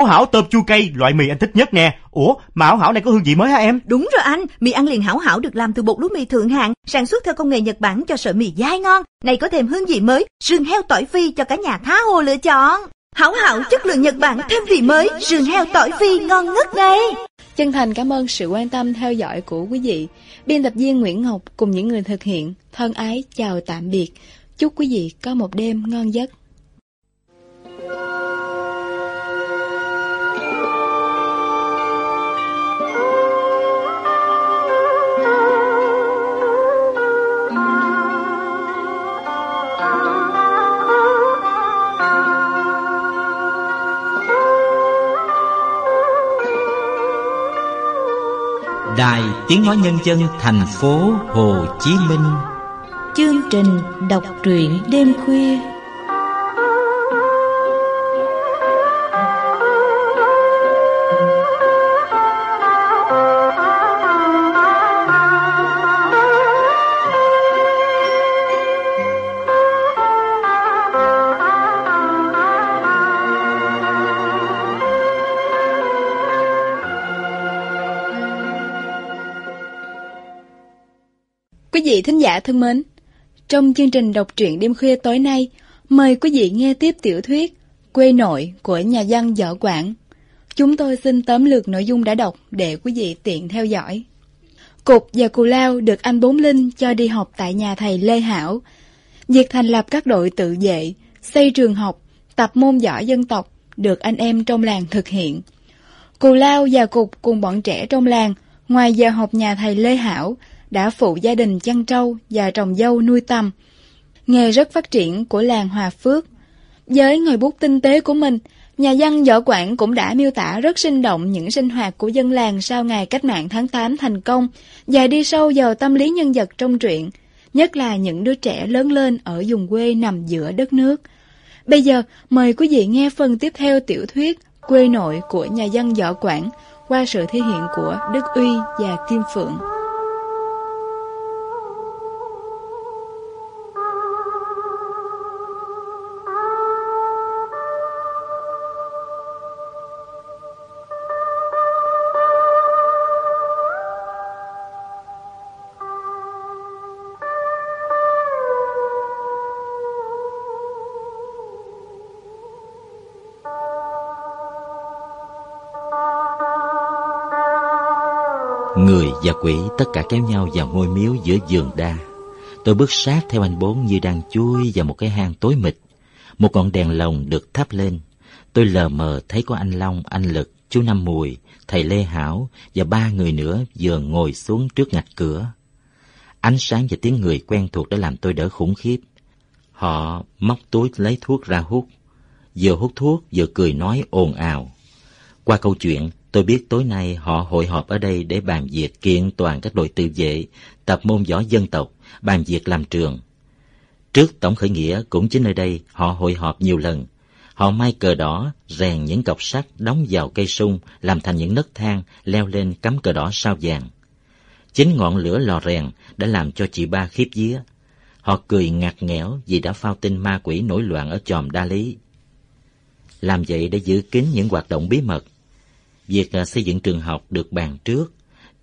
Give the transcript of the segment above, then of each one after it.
Hảo hảo tôm chua cay, loại mì anh thích nhất nè. Ủa, mà hảo hảo này có hương vị mới hả em? Đúng rồi anh, mì ăn liền hảo hảo được làm từ bột lúa mì thượng hạng, sản xuất theo công nghệ Nhật Bản cho sợi mì dai ngon. Này có thêm hương vị mới, sườn heo tỏi phi cho cả nhà tha hồ lựa chọn. Hảo hảo chất lượng Nhật Bản thêm vị mới, sườn heo tỏi phi ngon ngất đây. Chân thành cảm ơn sự quan tâm theo dõi của quý vị. Biên tập viên Nguyễn Ngọc cùng những người thực hiện thân ái chào tạm biệt. Chúc quý vị có một đêm ngon giấc. Đài Tiếng Nói Nhân dân, thành phố Hồ Chí Minh. Chương trình đọc truyện đêm khuya. Giả thân mến, trong chương trình đọc truyện đêm khuya tối nay, mời quý vị nghe tiếp tiểu thuyết Quê nội của nhà văn Võ Quảng. Chúng tôi xin tóm lược nội dung đã đọc để quý vị tiện theo dõi. Cục và Cù Lao được anh Bốn Linh cho đi học tại nhà thầy Lê Hảo. Việc thành lập các đội tự vệ, xây trường học, tập môn võ dân tộc được anh em trong làng thực hiện. Cù Lao và Cục cùng bọn trẻ trong làng, ngoài giờ học nhà thầy Lê Hảo, đã phụ gia đình chăn trâu và trồng dâu nuôi tầm. Nghề rất phát triển của làng Hòa Phước. Với ngòi bút tinh tế của mình, nhà văn Võ Quảng cũng đã miêu tả rất sinh động những sinh hoạt của dân làng sau ngày cách mạng tháng 8 thành công và đi sâu vào tâm lý nhân vật trong truyện, nhất là những đứa trẻ lớn lên ở vùng quê nằm giữa đất nước. Bây giờ, mời quý vị nghe phần tiếp theo tiểu thuyết Quê nội của nhà văn Võ Quảng qua sự thể hiện của Đức Uy và Kim Phượng. Và quỷ tất cả kéo nhau vào ngôi miếu giữa vườn đa. Tôi bước sát theo anh bốn như đang chui vào một cái hang tối mịt. Một ngọn đèn lồng được thắp lên. Tôi lờ mờ thấy có anh Long, anh Lực, chú Năm Mùi, thầy Lê Hảo và ba người nữa vừa ngồi xuống trước ngạch cửa. Ánh sáng và tiếng người quen thuộc đã làm tôi đỡ khủng khiếp. Họ móc túi lấy thuốc ra hút. Vừa hút thuốc vừa cười nói ồn ào. Qua câu chuyện, tôi biết tối nay họ hội họp ở đây để bàn việc kiện toàn các đội tự vệ, tập môn võ dân tộc, bàn việc làm trường. Trước tổng khởi nghĩa cũng chính nơi đây họ hội họp nhiều lần. Họ may cờ đỏ, rèn những cọc sắt đóng vào cây sung làm thành những nấc thang leo lên cắm cờ đỏ sao vàng. Chính ngọn lửa lò rèn đã làm cho chị ba khiếp vía. Họ cười ngặt nghẽo vì đã phao tin ma quỷ nổi loạn ở chòm đa lý. Làm vậy để giữ kín những hoạt động bí mật. Việc à, xây dựng trường học được bàn trước.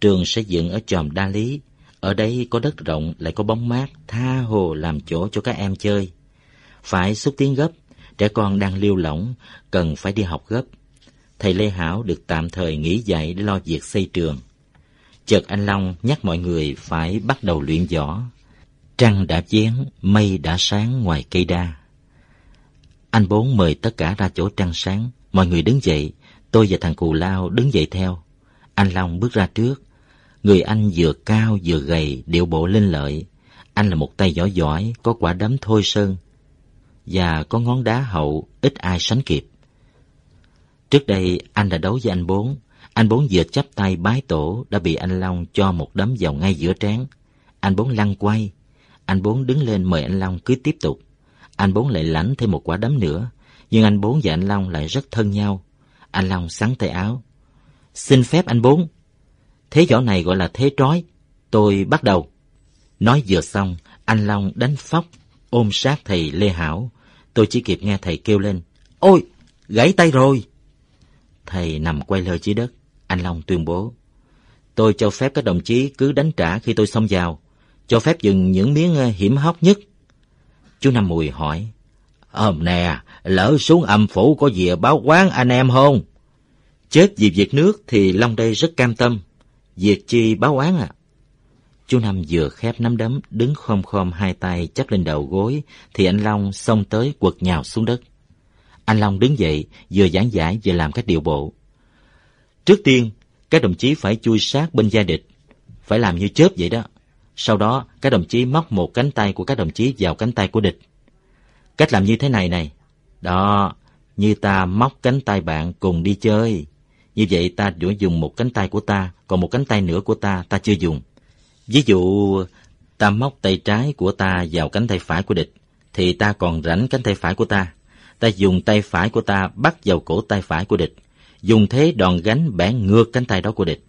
Trường sẽ dựng ở chòm đa lý. Ở đây có đất rộng lại có bóng mát, tha hồ làm chỗ cho các em chơi. Phải xúc tiến gấp, trẻ con đang liêu lỏng, cần phải đi học gấp. Thầy Lê Hảo được tạm thời nghỉ dạy để lo việc xây trường. Chợt anh Long nhắc mọi người phải bắt đầu luyện võ. Trăng đã chén, mây đã sáng ngoài cây đa. Anh bốn mời tất cả ra chỗ trăng sáng. Mọi người đứng dậy, tôi và thằng Cù Lao đứng dậy theo. Anh Long bước ra trước. Người anh vừa cao vừa gầy, điệu bộ linh lợi. Anh là một tay võ giỏi, có quả đấm thôi sơn. Và có ngón đá hậu, ít ai sánh kịp. Trước đây anh đã đấu với anh bốn. Anh bốn vừa chắp tay bái tổ đã bị anh Long cho một đấm vào ngay giữa trán. Anh bốn lăn quay. Anh bốn đứng lên mời anh Long cứ tiếp tục. Anh bốn lại lãnh thêm một quả đấm nữa. Nhưng anh bốn và anh Long lại rất thân nhau. Anh Long sắn tay áo. Xin phép anh bốn. Thế võ này gọi là thế trói. Tôi bắt đầu. Nói vừa xong, anh Long đánh phóc, ôm sát thầy Lê Hảo. Tôi chỉ kịp nghe thầy kêu lên. Ôi, gãy tay rồi. thầy nằm quay lơ dưới đất. Anh Long tuyên bố. Tôi cho phép các đồng chí cứ đánh trả khi tôi xông vào. Cho phép dừng những miếng ờ, hiểm hóc nhất. Chú Năm Mùi hỏi. Ờm nè, lỡ xuống âm phủ có dìa báo quán anh em không? Chết vì việc nước thì Long đây rất cam tâm. Việc chi báo án à? Chú Năm vừa khép nắm đấm, đứng khom khom hai tay chắp lên đầu gối, thì anh Long xông tới quật nhào xuống đất. Anh Long đứng dậy, vừa giảng giải vừa làm các điều bộ. Trước tiên, các đồng chí phải chui sát bên gia địch, phải làm như chớp vậy đó. Sau đó, các đồng chí móc một cánh tay của các đồng chí vào cánh tay của địch. Cách làm như thế này này. Đó, như ta móc cánh tay bạn cùng đi chơi. Như vậy ta chỉ dùng một cánh tay của ta, còn một cánh tay nữa của ta ta chưa dùng. Ví dụ, ta móc tay trái của ta vào cánh tay phải của địch, thì ta còn rảnh cánh tay phải của ta. Ta dùng tay phải của ta bắt vào cổ tay phải của địch, dùng thế đòn gánh bẻ ngược cánh tay đó của địch.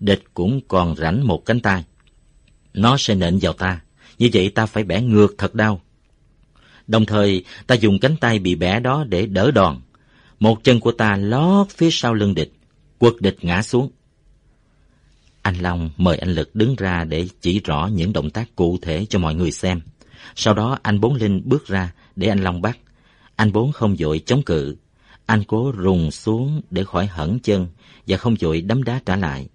Địch cũng còn rảnh một cánh tay. Nó sẽ nện vào ta, như vậy ta phải bẻ ngược thật đau. Đồng thời, ta dùng cánh tay bị bẻ đó để đỡ đòn. Một chân của ta lót phía sau lưng địch, quật địch ngã xuống. Anh Long mời anh Lực đứng ra để chỉ rõ những động tác cụ thể cho mọi người xem. Sau đó anh Bốn Linh bước ra để anh Long bắt. Anh Bốn không dội chống cự. Anh cố rùng xuống để khỏi hẩn chân và không dội đấm đá trả lại.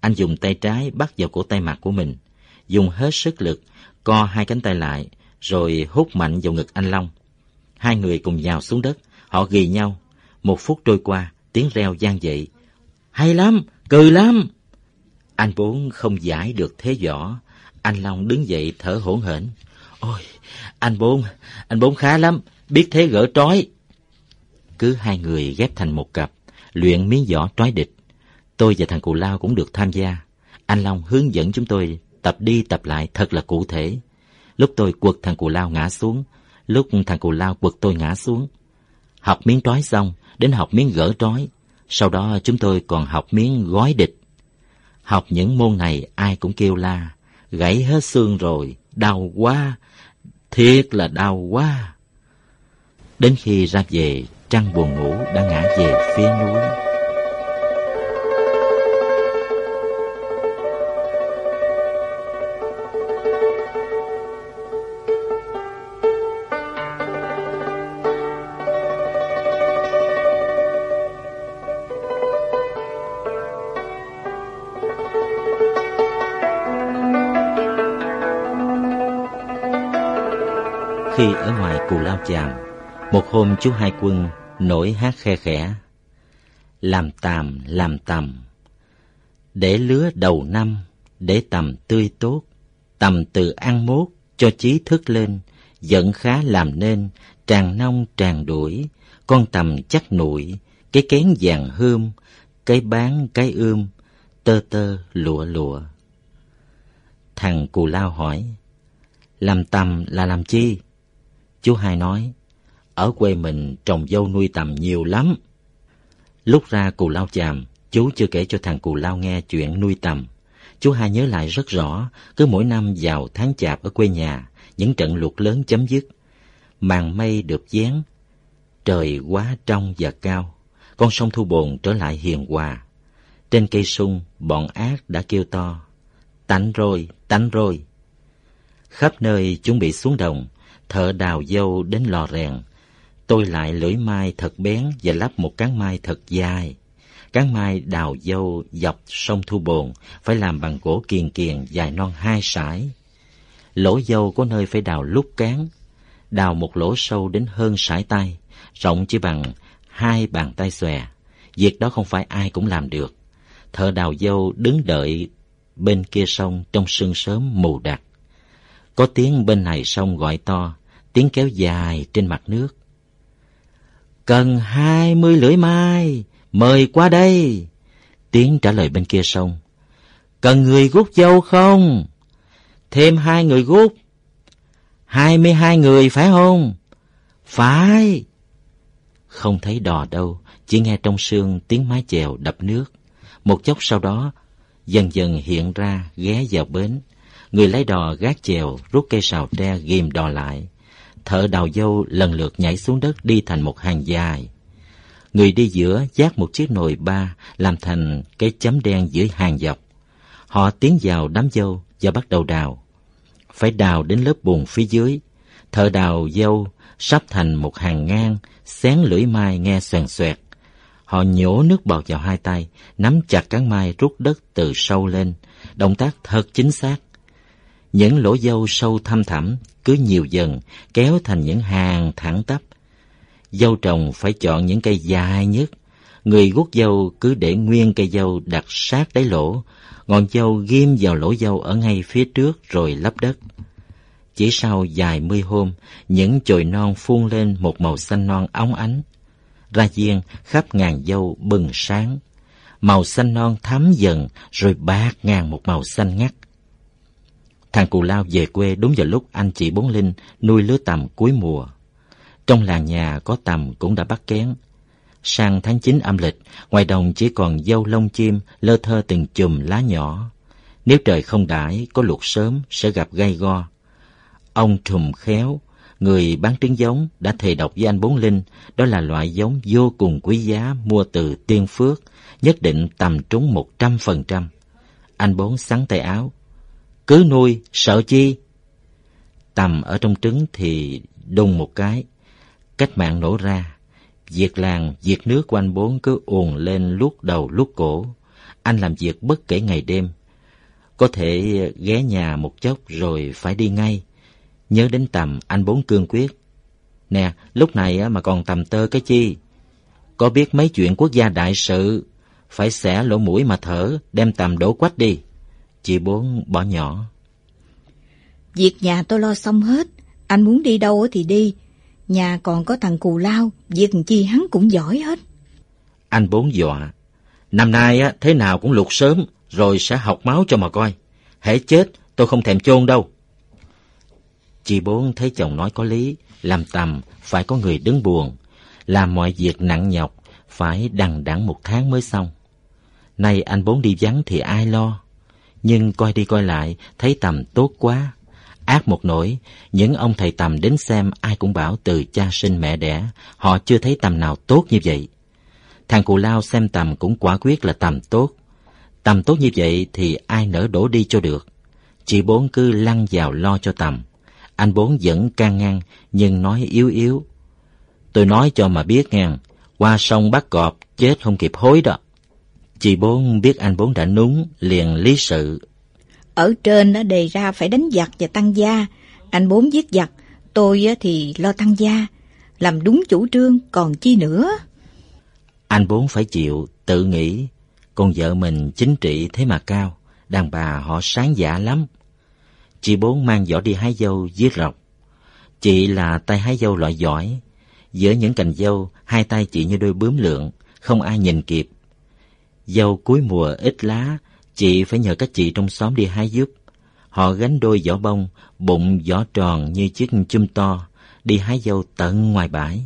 Anh dùng tay trái bắt vào cổ tay mặt của mình. Dùng hết sức lực, co hai cánh tay lại, rồi hút mạnh vào ngực anh Long. Hai người cùng nhào xuống đất, họ ghi nhau. Một phút trôi qua, tiếng reo gian dậy. Hay lắm, cười lắm! Anh bốn không giải được thế võ. Anh Long đứng dậy thở hổn hển. Ôi, anh bốn, anh bốn khá lắm, biết thế gỡ trói. Cứ hai người ghép thành một cặp, luyện miếng võ trói địch. Tôi và thằng Cù Lao cũng được tham gia. Anh Long hướng dẫn chúng tôi tập đi tập lại thật là cụ thể. Lúc tôi quật thằng Cù Lao ngã xuống, lúc thằng Cù Lao quật tôi ngã xuống. Học miếng trói xong, đến học miếng gỡ trói. Sau đó chúng tôi còn học miếng gói địch. Học những môn này ai cũng kêu la, gãy hết xương rồi, đau quá, thiệt là đau quá. Đến khi ra về, trăng buồn ngủ đã ngã về phía núi. Chàm, một hôm chú Hai Quân nổi hát khe khẽ. Làm tàm, làm tầm, để lứa đầu năm, để tầm tươi tốt, tầm từ ăn mốt, cho trí thức lên, dẫn khá làm nên, tràn nông tràn đuổi, con tầm chắc nụi, cái kén vàng hươm, cái bán cái ươm, tơ tơ lụa lụa. Thằng cù lao hỏi, làm tầm là làm chi? Chú hai nói, ở quê mình trồng dâu nuôi tầm nhiều lắm. Lúc ra cù lao chàm, chú chưa kể cho thằng cù lao nghe chuyện nuôi tầm. Chú hai nhớ lại rất rõ, cứ mỗi năm vào tháng chạp ở quê nhà, những trận lụt lớn chấm dứt. Màn mây được dán, trời quá trong và cao, con sông Thu Bồn trở lại hiền hòa. Trên cây sung, bọn ác đã kêu to, tánh rồi, tánh rồi. Khắp nơi chuẩn bị xuống đồng, thợ đào dâu đến lò rèn. Tôi lại lưỡi mai thật bén và lắp một cán mai thật dài. Cán mai đào dâu dọc sông Thu Bồn phải làm bằng gỗ kiền kiền dài non hai sải. Lỗ dâu có nơi phải đào lúc cán, đào một lỗ sâu đến hơn sải tay, rộng chỉ bằng hai bàn tay xòe. Việc đó không phải ai cũng làm được. Thợ đào dâu đứng đợi bên kia sông trong sương sớm mù đặc. Có tiếng bên này sông gọi to, tiếng kéo dài trên mặt nước. Cần hai mươi lưỡi mai, mời qua đây. Tiếng trả lời bên kia sông. Cần người gút dâu không? Thêm hai người gút. Hai mươi hai người phải không? Phải. Không thấy đò đâu, chỉ nghe trong sương tiếng mái chèo đập nước. Một chốc sau đó, dần dần hiện ra ghé vào bến. Người lái đò gác chèo, rút cây sào tre ghim đò lại. Thợ đào dâu lần lượt nhảy xuống đất đi thành một hàng dài. Người đi giữa giác một chiếc nồi ba làm thành cái chấm đen dưới hàng dọc. Họ tiến vào đám dâu và bắt đầu đào. Phải đào đến lớp bùn phía dưới. Thợ đào dâu sắp thành một hàng ngang, xén lưỡi mai nghe xoèn xoẹt. Họ nhổ nước bọt vào hai tay, nắm chặt cán mai rút đất từ sâu lên. Động tác thật chính xác. Những lỗ dâu sâu thăm thẳm cứ nhiều dần kéo thành những hàng thẳng tắp. Dâu trồng phải chọn những cây dài nhất. Người guốc dâu cứ để nguyên cây dâu đặt sát đáy lỗ, ngọn dâu ghim vào lỗ dâu ở ngay phía trước rồi lấp đất. Chỉ sau vài mươi hôm, những chồi non phun lên một màu xanh non óng ánh. Ra diên khắp ngàn dâu bừng sáng. Màu xanh non thắm dần rồi bạc ngàn một màu xanh ngắt. Thằng cù lao về quê đúng vào lúc anh chị Bốn Linh nuôi lứa tầm cuối mùa. Trong làng nhà có tầm cũng đã bắt kén. Sang tháng 9 âm lịch, ngoài đồng chỉ còn dâu lông chim lơ thơ từng chùm lá nhỏ. Nếu trời không đãi, có luộc sớm sẽ gặp gai go. Ông Trùm Khéo, người bán trứng giống, đã thề độc với anh Bốn Linh, đó là loại giống vô cùng quý giá mua từ Tiên Phước, nhất định tầm trúng một trăm phần trăm. Anh Bốn sắn tay áo. Cứ nuôi, sợ chi? Tầm ở trong trứng thì đùng một cái. Cách mạng nổ ra. Việc làng, việc nước của anh Bốn cứ ùn lên lúc đầu lúc cổ. Anh làm việc bất kể ngày đêm. Có thể ghé nhà một chốc rồi phải đi ngay. Nhớ đến tầm anh Bốn cương quyết. Nè, lúc này mà còn tầm tơ cái chi? Có biết mấy chuyện quốc gia đại sự, phải xẻ lỗ mũi mà thở, đem tầm đổ quách đi. Chị Bốn bỏ nhỏ. Việc nhà tôi lo xong hết, anh muốn đi đâu thì đi. Nhà còn có thằng cù lao, việc chi hắn cũng giỏi hết. Anh Bốn dọa. Năm nay á, thế nào cũng lục sớm, rồi sẽ học máu cho mà coi. Hễ chết, tôi không thèm chôn đâu. Chị Bốn thấy chồng nói có lý, làm tầm phải có người đứng buồn, làm mọi việc nặng nhọc, phải đằng đẵng một tháng mới xong. Nay anh Bốn đi vắng thì ai lo? Nhưng coi đi coi lại, thấy tầm tốt quá. Ác một nỗi, những ông thầy tầm đến xem ai cũng bảo từ cha sinh mẹ đẻ, họ chưa thấy tầm nào tốt như vậy. Thằng cụ lao xem tầm cũng quả quyết là tầm tốt. Tầm tốt như vậy thì ai nỡ đổ đi cho được. Chị Bốn cứ lăn vào lo cho tầm. Anh Bốn vẫn can ngăn, nhưng nói yếu yếu. Tôi nói cho mà biết nghe, qua sông bắt cọp, chết không kịp hối đó. Chị Bốn biết anh Bốn đã núng, liền lý sự. Ở trên đã đề ra phải đánh giặc và tăng gia. Anh Bốn giết giặc, tôi thì lo tăng gia. Làm đúng chủ trương, còn chi nữa. Anh Bốn phải chịu, tự nghĩ. Con vợ mình chính trị thế mà cao, đàn bà họ sáng dạ lắm. Chị Bốn mang giỏ đi hái dâu giết rọc. Chị là tay hái dâu loại giỏi. Giữa những cành dâu, hai tay chị như đôi bướm lượng, không ai nhìn kịp. Dâu cuối mùa ít lá, chị phải nhờ các chị trong xóm đi hái giúp. Họ gánh đôi vỏ bông, bụng vỏ tròn như chiếc chum to, đi hái dâu tận ngoài bãi.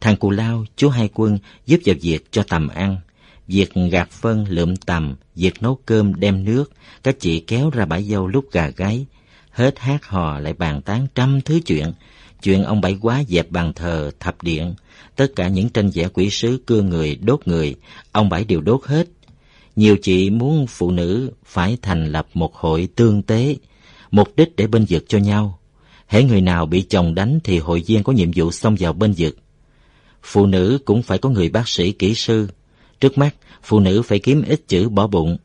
Thằng cù lao, chú hai quân giúp vào việc cho tầm ăn. Việc gạt phân, lượm tầm, việc nấu cơm đem nước, các chị kéo ra bãi dâu lúc gà gáy. Hết hát hò lại bàn tán trăm thứ chuyện. Chuyện ông bảy quá dẹp bàn thờ, thập điện. Tất cả những tranh vẽ quỷ sứ cưa người, đốt người, ông bảy đều đốt hết. Nhiều chị muốn phụ nữ phải thành lập một hội tương tế, mục đích để bên vực cho nhau. Hễ người nào bị chồng đánh thì hội viên có nhiệm vụ xông vào bên vực. Phụ nữ cũng phải có người bác sĩ kỹ sư. Trước mắt, phụ nữ phải kiếm ít chữ bỏ bụng,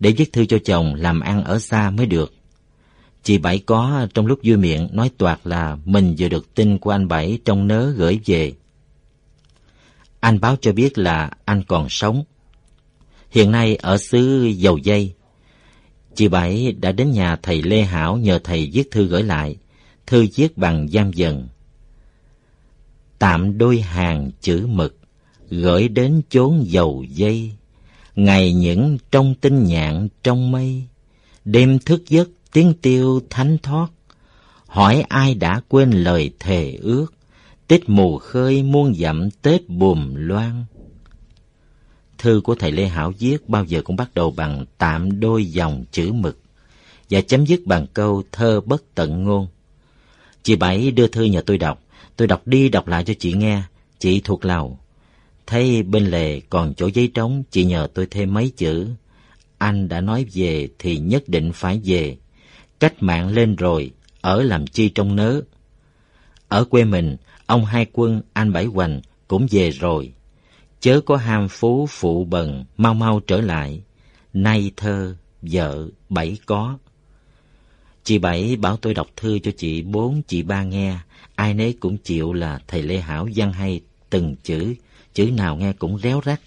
để viết thư cho chồng làm ăn ở xa mới được. Chị Bảy có trong lúc vui miệng nói toạc là mình vừa được tin của anh Bảy trong nớ gửi về. Anh báo cho biết là anh còn sống. Hiện nay ở xứ Dầu Dây, chị Bảy đã đến nhà thầy Lê Hảo nhờ thầy viết thư gửi lại. Thư viết bằng giam dần. Tạm đôi hàng chữ mực, gửi đến chốn dầu dây. Ngày những trong tinh nhạn trong mây, đêm thức giấc tiếng tiêu thánh thoát. Hỏi ai đã quên lời thề ước, Tết mù khơi muôn dặm Tết bùm loan. Thư của thầy Lê Hảo viết bao giờ cũng bắt đầu bằng tạm đôi dòng chữ mực và chấm dứt bằng câu thơ bất tận ngôn. Chị Bảy đưa thư nhờ tôi đọc, tôi đọc đi đọc lại cho chị nghe, chị thuộc lòng. Thấy bên lề còn chỗ giấy trống, chị nhờ tôi thêm mấy chữ. Anh đã nói về thì nhất định phải về. Cách mạng lên rồi, ở làm chi trong nớ. Ở quê mình, ông Hai Quân, anh Bảy Hoành cũng về rồi. Chớ có ham phú phụ bần, mau mau trở lại. Nay thơ, vợ, bảy có. Chị Bảy bảo tôi đọc thư cho chị bốn, chị ba nghe. Ai nấy cũng chịu là thầy Lê Hảo văn hay từng chữ, chữ nào nghe cũng réo rắt.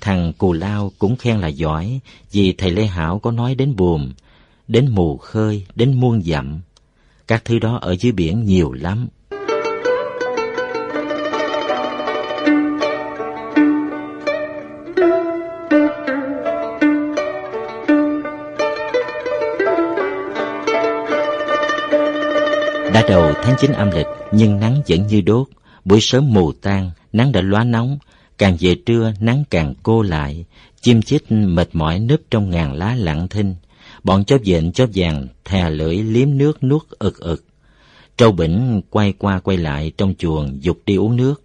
Thằng Cù Lao cũng khen là giỏi, vì thầy Lê Hảo có nói đến buồm, đến mù khơi, đến muôn dặm. Các thứ đó ở dưới biển nhiều lắm. Đã đầu tháng 9 âm lịch, nhưng nắng vẫn như đốt. Buổi sớm mù tan, nắng đã lóa nóng. Càng về trưa, nắng càng cô lại. Chim chích mệt mỏi núp trong ngàn lá lặng thinh. Bọn chó vện chó vàng thè lưỡi liếm nước nuốt ực ực. Trâu bỉnh quay qua quay lại trong chuồng dục đi uống nước.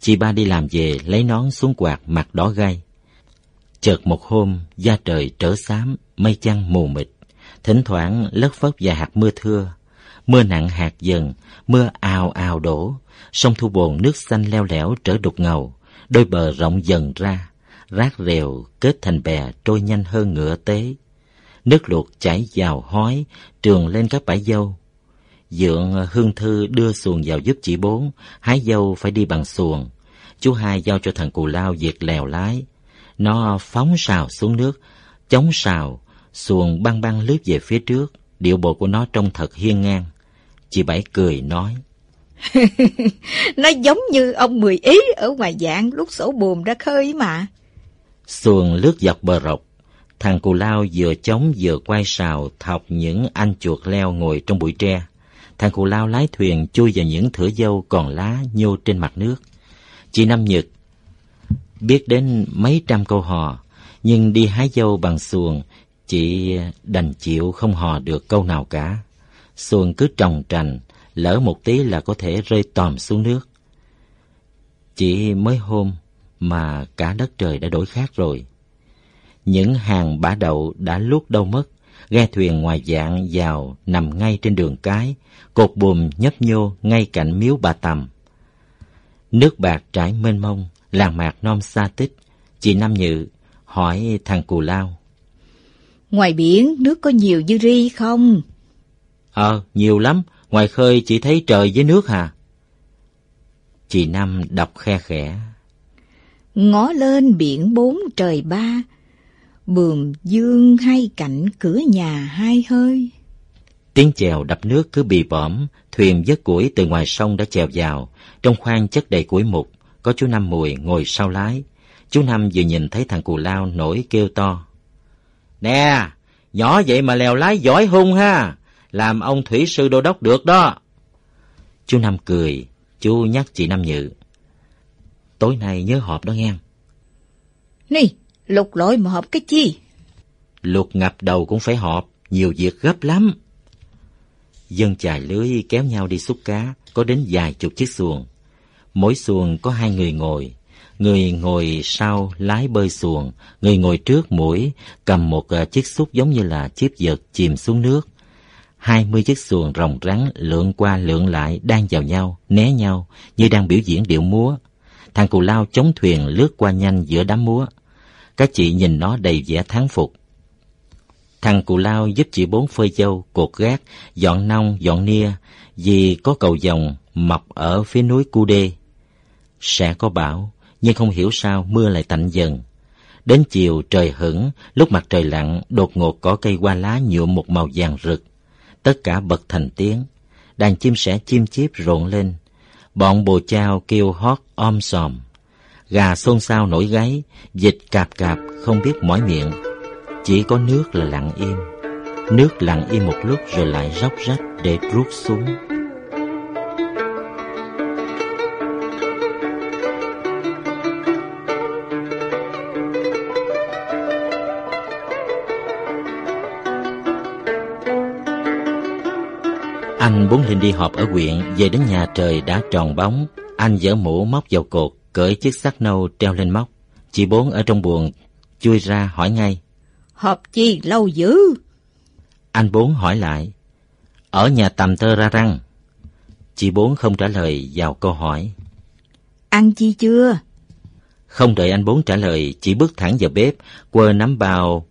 Chị ba đi làm về lấy nón xuống quạt mặt đỏ gay. Chợt một hôm, da trời trở xám, mây chăng mù mịt. Thỉnh thoảng lất phất vài hạt mưa thưa. Mưa nặng hạt dần, mưa ào ào đổ. Sông Thu Bồn nước xanh leo lẻo trở đục ngầu. Đôi bờ rộng dần ra. Rác rèo kết thành bè trôi nhanh hơn ngựa tế. Nước luộc chảy vào hói, trường lên các bãi dâu. Dượng Hương Thư đưa xuồng vào giúp chị bốn, hái dâu phải đi bằng xuồng. Chú hai giao cho thằng Cù Lao việc lèo lái. Nó phóng sào xuống nước, chống sào, xuồng băng băng lướt về phía trước. Điệu bộ của nó trông thật hiên ngang. Chị Bảy cười nói. nó giống như ông Mười Ý ở ngoài dạng lúc sổ buồm ra khơi mà. Xuồng lướt dọc bờ rọc. Thằng cù lao vừa chống vừa quay sào thọc những anh chuột leo ngồi trong bụi tre. Thằng cù lao lái thuyền chui vào những thửa dâu còn lá nhô trên mặt nước. Chị Năm Nhật biết đến mấy trăm câu hò, nhưng đi hái dâu bằng xuồng, chị đành chịu không hò được câu nào cả. Xuồng cứ trồng trành, lỡ một tí là có thể rơi tòm xuống nước. Chỉ mới hôm mà cả đất trời đã đổi khác rồi. Những hàng bã đậu đã luốt đâu mất, ghe thuyền ngoài dạng vào nằm ngay trên đường cái, cột buồm nhấp nhô ngay cạnh miếu bà Tầm. Nước bạc trải mênh mông, làng mạc non xa tích, chị Nam Nhự hỏi thằng Cù Lao. Ngoài biển nước có nhiều dư ri không? Ờ, nhiều lắm, ngoài khơi chỉ thấy trời với nước hà. Chị Năm đọc khe khẽ. Ngó lên biển bốn trời ba, bườm dương hai cạnh cửa nhà hai hơi. Tiếng chèo đập nước cứ bì bõm, thuyền vớt củi từ ngoài sông đã chèo vào, trong khoang chất đầy củi mục, có chú Năm Mùi ngồi sau lái. Chú Năm vừa nhìn thấy thằng cù lao nổi kêu to. Nè, nhỏ vậy mà lèo lái giỏi hung ha, làm ông thủy sư đô đốc được đó. Chú Năm cười, chú nhắc chị Năm Nhự. Tối nay nhớ họp đó nghe. Nì, lục lội mà họp cái chi? Lục ngập đầu cũng phải họp, nhiều việc gấp lắm. Dân chài lưới kéo nhau đi xúc cá, có đến vài chục chiếc xuồng. Mỗi xuồng có hai người ngồi, người ngồi sau lái bơi xuồng, người ngồi trước mũi cầm một uh, chiếc xúc giống như là chiếc vợt chìm xuống nước. Hai mươi chiếc xuồng rồng rắn lượn qua lượn lại đang vào nhau, né nhau như đang biểu diễn điệu múa. Thằng cù lao chống thuyền lướt qua nhanh giữa đám múa. Các chị nhìn nó đầy vẻ thắng phục. Thằng cù lao giúp chị bốn phơi dâu, cột gác, dọn nông, dọn nia, vì có cầu dòng mọc ở phía núi Cu Đê. Sẽ có bão, nhưng không hiểu sao mưa lại tạnh dần. Đến chiều trời hửng, lúc mặt trời lặn, đột ngột có cây hoa lá nhuộm một màu vàng rực. Tất cả bật thành tiếng, đàn chim sẻ chim chiếp rộn lên. Bọn bồ chao kêu hót om sòm. Gà xôn xao nổi gáy, dịch cạp cạp không biết mỏi miệng. Chỉ có nước là lặng im. Nước lặng im một lúc rồi lại róc rách để rút xuống. Anh muốn lên đi họp ở huyện, về đến nhà trời đã tròn bóng. Anh dỡ mũ móc vào cột, cởi chiếc sắt nâu treo lên móc. Chị bốn ở trong buồng chui ra hỏi ngay. Họp chi lâu dữ? Anh bốn hỏi lại. Ở nhà tầm tơ ra răng. Chị bốn không trả lời vào câu hỏi. Ăn chi chưa? Không đợi anh bốn trả lời, chị bước thẳng vào bếp, quơ nắm bao,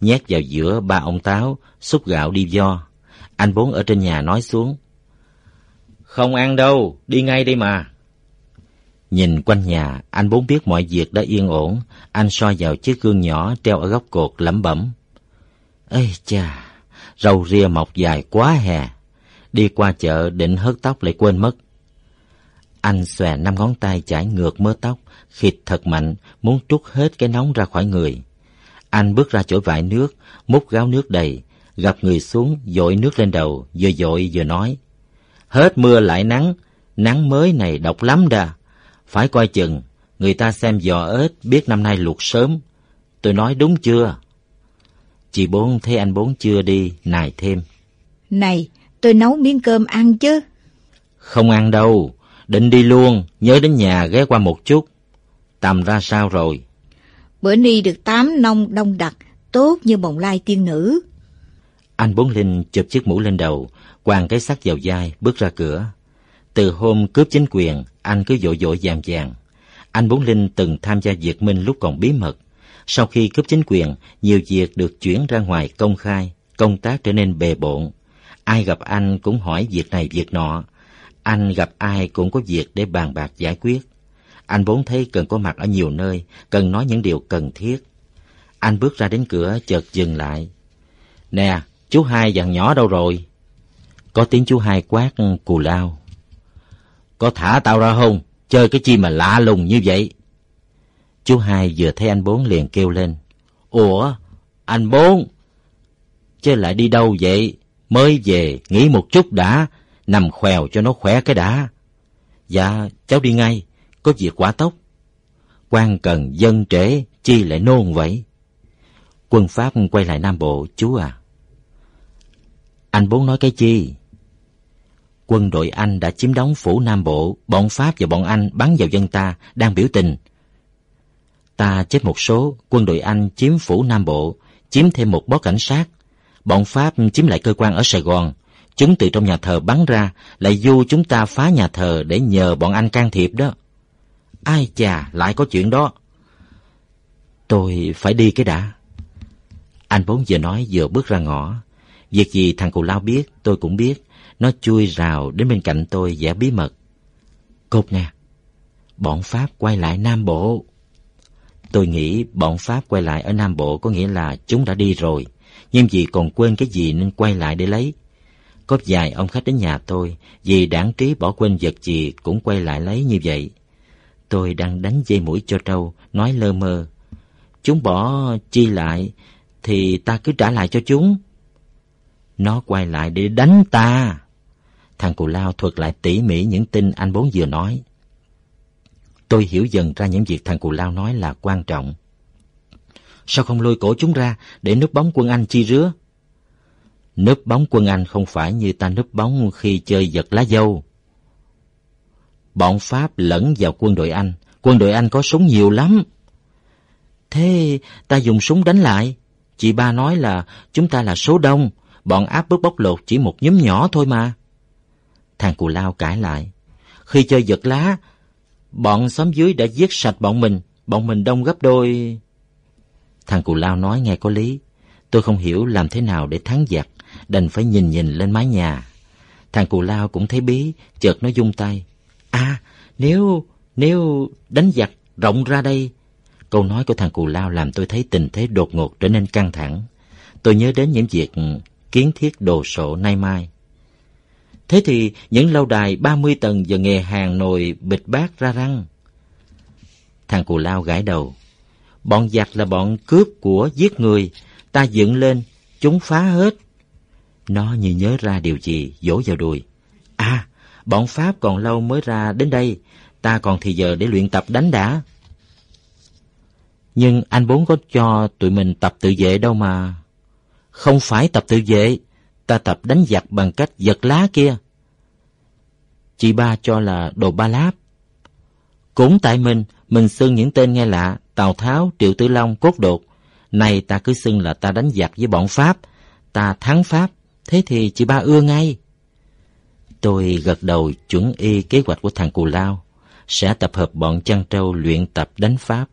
nhét vào giữa ba ông táo, xúc gạo đi do. Anh bốn ở trên nhà nói xuống. Không ăn đâu, đi ngay đây mà. Nhìn quanh nhà, anh bốn biết mọi việc đã yên ổn. Anh soi vào chiếc gương nhỏ treo ở góc cột lẩm bẩm. Ây cha, râu ria mọc dài quá hè. Đi qua chợ định hớt tóc lại quên mất. Anh xòe năm ngón tay chải ngược mớ tóc, khịt thật mạnh, muốn trút hết cái nóng ra khỏi người. Anh bước ra chỗ vải nước, múc gáo nước đầy, gặp người xuống, dội nước lên đầu, vừa dội vừa nói. Hết mưa lại nắng, nắng mới này độc lắm đà. Phải coi chừng, người ta xem giò ếch biết năm nay luộc sớm. Tôi nói đúng chưa? Chị bốn thấy anh bốn chưa đi, nài thêm. Này, tôi nấu miếng cơm ăn chứ. Không ăn đâu, định đi luôn, nhớ đến nhà ghé qua một chút. Tầm ra sao rồi? Bữa ni được tám nông đông đặc, tốt như bồng lai tiên nữ. Anh Bốn Linh chụp chiếc mũ lên đầu, quàng cái sắt vào vai, bước ra cửa. Từ hôm cướp chính quyền, anh cứ vội vội vàng vàng. Anh Bốn Linh từng tham gia diệt minh lúc còn bí mật. Sau khi cướp chính quyền, nhiều việc được chuyển ra ngoài công khai, công tác trở nên bề bộn. Ai gặp anh cũng hỏi việc này việc nọ. Anh gặp ai cũng có việc để bàn bạc giải quyết. Anh Bốn thấy cần có mặt ở nhiều nơi, cần nói những điều cần thiết. Anh bước ra đến cửa chợt dừng lại. Nè, chú hai dặn nhỏ đâu rồi? Có tiếng chú hai quát cù lao. Có thả tao ra không? Chơi cái chi mà lạ lùng như vậy? Chú hai vừa thấy anh bốn liền kêu lên. Ủa, anh bốn? Chứ lại đi đâu vậy? Mới về, nghỉ một chút đã, nằm khèo cho nó khỏe cái đã. Dạ, cháu đi ngay có việc quả tốc. quan cần dân trễ, chi lại nôn vậy? Quân Pháp quay lại Nam Bộ, chú à. Anh muốn nói cái chi? Quân đội Anh đã chiếm đóng phủ Nam Bộ, bọn Pháp và bọn Anh bắn vào dân ta, đang biểu tình. Ta chết một số, quân đội Anh chiếm phủ Nam Bộ, chiếm thêm một bó cảnh sát. Bọn Pháp chiếm lại cơ quan ở Sài Gòn. Chúng từ trong nhà thờ bắn ra, lại du chúng ta phá nhà thờ để nhờ bọn Anh can thiệp đó. Ai chà, lại có chuyện đó. Tôi phải đi cái đã. Anh bốn vừa nói vừa bước ra ngõ. Việc gì thằng cù lao biết, tôi cũng biết. Nó chui rào đến bên cạnh tôi giả bí mật. Cột nè, bọn Pháp quay lại Nam Bộ. Tôi nghĩ bọn Pháp quay lại ở Nam Bộ có nghĩa là chúng đã đi rồi. Nhưng vì còn quên cái gì nên quay lại để lấy. Có vài ông khách đến nhà tôi, vì đảng trí bỏ quên vật gì cũng quay lại lấy như vậy. Tôi đang đánh dây mũi cho trâu, nói lơ mơ. Chúng bỏ chi lại, thì ta cứ trả lại cho chúng. Nó quay lại để đánh ta. Thằng cù lao thuật lại tỉ mỉ những tin anh bốn vừa nói. Tôi hiểu dần ra những việc thằng cù lao nói là quan trọng. Sao không lôi cổ chúng ra để núp bóng quân Anh chi rứa? Núp bóng quân Anh không phải như ta núp bóng khi chơi giật lá dâu. Bọn Pháp lẫn vào quân đội Anh. Quân đội Anh có súng nhiều lắm. Thế ta dùng súng đánh lại. Chị ba nói là chúng ta là số đông. Bọn áp bức bóc lột chỉ một nhóm nhỏ thôi mà. Thằng cù lao cãi lại. Khi chơi giật lá, bọn xóm dưới đã giết sạch bọn mình. Bọn mình đông gấp đôi. Thằng cù lao nói nghe có lý. Tôi không hiểu làm thế nào để thắng giặc. Đành phải nhìn nhìn lên mái nhà. Thằng cù lao cũng thấy bí, chợt nó dung tay. À, nếu, nếu đánh giặc rộng ra đây... Câu nói của thằng cù lao làm tôi thấy tình thế đột ngột trở nên căng thẳng. Tôi nhớ đến những việc kiến thiết đồ sộ nay mai. Thế thì những lâu đài 30 tầng giờ nghề hàng nồi bịch bát ra răng. Thằng cù lao gãi đầu. Bọn giặc là bọn cướp của giết người. Ta dựng lên, chúng phá hết. Nó như nhớ ra điều gì, vỗ vào đùi. À, Bọn Pháp còn lâu mới ra đến đây, ta còn thì giờ để luyện tập đánh đã. Nhưng anh bốn có cho tụi mình tập tự vệ đâu mà. Không phải tập tự vệ, ta tập đánh giặc bằng cách giật lá kia. Chị ba cho là đồ ba láp. Cũng tại mình, mình xưng những tên nghe lạ, Tào Tháo, Triệu Tử Long, Cốt Đột. Này ta cứ xưng là ta đánh giặc với bọn Pháp, ta thắng Pháp, thế thì chị ba ưa ngay. Tôi gật đầu chuẩn y kế hoạch của thằng Cù Lao, sẽ tập hợp bọn chăn trâu luyện tập đánh Pháp.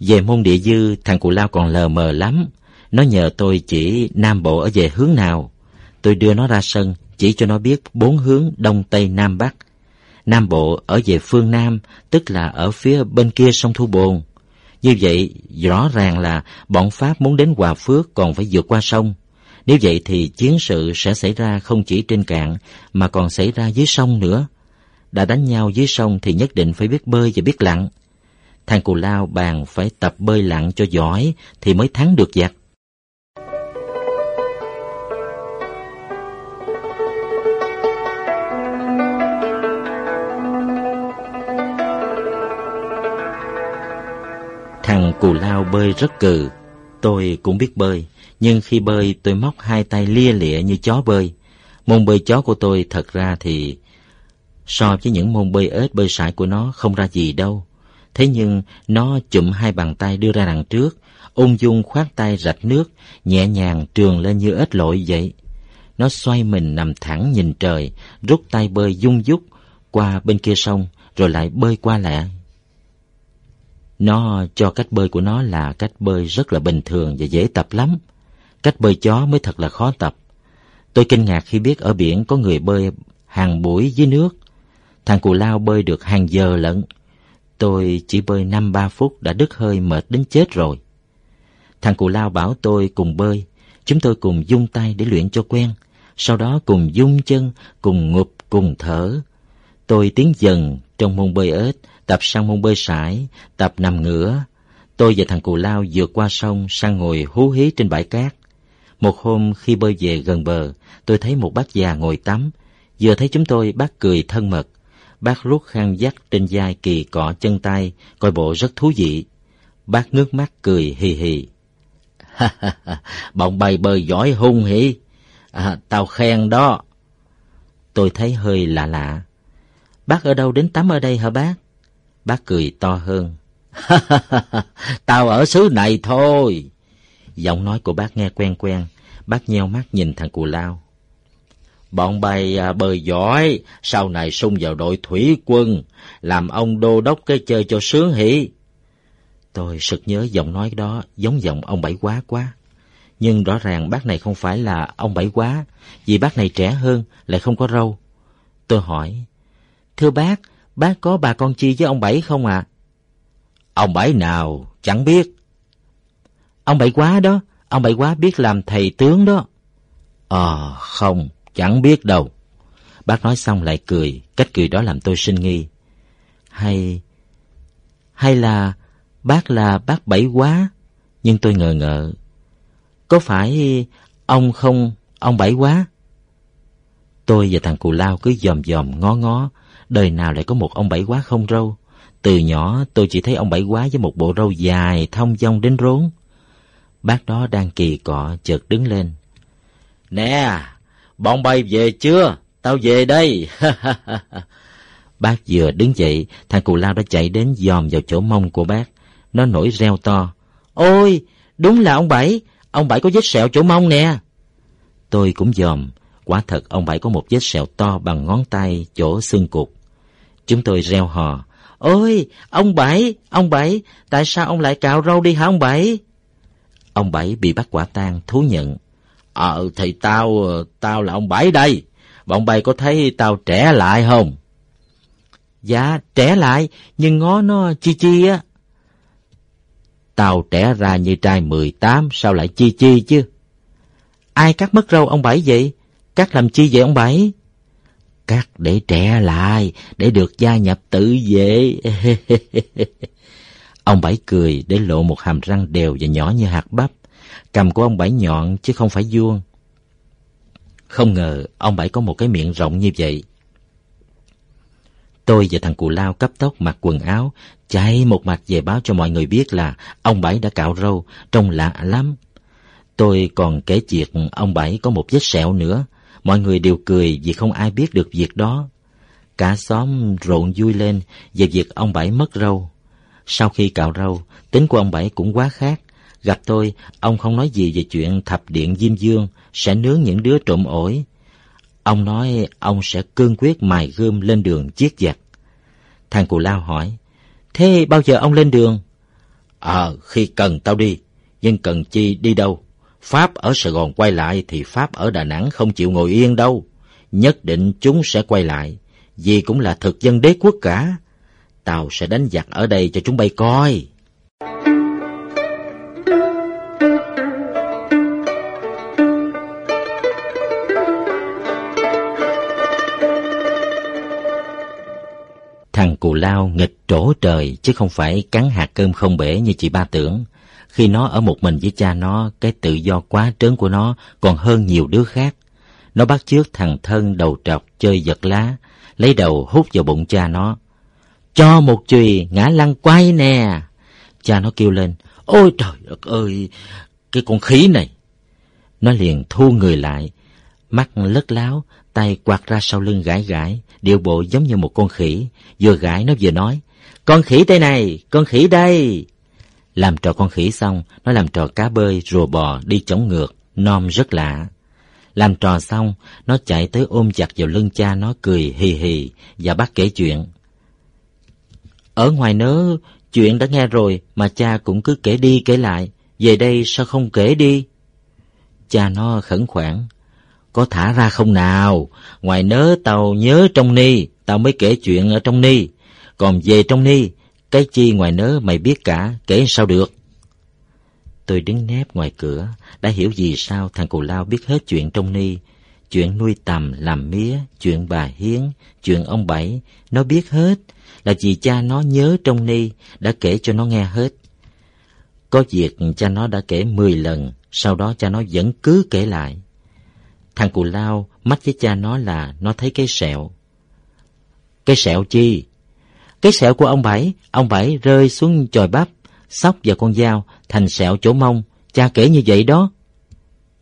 Về môn địa dư, thằng Cù Lao còn lờ mờ lắm. Nó nhờ tôi chỉ Nam Bộ ở về hướng nào. Tôi đưa nó ra sân, chỉ cho nó biết bốn hướng Đông Tây Nam Bắc. Nam Bộ ở về phương Nam, tức là ở phía bên kia sông Thu Bồn. Như vậy, rõ ràng là bọn Pháp muốn đến Hòa Phước còn phải vượt qua sông. Nếu vậy thì chiến sự sẽ xảy ra không chỉ trên cạn mà còn xảy ra dưới sông nữa. Đã đánh nhau dưới sông thì nhất định phải biết bơi và biết lặn. Thằng Cù Lao bàn phải tập bơi lặn cho giỏi thì mới thắng được giặc. Thằng Cù Lao bơi rất cừ. Tôi cũng biết bơi, nhưng khi bơi tôi móc hai tay lia lịa như chó bơi. Môn bơi chó của tôi thật ra thì so với những môn bơi ếch bơi sải của nó không ra gì đâu. Thế nhưng nó chụm hai bàn tay đưa ra đằng trước, ung dung khoát tay rạch nước, nhẹ nhàng trường lên như ếch lội vậy. Nó xoay mình nằm thẳng nhìn trời, rút tay bơi dung dút qua bên kia sông, rồi lại bơi qua lại nó cho cách bơi của nó là cách bơi rất là bình thường và dễ tập lắm. Cách bơi chó mới thật là khó tập. Tôi kinh ngạc khi biết ở biển có người bơi hàng buổi dưới nước. Thằng cù lao bơi được hàng giờ lận. Tôi chỉ bơi năm ba phút đã đứt hơi mệt đến chết rồi. Thằng cù lao bảo tôi cùng bơi. Chúng tôi cùng dung tay để luyện cho quen. Sau đó cùng dung chân, cùng ngụp, cùng thở. Tôi tiến dần trong môn bơi ếch tập sang môn bơi sải, tập nằm ngửa. Tôi và thằng cù lao vượt qua sông sang ngồi hú hí trên bãi cát. Một hôm khi bơi về gần bờ, tôi thấy một bác già ngồi tắm. Vừa thấy chúng tôi, bác cười thân mật. Bác rút khăn dắt trên vai kỳ cọ chân tay, coi bộ rất thú vị. Bác ngước mắt cười hì hì. Bọn bay bơi giỏi hung hỉ. À, tao khen đó. Tôi thấy hơi lạ lạ. Bác ở đâu đến tắm ở đây hả bác? Bác cười to hơn. Tao ở xứ này thôi. Giọng nói của bác nghe quen quen. Bác nheo mắt nhìn thằng cù lao. Bọn bay à, bơi giỏi, sau này sung vào đội thủy quân, làm ông đô đốc cái chơi cho sướng hỉ. Tôi sực nhớ giọng nói đó giống giọng ông Bảy Quá quá. Nhưng rõ ràng bác này không phải là ông Bảy Quá, vì bác này trẻ hơn, lại không có râu. Tôi hỏi, Thưa bác, bác có bà con chi với ông Bảy không ạ? À? Ông Bảy nào, chẳng biết. Ông Bảy quá đó, ông Bảy quá biết làm thầy tướng đó. Ờ, à, không, chẳng biết đâu. Bác nói xong lại cười, cách cười đó làm tôi sinh nghi. Hay... hay là bác là bác Bảy quá? Nhưng tôi ngờ ngợ. Có phải ông không, ông Bảy quá? Tôi và thằng Cù Lao cứ dòm dòm ngó ngó, đời nào lại có một ông bảy quá không râu. Từ nhỏ tôi chỉ thấy ông bảy quá với một bộ râu dài thông dong đến rốn. Bác đó đang kỳ cọ chợt đứng lên. Nè, bọn bay về chưa? Tao về đây. bác vừa đứng dậy, thằng cù lao đã chạy đến dòm vào chỗ mông của bác. Nó nổi reo to. Ôi, đúng là ông Bảy, ông Bảy có vết sẹo chỗ mông nè. Tôi cũng dòm, quả thật ông Bảy có một vết sẹo to bằng ngón tay chỗ xương cụt. Chúng tôi reo hò. Ôi, ông Bảy, ông Bảy, tại sao ông lại cạo râu đi hả ông Bảy? Ông Bảy bị bắt quả tang thú nhận. Ờ, thì tao, tao là ông Bảy đây. Bọn bay có thấy tao trẻ lại không? Dạ, trẻ lại, nhưng ngó nó chi chi á. Tao trẻ ra như trai mười tám, sao lại chi chi chứ? Ai cắt mất râu ông Bảy vậy? Cắt làm chi vậy ông Bảy? Cắt để trẻ lại, để được gia nhập tự vệ. ông Bảy cười để lộ một hàm răng đều và nhỏ như hạt bắp. Cầm của ông Bảy nhọn chứ không phải vuông. Không ngờ ông Bảy có một cái miệng rộng như vậy. Tôi và thằng Cù Lao cấp tốc mặc quần áo, chạy một mạch về báo cho mọi người biết là ông Bảy đã cạo râu, trông lạ lắm. Tôi còn kể chuyện ông Bảy có một vết sẹo nữa, Mọi người đều cười vì không ai biết được việc đó. Cả xóm rộn vui lên về việc ông Bảy mất râu. Sau khi cạo râu, tính của ông Bảy cũng quá khác. Gặp tôi, ông không nói gì về chuyện thập điện Diêm Dương sẽ nướng những đứa trộm ổi. Ông nói ông sẽ cương quyết mài gươm lên đường giết giặc. Thằng Cù Lao hỏi, thế bao giờ ông lên đường? Ờ, khi cần tao đi, nhưng cần chi đi đâu? Pháp ở Sài Gòn quay lại thì Pháp ở Đà Nẵng không chịu ngồi yên đâu. Nhất định chúng sẽ quay lại, vì cũng là thực dân đế quốc cả. Tao sẽ đánh giặc ở đây cho chúng bay coi. Thằng cù lao nghịch trổ trời chứ không phải cắn hạt cơm không bể như chị ba tưởng. Khi nó ở một mình với cha nó, cái tự do quá trớn của nó còn hơn nhiều đứa khác. Nó bắt chước thằng thân đầu trọc chơi giật lá, lấy đầu hút vào bụng cha nó. Cho một chùy ngã lăn quay nè. Cha nó kêu lên, ôi trời đất ơi, cái con khí này. Nó liền thu người lại, mắt lất láo, tay quạt ra sau lưng gãi gãi, điệu bộ giống như một con khỉ, vừa gãi nó vừa nói, con khỉ đây này, con khỉ đây. Làm trò con khỉ xong, nó làm trò cá bơi, rùa bò, đi chống ngược, nom rất lạ. Làm trò xong, nó chạy tới ôm chặt vào lưng cha nó cười hì hì và bắt kể chuyện. Ở ngoài nớ, chuyện đã nghe rồi mà cha cũng cứ kể đi kể lại, về đây sao không kể đi? Cha nó khẩn khoản, có thả ra không nào? Ngoài nớ tao nhớ trong ni, tao mới kể chuyện ở trong ni. Còn về trong ni, cái chi ngoài nớ mày biết cả, kể sao được? Tôi đứng nép ngoài cửa, đã hiểu gì sao thằng cù lao biết hết chuyện trong ni. Chuyện nuôi tầm, làm mía, chuyện bà Hiến, chuyện ông Bảy, nó biết hết. Là vì cha nó nhớ trong ni, đã kể cho nó nghe hết. Có việc cha nó đã kể mười lần, sau đó cha nó vẫn cứ kể lại. Thằng cù lao mắt với cha nó là nó thấy cái sẹo. Cái sẹo chi? Cái sẹo của ông Bảy, ông Bảy rơi xuống chòi bắp, sóc vào con dao, thành sẹo chỗ mông. Cha kể như vậy đó.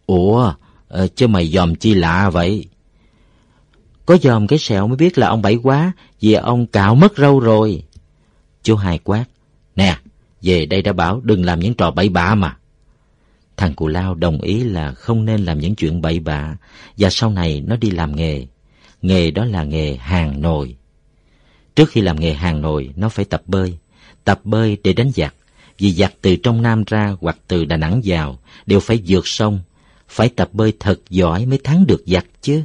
Ủa, ờ, chứ mày dòm chi lạ vậy? Có dòm cái sẹo mới biết là ông Bảy quá, vì ông cạo mất râu rồi. Chú Hai quát, nè, về đây đã bảo đừng làm những trò bậy bạ mà. Thằng Cù Lao đồng ý là không nên làm những chuyện bậy bạ và sau này nó đi làm nghề. Nghề đó là nghề hàng nồi. Trước khi làm nghề hàng nồi, nó phải tập bơi. Tập bơi để đánh giặc. Vì giặc từ trong Nam ra hoặc từ Đà Nẵng vào đều phải vượt sông. Phải tập bơi thật giỏi mới thắng được giặc chứ.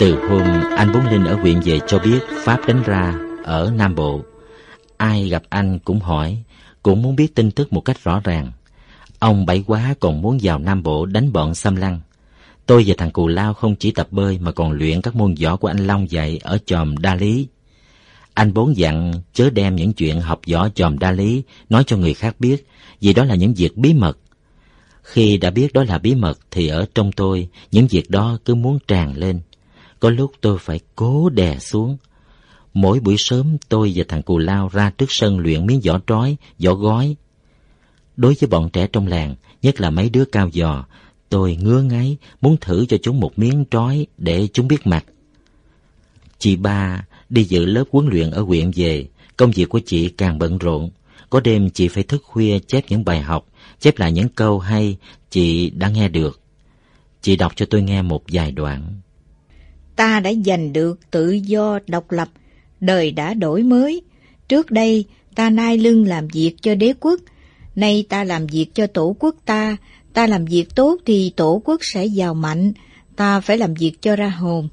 Từ hôm anh Bốn Linh ở huyện về cho biết Pháp đánh ra ở Nam Bộ. Ai gặp anh cũng hỏi, cũng muốn biết tin tức một cách rõ ràng. Ông Bảy Quá còn muốn vào Nam Bộ đánh bọn xâm lăng. Tôi và thằng Cù Lao không chỉ tập bơi mà còn luyện các môn võ của anh Long dạy ở chòm Đa Lý. Anh bốn dặn chớ đem những chuyện học võ chòm Đa Lý nói cho người khác biết, vì đó là những việc bí mật. Khi đã biết đó là bí mật thì ở trong tôi, những việc đó cứ muốn tràn lên. Có lúc tôi phải cố đè xuống. Mỗi buổi sớm tôi và thằng Cù Lao ra trước sân luyện miếng vỏ trói, vỏ gói. Đối với bọn trẻ trong làng, nhất là mấy đứa cao giò, tôi ngứa ngáy muốn thử cho chúng một miếng trói để chúng biết mặt. Chị ba đi dự lớp huấn luyện ở huyện về, công việc của chị càng bận rộn. Có đêm chị phải thức khuya chép những bài học, chép lại những câu hay chị đã nghe được. Chị đọc cho tôi nghe một vài đoạn ta đã giành được tự do độc lập, đời đã đổi mới. Trước đây, ta nai lưng làm việc cho đế quốc, nay ta làm việc cho tổ quốc ta, ta làm việc tốt thì tổ quốc sẽ giàu mạnh, ta phải làm việc cho ra hồn.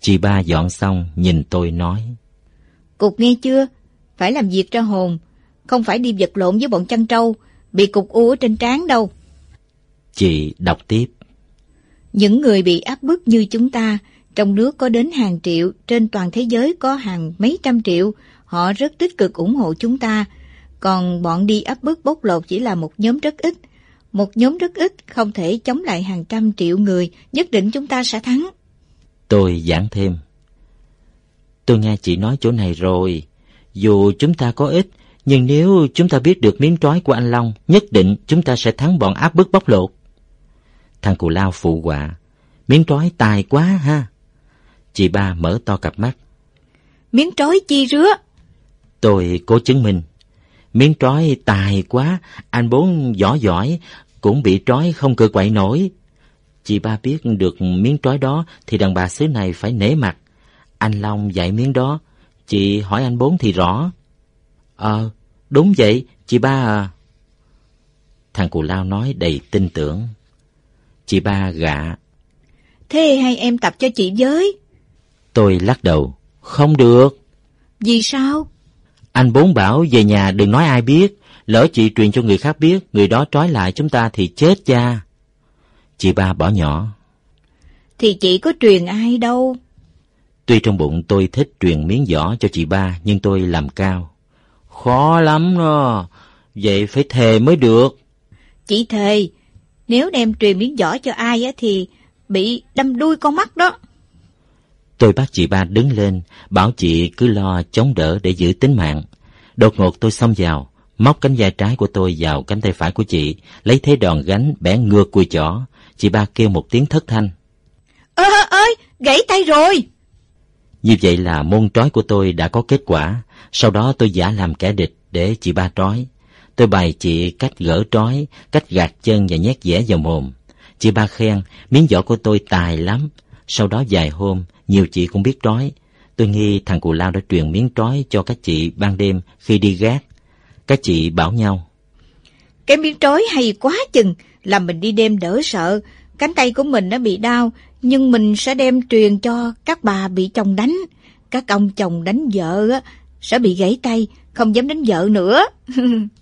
Chị ba dọn xong, nhìn tôi nói. Cục nghe chưa? Phải làm việc cho hồn, không phải đi vật lộn với bọn chăn trâu, bị cục u ở trên trán đâu. Chị đọc tiếp. Những người bị áp bức như chúng ta, trong nước có đến hàng triệu, trên toàn thế giới có hàng mấy trăm triệu, họ rất tích cực ủng hộ chúng ta. Còn bọn đi áp bức bóc lột chỉ là một nhóm rất ít. Một nhóm rất ít không thể chống lại hàng trăm triệu người, nhất định chúng ta sẽ thắng. Tôi giảng thêm. Tôi nghe chị nói chỗ này rồi. Dù chúng ta có ít, nhưng nếu chúng ta biết được miếng trói của anh Long, nhất định chúng ta sẽ thắng bọn áp bức bóc lột. Thằng cù lao phụ họa. Miếng trói tài quá ha. Chị ba mở to cặp mắt. Miếng trói chi rứa? Tôi cố chứng minh. Miếng trói tài quá, anh bốn giỏi giỏi, cũng bị trói không cơ quậy nổi. Chị ba biết được miếng trói đó thì đàn bà xứ này phải nể mặt. Anh Long dạy miếng đó, chị hỏi anh bốn thì rõ. Ờ, đúng vậy, chị ba à. Thằng cù lao nói đầy tin tưởng. Chị ba gạ. Thế hay em tập cho chị với? Tôi lắc đầu. Không được. Vì sao? Anh bốn bảo về nhà đừng nói ai biết. Lỡ chị truyền cho người khác biết, người đó trói lại chúng ta thì chết cha. Chị ba bỏ nhỏ. Thì chị có truyền ai đâu. Tuy trong bụng tôi thích truyền miếng vỏ cho chị ba, nhưng tôi làm cao. Khó lắm đó, vậy phải thề mới được. Chị thề, nếu đem truyền miếng vỏ cho ai á thì bị đâm đuôi con mắt đó. Tôi bắt chị ba đứng lên, bảo chị cứ lo chống đỡ để giữ tính mạng. Đột ngột tôi xông vào, móc cánh vai trái của tôi vào cánh tay phải của chị, lấy thế đòn gánh bẻ ngược cùi chỏ. Chị ba kêu một tiếng thất thanh. Ơ ơi, gãy tay rồi! Như vậy là môn trói của tôi đã có kết quả. Sau đó tôi giả làm kẻ địch để chị ba trói. Tôi bày chị cách gỡ trói, cách gạt chân và nhét dẻ vào mồm. Chị ba khen, miếng vỏ của tôi tài lắm. Sau đó vài hôm, nhiều chị cũng biết trói. Tôi nghi thằng cù lao đã truyền miếng trói cho các chị ban đêm khi đi gác. Các chị bảo nhau. Cái miếng trói hay quá chừng, làm mình đi đêm đỡ sợ. Cánh tay của mình nó bị đau, nhưng mình sẽ đem truyền cho các bà bị chồng đánh. Các ông chồng đánh vợ sẽ bị gãy tay, không dám đánh vợ nữa.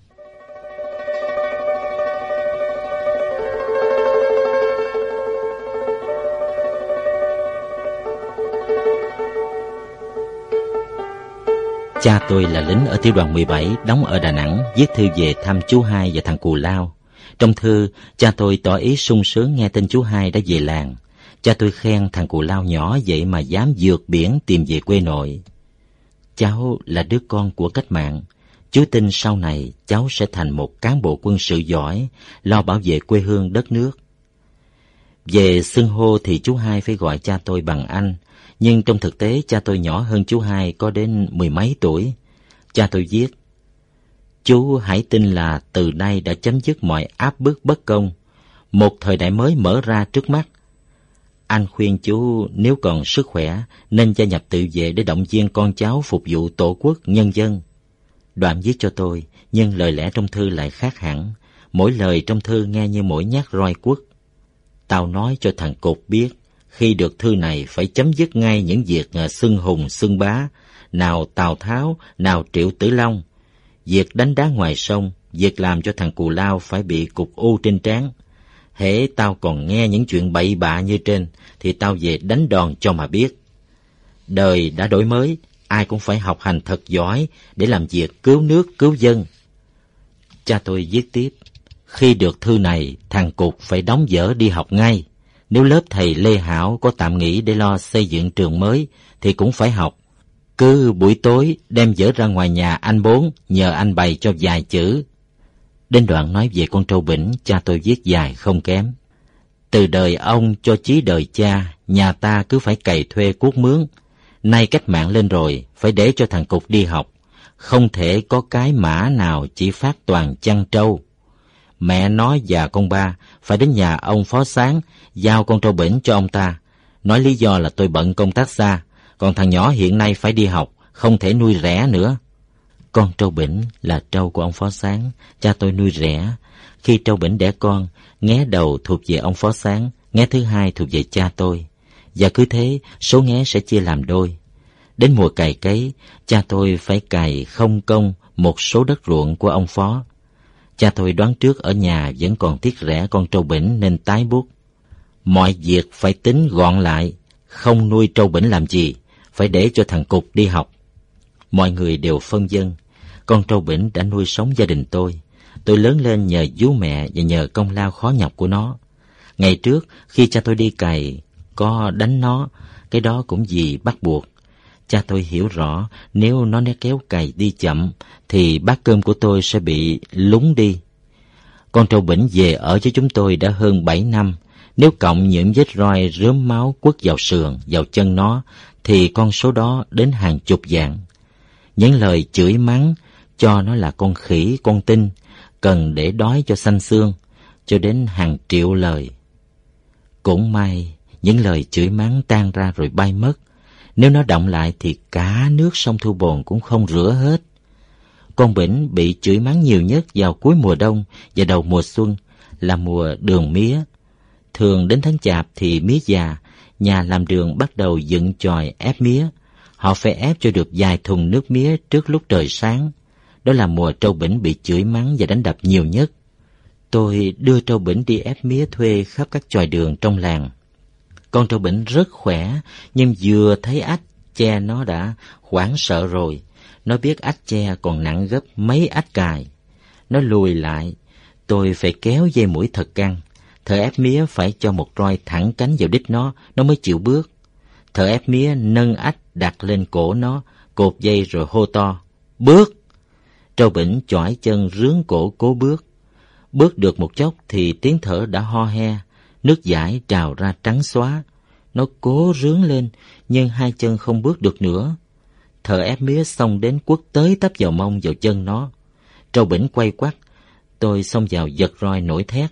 Cha tôi là lính ở tiểu đoàn 17, đóng ở Đà Nẵng, viết thư về thăm chú hai và thằng Cù Lao. Trong thư, cha tôi tỏ ý sung sướng nghe tin chú hai đã về làng. Cha tôi khen thằng Cù Lao nhỏ vậy mà dám vượt biển tìm về quê nội. Cháu là đứa con của cách mạng. Chú tin sau này cháu sẽ thành một cán bộ quân sự giỏi, lo bảo vệ quê hương đất nước. Về xưng hô thì chú hai phải gọi cha tôi bằng anh, nhưng trong thực tế cha tôi nhỏ hơn chú hai có đến mười mấy tuổi. Cha tôi viết, Chú hãy tin là từ nay đã chấm dứt mọi áp bức bất công, một thời đại mới mở ra trước mắt. Anh khuyên chú nếu còn sức khỏe nên gia nhập tự vệ để động viên con cháu phục vụ tổ quốc, nhân dân. Đoạn viết cho tôi, nhưng lời lẽ trong thư lại khác hẳn. Mỗi lời trong thư nghe như mỗi nhát roi quất. Tao nói cho thằng cột biết, khi được thư này phải chấm dứt ngay những việc à, xưng hùng xưng bá, nào Tào Tháo, nào Triệu Tử Long. Việc đánh đá ngoài sông, việc làm cho thằng Cù Lao phải bị cục u trên trán. Hễ tao còn nghe những chuyện bậy bạ như trên, thì tao về đánh đòn cho mà biết. Đời đã đổi mới, ai cũng phải học hành thật giỏi để làm việc cứu nước, cứu dân. Cha tôi viết tiếp, khi được thư này, thằng Cục phải đóng dở đi học ngay. Nếu lớp thầy Lê Hảo có tạm nghỉ để lo xây dựng trường mới, thì cũng phải học. Cứ buổi tối đem dở ra ngoài nhà anh bốn, nhờ anh bày cho vài chữ. Đến đoạn nói về con trâu bỉnh, cha tôi viết dài không kém. Từ đời ông cho chí đời cha, nhà ta cứ phải cày thuê cuốc mướn. Nay cách mạng lên rồi, phải để cho thằng Cục đi học. Không thể có cái mã nào chỉ phát toàn chăn trâu. Mẹ nó và con ba phải đến nhà ông phó sáng, giao con trâu bỉnh cho ông ta. Nói lý do là tôi bận công tác xa, còn thằng nhỏ hiện nay phải đi học, không thể nuôi rẻ nữa. Con trâu bỉnh là trâu của ông phó sáng, cha tôi nuôi rẻ. Khi trâu bỉnh đẻ con, nghé đầu thuộc về ông phó sáng, nghé thứ hai thuộc về cha tôi. Và cứ thế, số nghé sẽ chia làm đôi. Đến mùa cày cấy, cha tôi phải cày không công một số đất ruộng của ông phó. Cha tôi đoán trước ở nhà vẫn còn tiếc rẻ con trâu bỉnh nên tái bút. Mọi việc phải tính gọn lại, không nuôi trâu bỉnh làm gì, phải để cho thằng Cục đi học. Mọi người đều phân dân, con trâu bỉnh đã nuôi sống gia đình tôi. Tôi lớn lên nhờ vú mẹ và nhờ công lao khó nhọc của nó. Ngày trước, khi cha tôi đi cày, có đánh nó, cái đó cũng vì bắt buộc. Cha tôi hiểu rõ nếu nó né kéo cày đi chậm thì bát cơm của tôi sẽ bị lúng đi. Con trâu bỉnh về ở với chúng tôi đã hơn 7 năm. Nếu cộng những vết roi rớm máu quất vào sườn, vào chân nó, thì con số đó đến hàng chục dạng. Những lời chửi mắng cho nó là con khỉ, con tinh, cần để đói cho xanh xương, cho đến hàng triệu lời. Cũng may, những lời chửi mắng tan ra rồi bay mất. Nếu nó động lại thì cả nước sông Thu Bồn cũng không rửa hết. Con Bỉnh bị chửi mắng nhiều nhất vào cuối mùa đông và đầu mùa xuân là mùa đường mía. Thường đến tháng chạp thì mía già, nhà làm đường bắt đầu dựng chòi ép mía. Họ phải ép cho được vài thùng nước mía trước lúc trời sáng. Đó là mùa trâu bỉnh bị chửi mắng và đánh đập nhiều nhất. Tôi đưa trâu bỉnh đi ép mía thuê khắp các chòi đường trong làng. Con trâu bỉnh rất khỏe, nhưng vừa thấy ách, che nó đã hoảng sợ rồi. Nó biết ách che còn nặng gấp mấy ách cài. Nó lùi lại, tôi phải kéo dây mũi thật căng. Thợ ép mía phải cho một roi thẳng cánh vào đít nó, nó mới chịu bước. Thợ ép mía nâng ách đặt lên cổ nó, cột dây rồi hô to. Bước! Trâu bỉnh chỏi chân rướng cổ cố bước. Bước được một chốc thì tiếng thở đã ho he, nước giải trào ra trắng xóa. Nó cố rướng lên, nhưng hai chân không bước được nữa. Thợ ép mía xông đến quất tới tấp vào mông vào chân nó. Trâu bỉnh quay quắt, tôi xông vào giật roi nổi thét.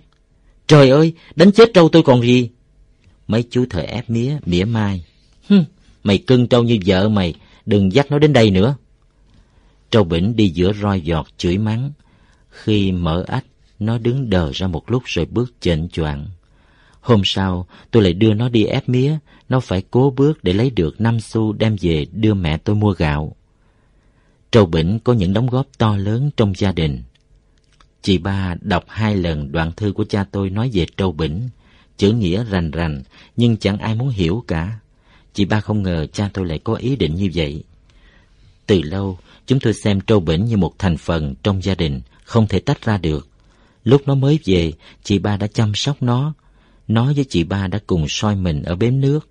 Trời ơi, đánh chết trâu tôi còn gì? Mấy chú thợ ép mía mỉa mai. Hừm, mày cưng trâu như vợ mày, đừng dắt nó đến đây nữa. Trâu bỉnh đi giữa roi giọt chửi mắng. Khi mở ách, nó đứng đờ ra một lúc rồi bước chệnh choạng. Hôm sau, tôi lại đưa nó đi ép mía, nó phải cố bước để lấy được năm xu đem về đưa mẹ tôi mua gạo. Trâu Bỉnh có những đóng góp to lớn trong gia đình. Chị ba đọc hai lần đoạn thư của cha tôi nói về Trâu Bỉnh, chữ nghĩa rành rành nhưng chẳng ai muốn hiểu cả. Chị ba không ngờ cha tôi lại có ý định như vậy. Từ lâu, chúng tôi xem Trâu Bỉnh như một thành phần trong gia đình, không thể tách ra được. Lúc nó mới về, chị ba đã chăm sóc nó. Nó với chị ba đã cùng soi mình ở bến nước,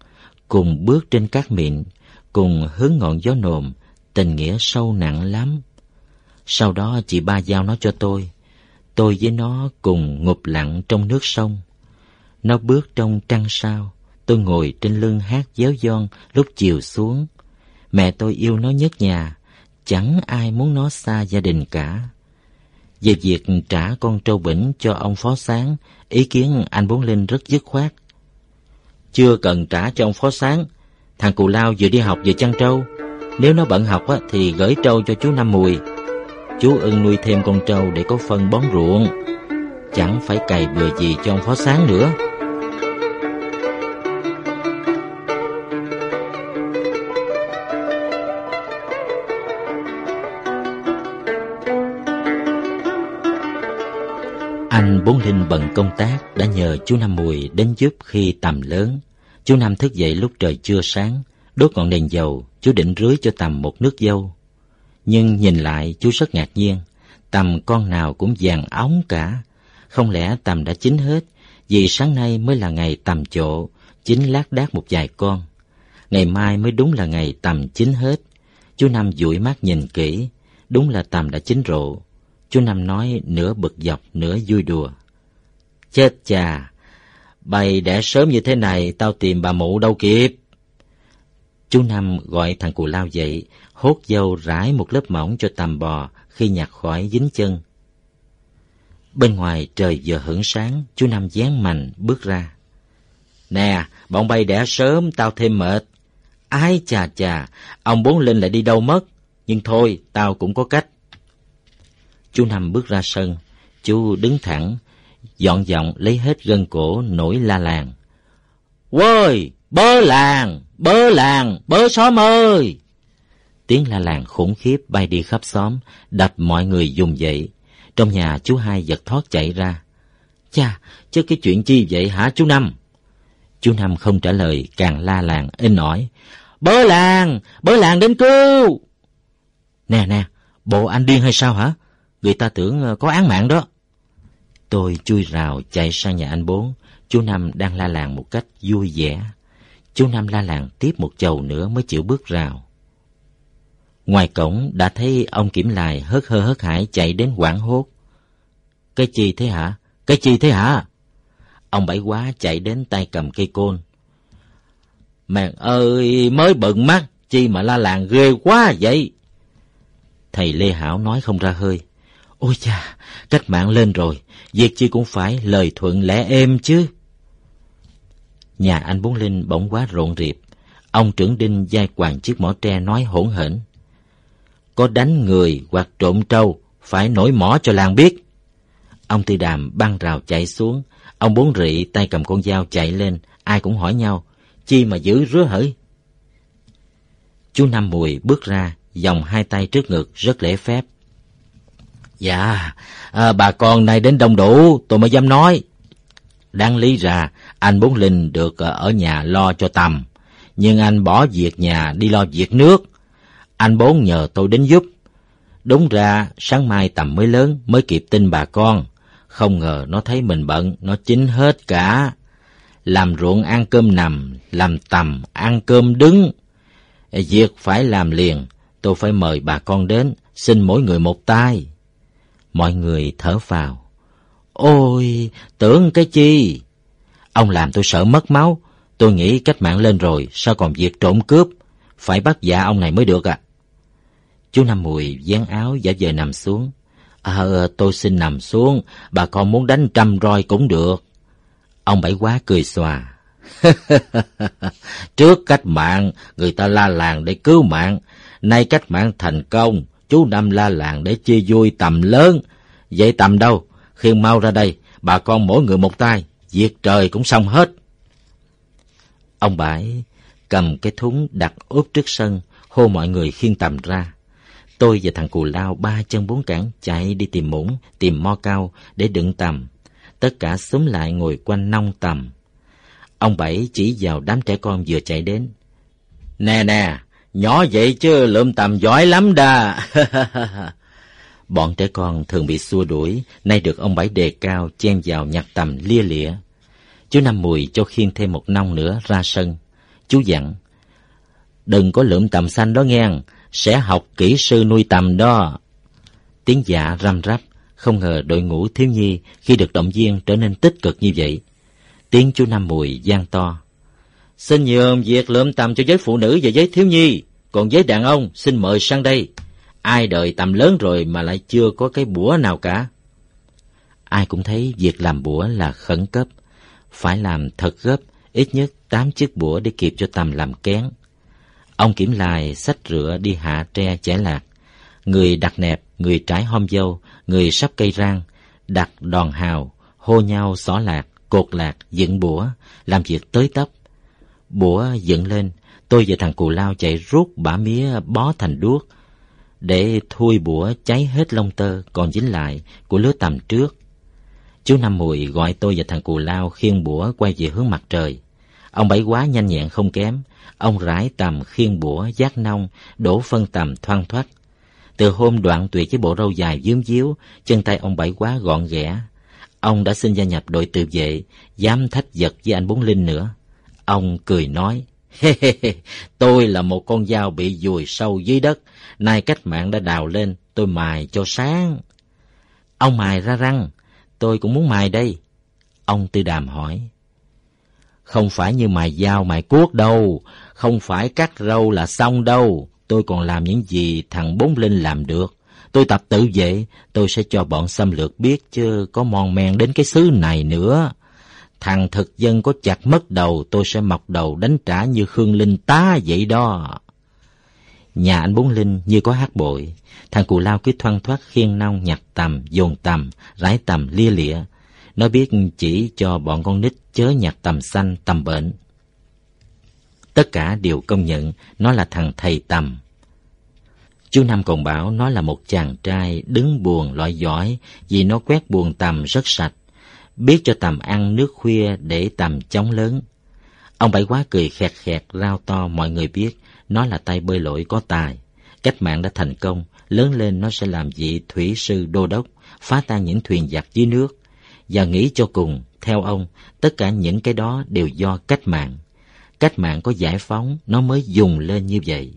cùng bước trên các miệng, cùng hướng ngọn gió nồm, tình nghĩa sâu nặng lắm. Sau đó chị ba giao nó cho tôi. Tôi với nó cùng ngụp lặng trong nước sông. Nó bước trong trăng sao, tôi ngồi trên lưng hát déo giòn lúc chiều xuống. Mẹ tôi yêu nó nhất nhà, chẳng ai muốn nó xa gia đình cả. Về việc trả con trâu bỉnh cho ông Phó Sáng, ý kiến anh Bốn Linh rất dứt khoát. Chưa cần trả cho ông Phó Sáng, thằng Cù Lao vừa đi học vừa chăn trâu. Nếu nó bận học á, thì gửi trâu cho chú Năm Mùi. Chú ưng nuôi thêm con trâu để có phân bón ruộng. Chẳng phải cày bừa gì cho ông Phó Sáng nữa. Anh Bốn Linh bận công tác đã nhờ chú Năm Mùi đến giúp khi tầm lớn. Chú Năm thức dậy lúc trời chưa sáng, đốt ngọn đèn dầu, chú định rưới cho tầm một nước dâu. Nhưng nhìn lại chú rất ngạc nhiên, tầm con nào cũng vàng óng cả. Không lẽ tầm đã chín hết, vì sáng nay mới là ngày tầm chỗ, chín lác đác một vài con. Ngày mai mới đúng là ngày tầm chín hết. Chú Năm dụi mắt nhìn kỹ, đúng là tầm đã chín rộ. Chú Năm nói nửa bực dọc nửa vui đùa. Chết chà, bày đẻ sớm như thế này tao tìm bà mụ đâu kịp. Chú Năm gọi thằng cù lao dậy, hốt dâu rải một lớp mỏng cho tầm bò khi nhặt khỏi dính chân. Bên ngoài trời vừa hưởng sáng, chú Năm dán mạnh bước ra. Nè, bọn bay đẻ sớm, tao thêm mệt. Ai chà chà, ông Bốn Linh lại đi đâu mất? Nhưng thôi, tao cũng có cách. Chú Năm bước ra sân, chú đứng thẳng, dọn giọng lấy hết gân cổ nổi la làng. Quơi, bớ làng, bớ làng, bớ xóm ơi! Tiếng la làng khủng khiếp bay đi khắp xóm, đập mọi người dùng dậy. Trong nhà chú hai giật thoát chạy ra. Cha, chứ cái chuyện chi vậy hả chú Năm? Chú Năm không trả lời, càng la làng, in ỏi. Bớ làng, bớ làng đến cứu! Nè nè, bộ anh điên hay sao hả? Người ta tưởng ờ, có án mạng đó. Tôi chui rào chạy sang nhà anh bốn. Chú Năm đang la làng một cách vui vẻ. Chú Năm la làng tiếp một chầu nữa mới chịu bước rào. Ngoài cổng đã thấy ông kiểm lại hớt hơ hớt hải chạy đến quảng hốt. Cái chi thế hả? Cái chi thế hả? Ông bảy quá chạy đến tay cầm cây côn. Mẹ ơi, mới bận mắt, chi mà la làng ghê quá vậy? Thầy Lê Hảo nói không ra hơi. Ôi cha, cách mạng lên rồi, việc chi cũng phải lời thuận lẽ êm chứ. Nhà anh Bốn Linh bỗng quá rộn rịp. Ông trưởng đinh giai quàng chiếc mỏ tre nói hỗn hển. Có đánh người hoặc trộm trâu, phải nổi mỏ cho làng biết. Ông Tư Đàm băng rào chạy xuống, ông Bốn Rị tay cầm con dao chạy lên, ai cũng hỏi nhau, chi mà giữ rứa hỡi. Chú Năm Mùi bước ra, dòng hai tay trước ngực rất lễ phép. Dạ, à, bà con này đến đông đủ, tôi mới dám nói. Đáng lý ra, anh Bốn Linh được à, ở nhà lo cho tầm, nhưng anh bỏ việc nhà đi lo việc nước. Anh Bốn nhờ tôi đến giúp. Đúng ra, sáng mai tầm mới lớn mới kịp tin bà con. Không ngờ nó thấy mình bận, nó chính hết cả. Làm ruộng ăn cơm nằm, làm tầm ăn cơm đứng. Việc phải làm liền, tôi phải mời bà con đến, xin mỗi người một tay. Mọi người thở vào. Ôi, tưởng cái chi? Ông làm tôi sợ mất máu. Tôi nghĩ cách mạng lên rồi, sao còn việc trộm cướp? Phải bắt dạ ông này mới được à. Chú Năm Mùi dán áo giả vờ nằm xuống. Ờ, tôi xin nằm xuống, bà con muốn đánh trăm roi cũng được. Ông Bảy Quá cười xòa. Trước cách mạng, người ta la làng để cứu mạng. Nay cách mạng thành công, chú Năm la làng để chia vui tầm lớn. Vậy tầm đâu? Khiêng mau ra đây, bà con mỗi người một tay, việc trời cũng xong hết. Ông Bãi cầm cái thúng đặt úp trước sân, hô mọi người khiêng tầm ra. Tôi và thằng Cù Lao ba chân bốn cẳng chạy đi tìm muỗng, tìm mo cao để đựng tầm. Tất cả xúm lại ngồi quanh nông tầm. Ông Bảy chỉ vào đám trẻ con vừa chạy đến. Nè nè, nhỏ vậy chứ lượm tầm giỏi lắm đa, Bọn trẻ con thường bị xua đuổi, nay được ông Bảy đề cao chen vào nhặt tầm lia lịa. Chú Năm Mùi cho khiên thêm một nông nữa ra sân. Chú dặn, đừng có lượm tầm xanh đó nghe, sẽ học kỹ sư nuôi tầm đó. Tiếng dạ răm rắp, không ngờ đội ngũ thiếu nhi khi được động viên trở nên tích cực như vậy. Tiếng chú Năm Mùi gian to. Xin nhường việc lượm tầm cho giới phụ nữ và giới thiếu nhi, còn giới đàn ông xin mời sang đây. Ai đời tầm lớn rồi mà lại chưa có cái búa nào cả. Ai cũng thấy việc làm búa là khẩn cấp, phải làm thật gấp, ít nhất tám chiếc búa để kịp cho tầm làm kén. Ông kiểm lại sách rửa đi hạ tre chẻ lạc. Người đặt nẹp, người trái hôm dâu, người sắp cây rang, đặt đòn hào, hô nhau xỏ lạc, cột lạc, dựng búa, làm việc tới tấp. Bủa dựng lên, tôi và thằng cù lao chạy rút bả mía bó thành đuốc, để thui bủa cháy hết lông tơ còn dính lại của lứa tầm trước. Chú Năm Mùi gọi tôi và thằng cù lao khiêng bủa quay về hướng mặt trời. Ông bảy quá nhanh nhẹn không kém, ông rải tầm khiêng bủa giác nông, đổ phân tầm thoang thoát. Từ hôm đoạn tuyệt với bộ râu dài dướm díu, chân tay ông bảy quá gọn ghẽ. Ông đã xin gia nhập đội tự vệ, dám thách giật với anh Bốn Linh nữa. Ông cười nói, hê hê hê, tôi là một con dao bị dùi sâu dưới đất, nay cách mạng đã đào lên, tôi mài cho sáng. Ông mài ra răng, tôi cũng muốn mài đây. Ông Tư Đàm hỏi. Không phải như mài dao mài cuốc đâu, không phải cắt râu là xong đâu. Tôi còn làm những gì thằng Bốn Linh làm được. Tôi tập tự vệ, tôi sẽ cho bọn xâm lược biết chứ có mòn men đến cái xứ này nữa. Thằng thực dân có chặt mất đầu, tôi sẽ mọc đầu đánh trả như Khương Linh tá vậy đó. Nhà anh Bốn Linh như có hát bội, thằng cù lao cứ thoăn thoát khiêng nong nhặt tầm, dồn tầm, rải tầm lia lịa. Nó biết chỉ cho bọn con nít chớ nhặt tầm xanh, tầm bệnh. Tất cả đều công nhận nó là thằng thầy tầm. Chú Năm còn bảo nó là một chàng trai đứng buồn loại giỏi vì nó quét buồn tầm rất sạch, biết cho tầm ăn nước khuya để tầm chống lớn. Ông Bảy Quá cười khẹt khẹt rao to mọi người biết nó là tay bơi lội có tài. Cách mạng đã thành công, lớn lên nó sẽ làm vị thủy sư đô đốc, phá tan những thuyền giặc dưới nước. Và nghĩ cho cùng, theo ông, tất cả những cái đó đều do cách mạng. Cách mạng có giải phóng, nó mới dùng lên như vậy.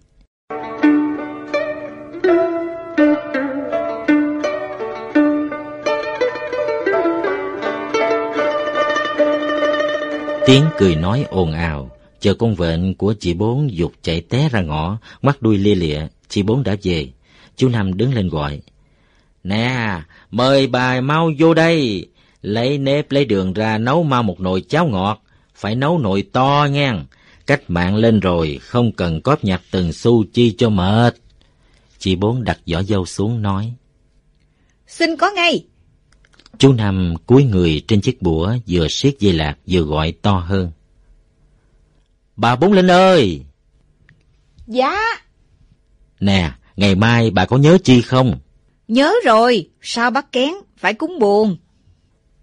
Tiếng cười nói ồn ào, chờ con vện của chị bốn dục chạy té ra ngõ, mắt đuôi lia lịa, chị bốn đã về. Chú Năm đứng lên gọi. Nè, mời bà mau vô đây, lấy nếp lấy đường ra nấu mau một nồi cháo ngọt, phải nấu nồi to nghe. Cách mạng lên rồi, không cần cóp nhặt từng xu chi cho mệt. Chị bốn đặt giỏ dâu xuống nói. Xin có ngay. Chú Năm cúi người trên chiếc bủa vừa siết dây lạc vừa gọi to hơn. Bà Bốn Linh ơi! Dạ. Nè, ngày mai bà có nhớ chi không? Nhớ rồi, sao bắt kén, phải cúng buồn.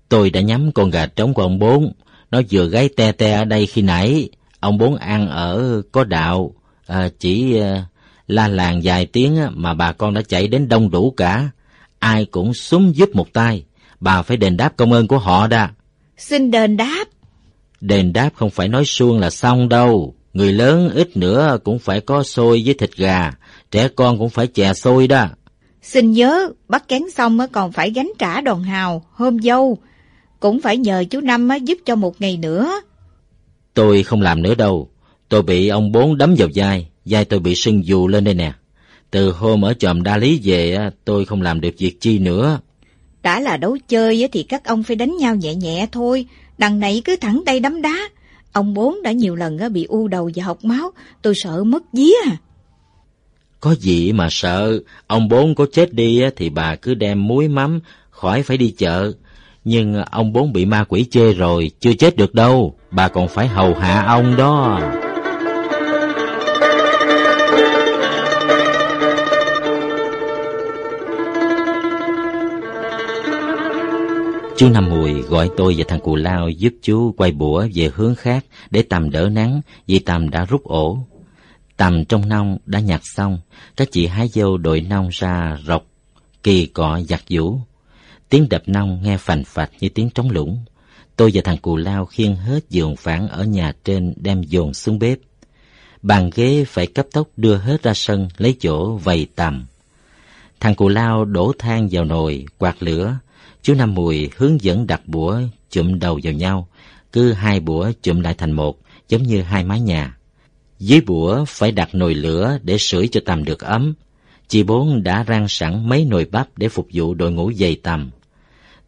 Tôi đã nhắm con gà trống của ông Bốn. Nó vừa gáy te te ở đây khi nãy. Ông Bốn ăn ở có đạo. À, chỉ à, la làng vài tiếng mà bà con đã chạy đến đông đủ cả. Ai cũng súng giúp một tay. Bà phải đền đáp công ơn của họ đã. Xin đền đáp. Đền đáp không phải nói suông là xong đâu. Người lớn ít nữa cũng phải có xôi với thịt gà. Trẻ con cũng phải chè xôi đó. Xin nhớ, bắt kén xong còn phải gánh trả đòn hào, hôm dâu. Cũng phải nhờ chú Năm giúp cho một ngày nữa. Tôi không làm nữa đâu. Tôi bị ông bốn đấm vào vai, vai tôi bị sưng dù lên đây nè. Từ hôm ở chòm đa lý về, tôi không làm được việc chi nữa. Đã là đấu chơi thì các ông phải đánh nhau nhẹ nhẹ thôi. Đằng này cứ thẳng tay đấm đá. Ông bốn đã nhiều lần bị u đầu và học máu. Tôi sợ mất vía à. Có gì mà sợ, ông bốn có chết đi thì bà cứ đem muối mắm, khỏi phải đi chợ. Nhưng ông bốn bị ma quỷ chê rồi, chưa chết được đâu, bà còn phải hầu hạ ông đó. Chú Năm Mùi gọi tôi và thằng Cù Lao giúp chú quay bủa về hướng khác để tầm đỡ nắng vì tầm đã rút ổ. Tầm trong nông đã nhặt xong, các chị hái dâu đội nông ra rọc, kỳ cọ giặt vũ. Tiếng đập nông nghe phành phạch như tiếng trống lũng. Tôi và thằng Cù Lao khiêng hết giường phản ở nhà trên đem dồn xuống bếp. Bàn ghế phải cấp tốc đưa hết ra sân lấy chỗ vầy tầm. Thằng Cù Lao đổ than vào nồi, quạt lửa. Chú Năm Mùi hướng dẫn đặt bũa chụm đầu vào nhau, cứ hai bũa chụm lại thành một, giống như hai mái nhà. Dưới bũa phải đặt nồi lửa để sưởi cho tầm được ấm. Chị bốn đã rang sẵn mấy nồi bắp để phục vụ đội ngũ dày tầm.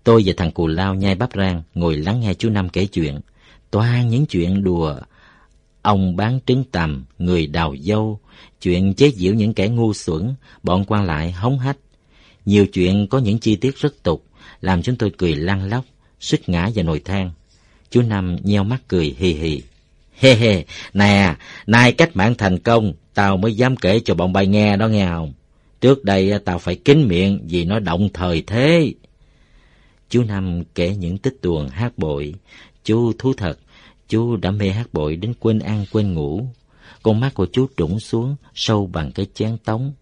Tôi và thằng Cù Lao nhai bắp rang, ngồi lắng nghe chú Năm kể chuyện. Toàn những chuyện đùa. Ông bán trứng tầm, người đào dâu, chuyện chế giễu những kẻ ngu xuẩn, bọn quan lại hống hách. Nhiều chuyện có những chi tiết rất tục, làm chúng tôi cười lăn lóc, suýt ngã vào nồi than. Chú Năm nheo mắt cười hì hì. He he, nè, nay cách mạng thành công, tao mới dám kể cho bọn bay nghe đó nghe không? Trước đây tao phải kín miệng vì nó động thời thế. Chú Năm kể những tích tuồng hát bội. Chú thú thật, chú đã mê hát bội đến quên ăn quên ngủ. Con mắt của chú trũng xuống, sâu bằng cái chén tống.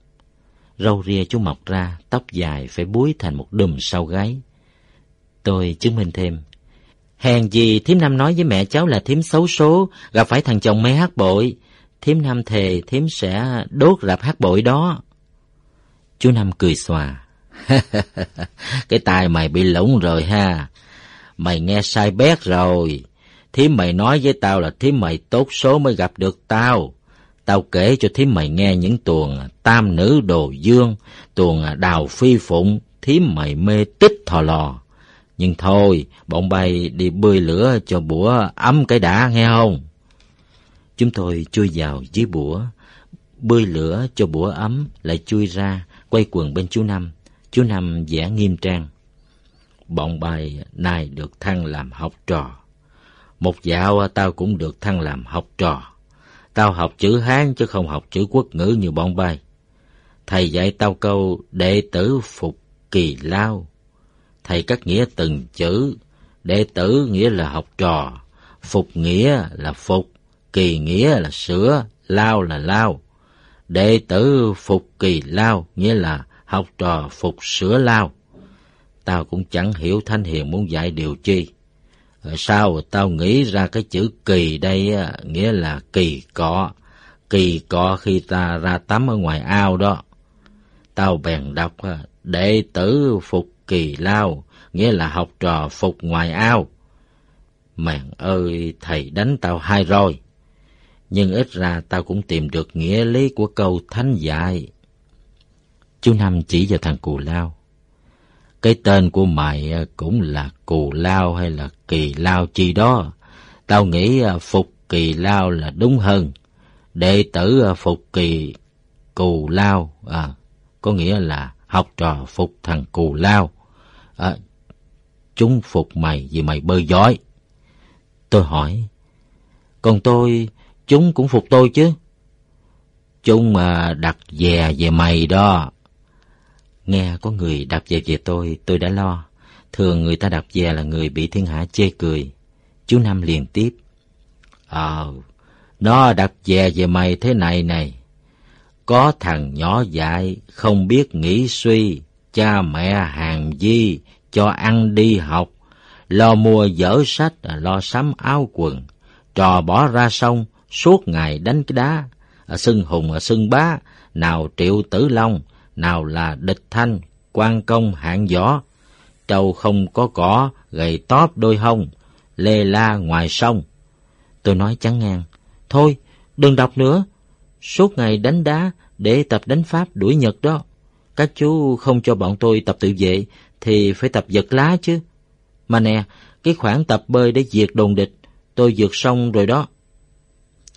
Râu ria chú mọc ra, tóc dài phải búi thành một đùm sau gáy. Tôi chứng minh thêm. Hèn gì thím Năm nói với mẹ cháu là thím xấu số, gặp phải thằng chồng mê hát bội. Thím Năm thề thím sẽ đốt rạp hát bội đó. Chú Năm cười xòa. cái tai mày bị lủng rồi ha. Mày nghe sai bét rồi. Thím mày nói với tao là thím mày tốt số mới gặp được tao. Tao kể cho thím mày nghe những tuồng tam nữ đồ dương, tuồng đào phi phụng, thím mày mê tích thò lò. Nhưng thôi, bọn bay đi bơi lửa cho bủa ấm cái đã nghe không? Chúng tôi chui vào dưới bủa, bơi lửa cho bủa ấm, lại chui ra, quay quần bên chú Năm. Chú Năm vẻ nghiêm trang. Bọn bay nay được thăng làm học trò. Một dạo tao cũng được thăng làm học trò. Tao học chữ Hán chứ không học chữ quốc ngữ như bọn bay. Thầy dạy tao câu đệ tử phục kỳ lao. Thầy cắt nghĩa từng chữ. Đệ tử nghĩa là học trò. Phục nghĩa là phục. Kỳ nghĩa là sửa. Lao là lao. Đệ tử phục kỳ lao nghĩa là học trò phục sửa lao. Tao cũng chẳng hiểu Thanh Hiền muốn dạy điều chi. Ở sao tao nghĩ ra cái chữ kỳ đây nghĩa là kỳ cọ. Kỳ cọ khi ta ra tắm ở ngoài ao đó. Tao bèn đọc ờ, đệ tử phục kỳ lao, nghĩa là học trò phục ngoài ao. Mạng ơi, thầy đánh tao hai roi. Nhưng ít ra tao cũng tìm được nghĩa lý của câu thánh dạy. Chú Năm chỉ vào thằng Cù Lao. Cái tên của mày cũng là Cù Lao hay là Kỳ Lao chi đó. Tao nghĩ à, Phục Kỳ Lao là đúng hơn. Đệ tử à, Phục Kỳ Cù Lao, à, có nghĩa là học trò phục thằng Cù Lao. À, chúng phục mày vì mày bơi giỏi. Tôi hỏi, còn tôi, chúng cũng phục tôi chứ? Chúng mà đặt dè về mày đó. Nghe có người đặt về về tôi, tôi đã lo. Thường người ta đặt về là người bị thiên hạ chê cười. Chú Năm liền tiếp. Ờ, nó đặt về về mày thế này này. Có thằng nhỏ dại, không biết nghĩ suy, cha mẹ hàng di, cho ăn đi học, lo mua dở sách, lo sắm áo quần, trò bỏ ra sông, suốt ngày đánh cái đá, à, xưng hùng à, xưng bá, nào triệu tử long, nào là địch thanh, quan công hạng võ. Trâu không có cỏ, gầy tóp đôi hông, lê la ngoài sông. Tôi nói chắn ngang, thôi, đừng đọc nữa. Suốt ngày đánh đá để tập đánh Pháp đuổi Nhật đó. Các chú không cho bọn tôi tập tự vệ thì phải tập giật lá chứ. Mà nè, cái khoảng tập bơi để diệt đồn địch, tôi vượt xong rồi đó.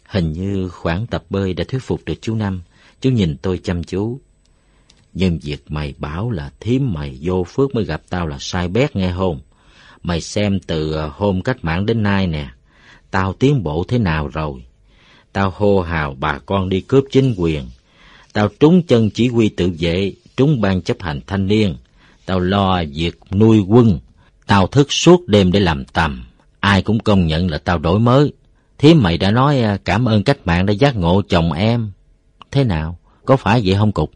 Hình như khoảng tập bơi đã thuyết phục được chú Năm. Chú nhìn tôi chăm chú. Nhưng việc mày bảo là thím mày vô phước mới gặp tao là sai bét nghe hôn. Mày xem từ ờ, hôm cách mạng đến nay nè, tao tiến bộ thế nào rồi. Tao hô hào bà con đi cướp chính quyền. Tao trúng chân chỉ huy tự vệ, trúng ban chấp hành thanh niên. Tao lo việc nuôi quân. Tao thức suốt đêm để làm tầm. Ai cũng công nhận là tao đổi mới. Thím mày đã nói à, cảm ơn cách mạng đã giác ngộ chồng em. Thế nào? Có phải vậy không Cục?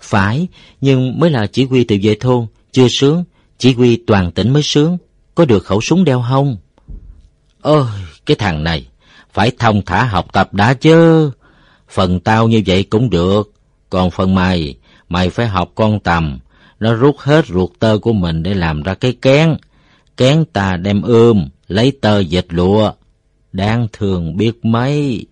Phải, nhưng mới là chỉ huy tự vệ thôn, chưa sướng, chỉ huy toàn tỉnh mới sướng, có được khẩu súng đeo hông? Ôi, cái thằng này, phải thông thả học tập đã chứ. Phần tao như vậy cũng được, còn phần mày, mày phải học con tầm, nó rút hết ruột tơ của mình để làm ra cái kén. Kén ta đem ươm, lấy tơ dệt lụa. Đáng thường biết mấy.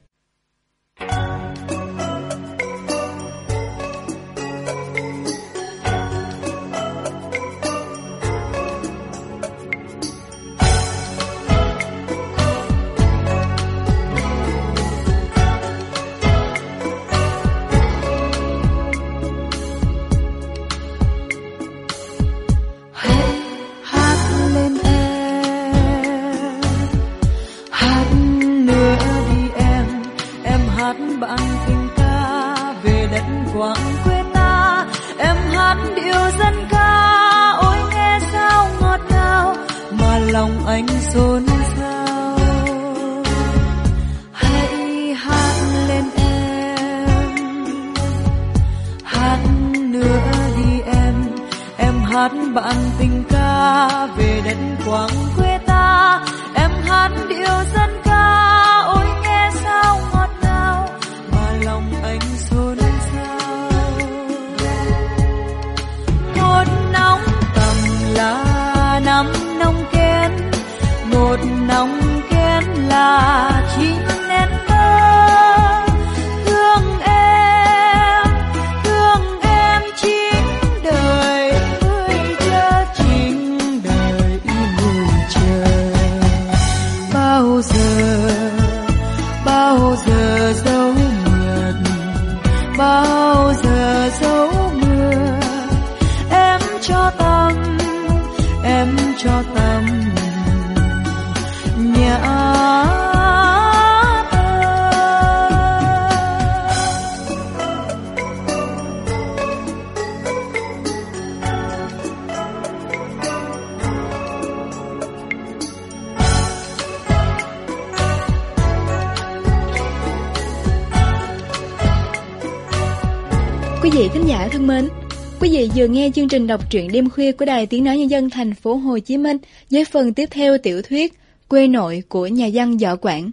Đọc truyện đêm khuya của Đài Tiếng Nói Nhân dân thành phố Hồ Chí Minh với phần tiếp theo tiểu thuyết Quê nội của nhà văn Võ Quảng.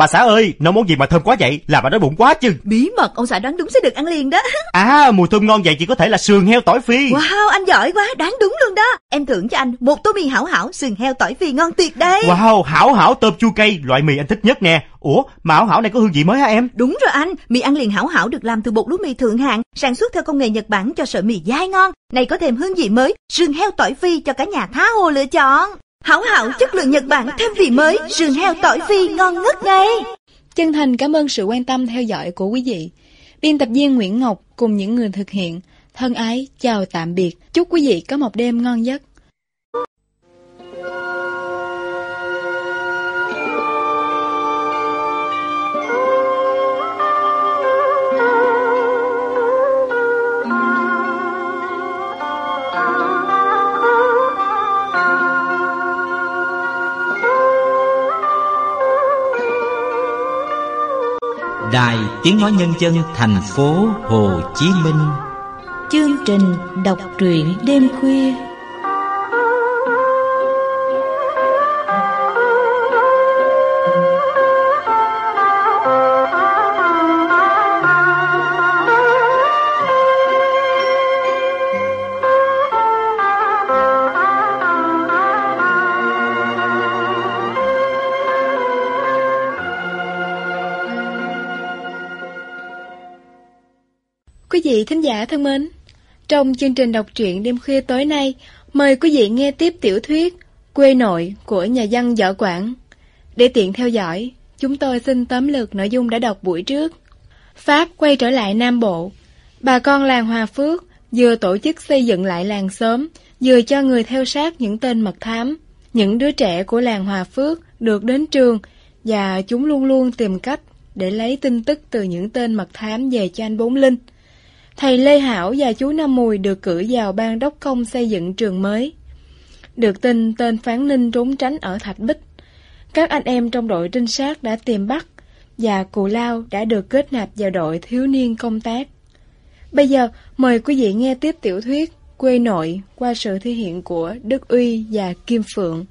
Bà xã ơi, nấu món gì mà thơm quá vậy? Làm bà đói bụng quá chứ. Bí mật ông xã đoán đúng sẽ được ăn liền đó. À, mùi thơm ngon vậy chỉ có thể là sườn heo tỏi phi. Wow, anh giỏi quá, đoán đúng luôn đó. Em thưởng cho anh một tô mì hảo hảo sườn heo tỏi phi ngon tuyệt đấy. Wow, hảo hảo tôm chua cây, loại mì anh thích nhất nè. Ủa, mà hảo hảo này có hương vị mới hả em? Đúng rồi anh, mì ăn liền hảo hảo được làm từ bột lúa mì thượng hạng, sản xuất theo công nghệ Nhật Bản cho sợi mì dai ngon. Này có thêm hương vị mới, sườn heo tỏi phi cho cả nhà tha hồ lựa chọn. Hảo hảo chất lượng Nhật Bản thêm vị mới, sườn heo tỏi phi ngon ngất ngay. Chân thành cảm ơn sự quan tâm theo dõi của quý vị. Biên tập viên Nguyễn Ngọc cùng những người thực hiện. Thân ái, chào tạm biệt. Chúc quý vị có một đêm ngon giấc. Đài Tiếng Nói Nhân dân, thành phố Hồ Chí Minh. Chương trình đọc truyện đêm khuya. Vị thính giả thân mến, trong chương trình đọc truyện đêm khuya tối nay, mời quý vị nghe tiếp tiểu thuyết Quê nội của nhà văn Võ Quảng. Để tiện theo dõi, chúng tôi xin tóm lược nội dung đã đọc buổi trước. Pháp quay trở lại Nam Bộ. Bà con làng Hòa Phước vừa tổ chức xây dựng lại làng xóm, vừa cho người theo sát những tên mật thám. Những đứa trẻ của làng Hòa Phước được đến trường và chúng luôn luôn tìm cách để lấy tin tức từ những tên mật thám về cho anh Bốn Linh. Thầy Lê Hảo và chú Năm Mùi được cử vào ban đốc công xây dựng trường mới. Được tin tên Phán Ninh trốn tránh ở Thạch Bích. Các anh em trong đội trinh sát đã tìm bắt và Cù Lao đã được kết nạp vào đội thiếu niên công tác. Bây giờ, mời quý vị nghe tiếp tiểu thuyết Quê nội qua sự thể hiện của Đức Uy và Kim Phượng.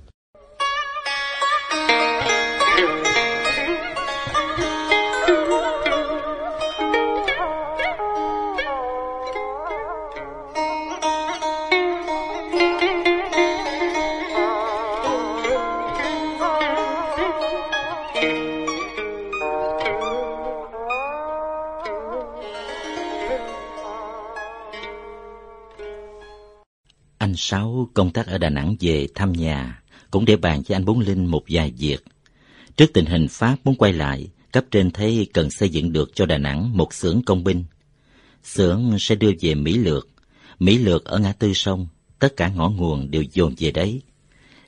Sáu công tác ở Đà Nẵng về thăm nhà, cũng để bàn với anh Bốn Linh một vài việc. Trước tình hình Pháp muốn quay lại, cấp trên thấy cần xây dựng được cho Đà Nẵng một xưởng công binh. Xưởng sẽ đưa về Mỹ Lược. Mỹ Lược ở ngã tư sông, tất cả ngõ nguồn đều dồn về đấy.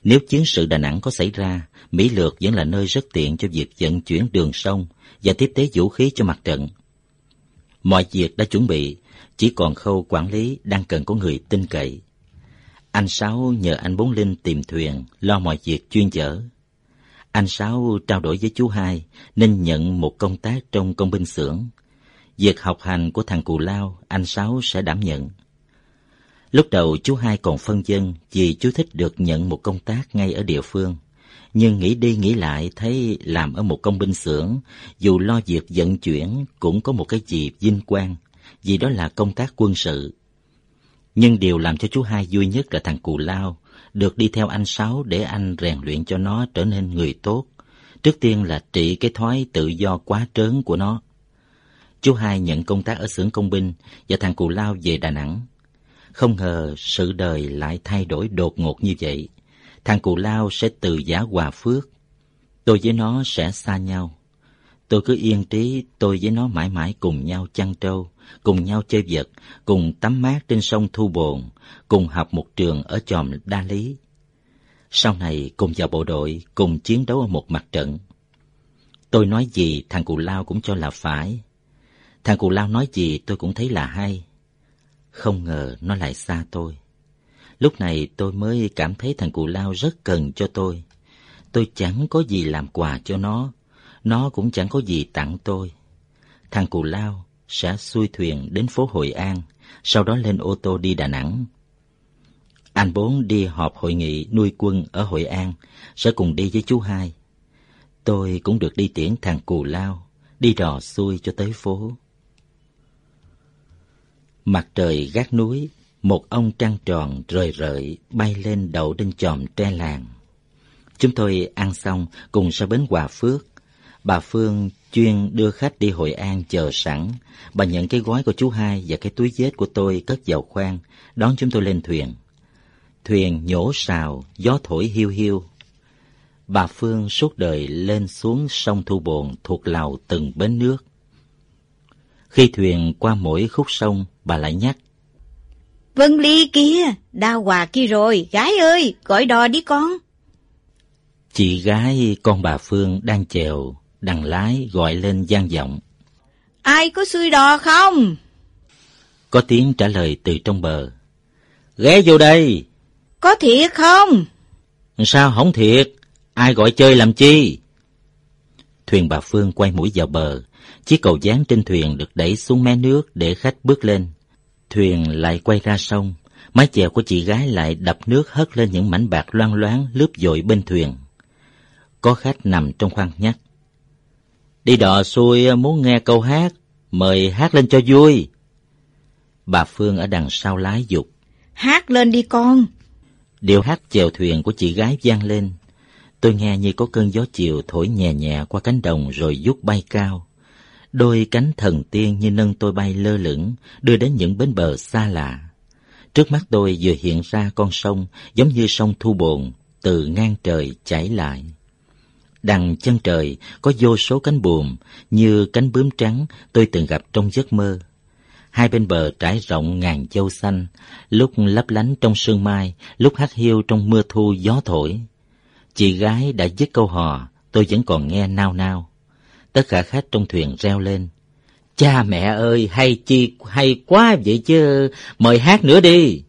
Nếu chiến sự Đà Nẵng có xảy ra, Mỹ Lược vẫn là nơi rất tiện cho việc vận chuyển đường sông và tiếp tế vũ khí cho mặt trận. Mọi việc đã chuẩn bị, chỉ còn khâu quản lý đang cần có người tin cậy. Anh Sáu nhờ anh Bốn Linh tìm thuyền, lo mọi việc chuyên chở. Anh Sáu trao đổi với chú Hai nên nhận một công tác trong công binh xưởng. Việc học hành của thằng Cù Lao, anh Sáu sẽ đảm nhận. Lúc đầu chú Hai còn phân dân vì chú thích được nhận một công tác ngay ở địa phương. Nhưng nghĩ đi nghĩ lại thấy làm ở một công binh xưởng, dù lo việc vận chuyển cũng có một cái gì vinh quang, vì đó là công tác quân sự. Nhưng điều làm cho chú hai vui nhất là thằng Cù Lao, được đi theo anh Sáu để anh rèn luyện cho nó trở nên người tốt. Trước tiên là trị cái thói tự do quá trớn của nó. Chú hai nhận công tác ở xưởng công binh và thằng Cù Lao về Đà Nẵng. Không ngờ sự đời lại thay đổi đột ngột như vậy. Thằng Cù Lao sẽ từ giả hòa phước. Tôi với nó sẽ xa nhau. Tôi cứ yên trí tôi với nó mãi mãi cùng nhau chăn trâu, cùng nhau chơi vật, cùng tắm mát trên sông Thu Bồn, cùng học một trường ở chòm Đa Lý. Sau này cùng vào bộ đội, cùng chiến đấu ở một mặt trận. Tôi nói gì thằng Cụ Lao cũng cho là phải. Thằng Cụ Lao nói gì tôi cũng thấy là hay. Không ngờ nó lại xa tôi. Lúc này tôi mới cảm thấy thằng Cụ Lao rất cần cho tôi. Tôi chẳng có gì làm quà cho nó, nó cũng chẳng có gì tặng tôi. Thằng Cù Lao sẽ xuôi thuyền đến phố Hội An, sau đó lên ô tô đi Đà Nẵng. Anh bốn đi họp hội nghị nuôi quân ở Hội An, sẽ cùng đi với chú hai. Tôi cũng được đi tiễn thằng Cù Lao, đi đò xuôi cho tới phố. Mặt trời gác núi, một ông trăng tròn rời rợi bay lên đậu trên chòm tre làng. Chúng tôi ăn xong cùng ra bến Hòa Phước. Bà Phương chuyên đưa khách đi Hội An chờ sẵn. Bà nhận cái gói của chú hai và cái túi vết của tôi cất vào khoang, đón chúng tôi lên thuyền. Thuyền nhổ xào, gió thổi hiu hiu. Bà Phương suốt đời lên xuống sông Thu Bồn thuộc lào từng bến nước. Khi thuyền qua mỗi khúc sông, bà lại nhắc. Vân Ly kia, đào hòa kia rồi, gái ơi, gọi đò đi con. Chị gái con bà Phương đang chèo, đằng lái gọi lên gian giọng. Ai có xuôi đò không? Có tiếng trả lời từ trong bờ. Ghé vô đây. Có thiệt không? Sao không thiệt? Ai gọi chơi làm chi? Thuyền bà Phương quay mũi vào bờ. Chiếc cầu dáng trên thuyền được đẩy xuống mé nước để khách bước lên. Thuyền lại quay ra sông. Mái chèo của chị gái lại đập nước hất lên những mảnh bạc loang loáng lướt dội bên thuyền. Có khách nằm trong khoang nhắc. Đi đò xuôi muốn nghe câu hát, mời hát lên cho vui. Bà Phương ở đằng sau lái dục. Hát lên đi con. Điệu hát chèo thuyền của chị gái vang lên. Tôi nghe như có cơn gió chiều thổi nhẹ nhẹ qua cánh đồng rồi vút bay cao. Đôi cánh thần tiên như nâng tôi bay lơ lửng, đưa đến những bến bờ xa lạ. Trước mắt tôi vừa hiện ra con sông, giống như sông Thu Bồn, từ ngang trời chảy lại. Đằng chân trời có vô số cánh buồm, như cánh bướm trắng tôi từng gặp trong giấc mơ. Hai bên bờ trải rộng ngàn châu xanh, lúc lấp lánh trong sương mai, lúc hát hiu trong mưa thu gió thổi. Chị gái đã dứt câu hò, tôi vẫn còn nghe nao nao. Tất cả khách trong thuyền reo lên. Cha mẹ ơi, hay chi, hay quá vậy chứ, mời hát nữa đi.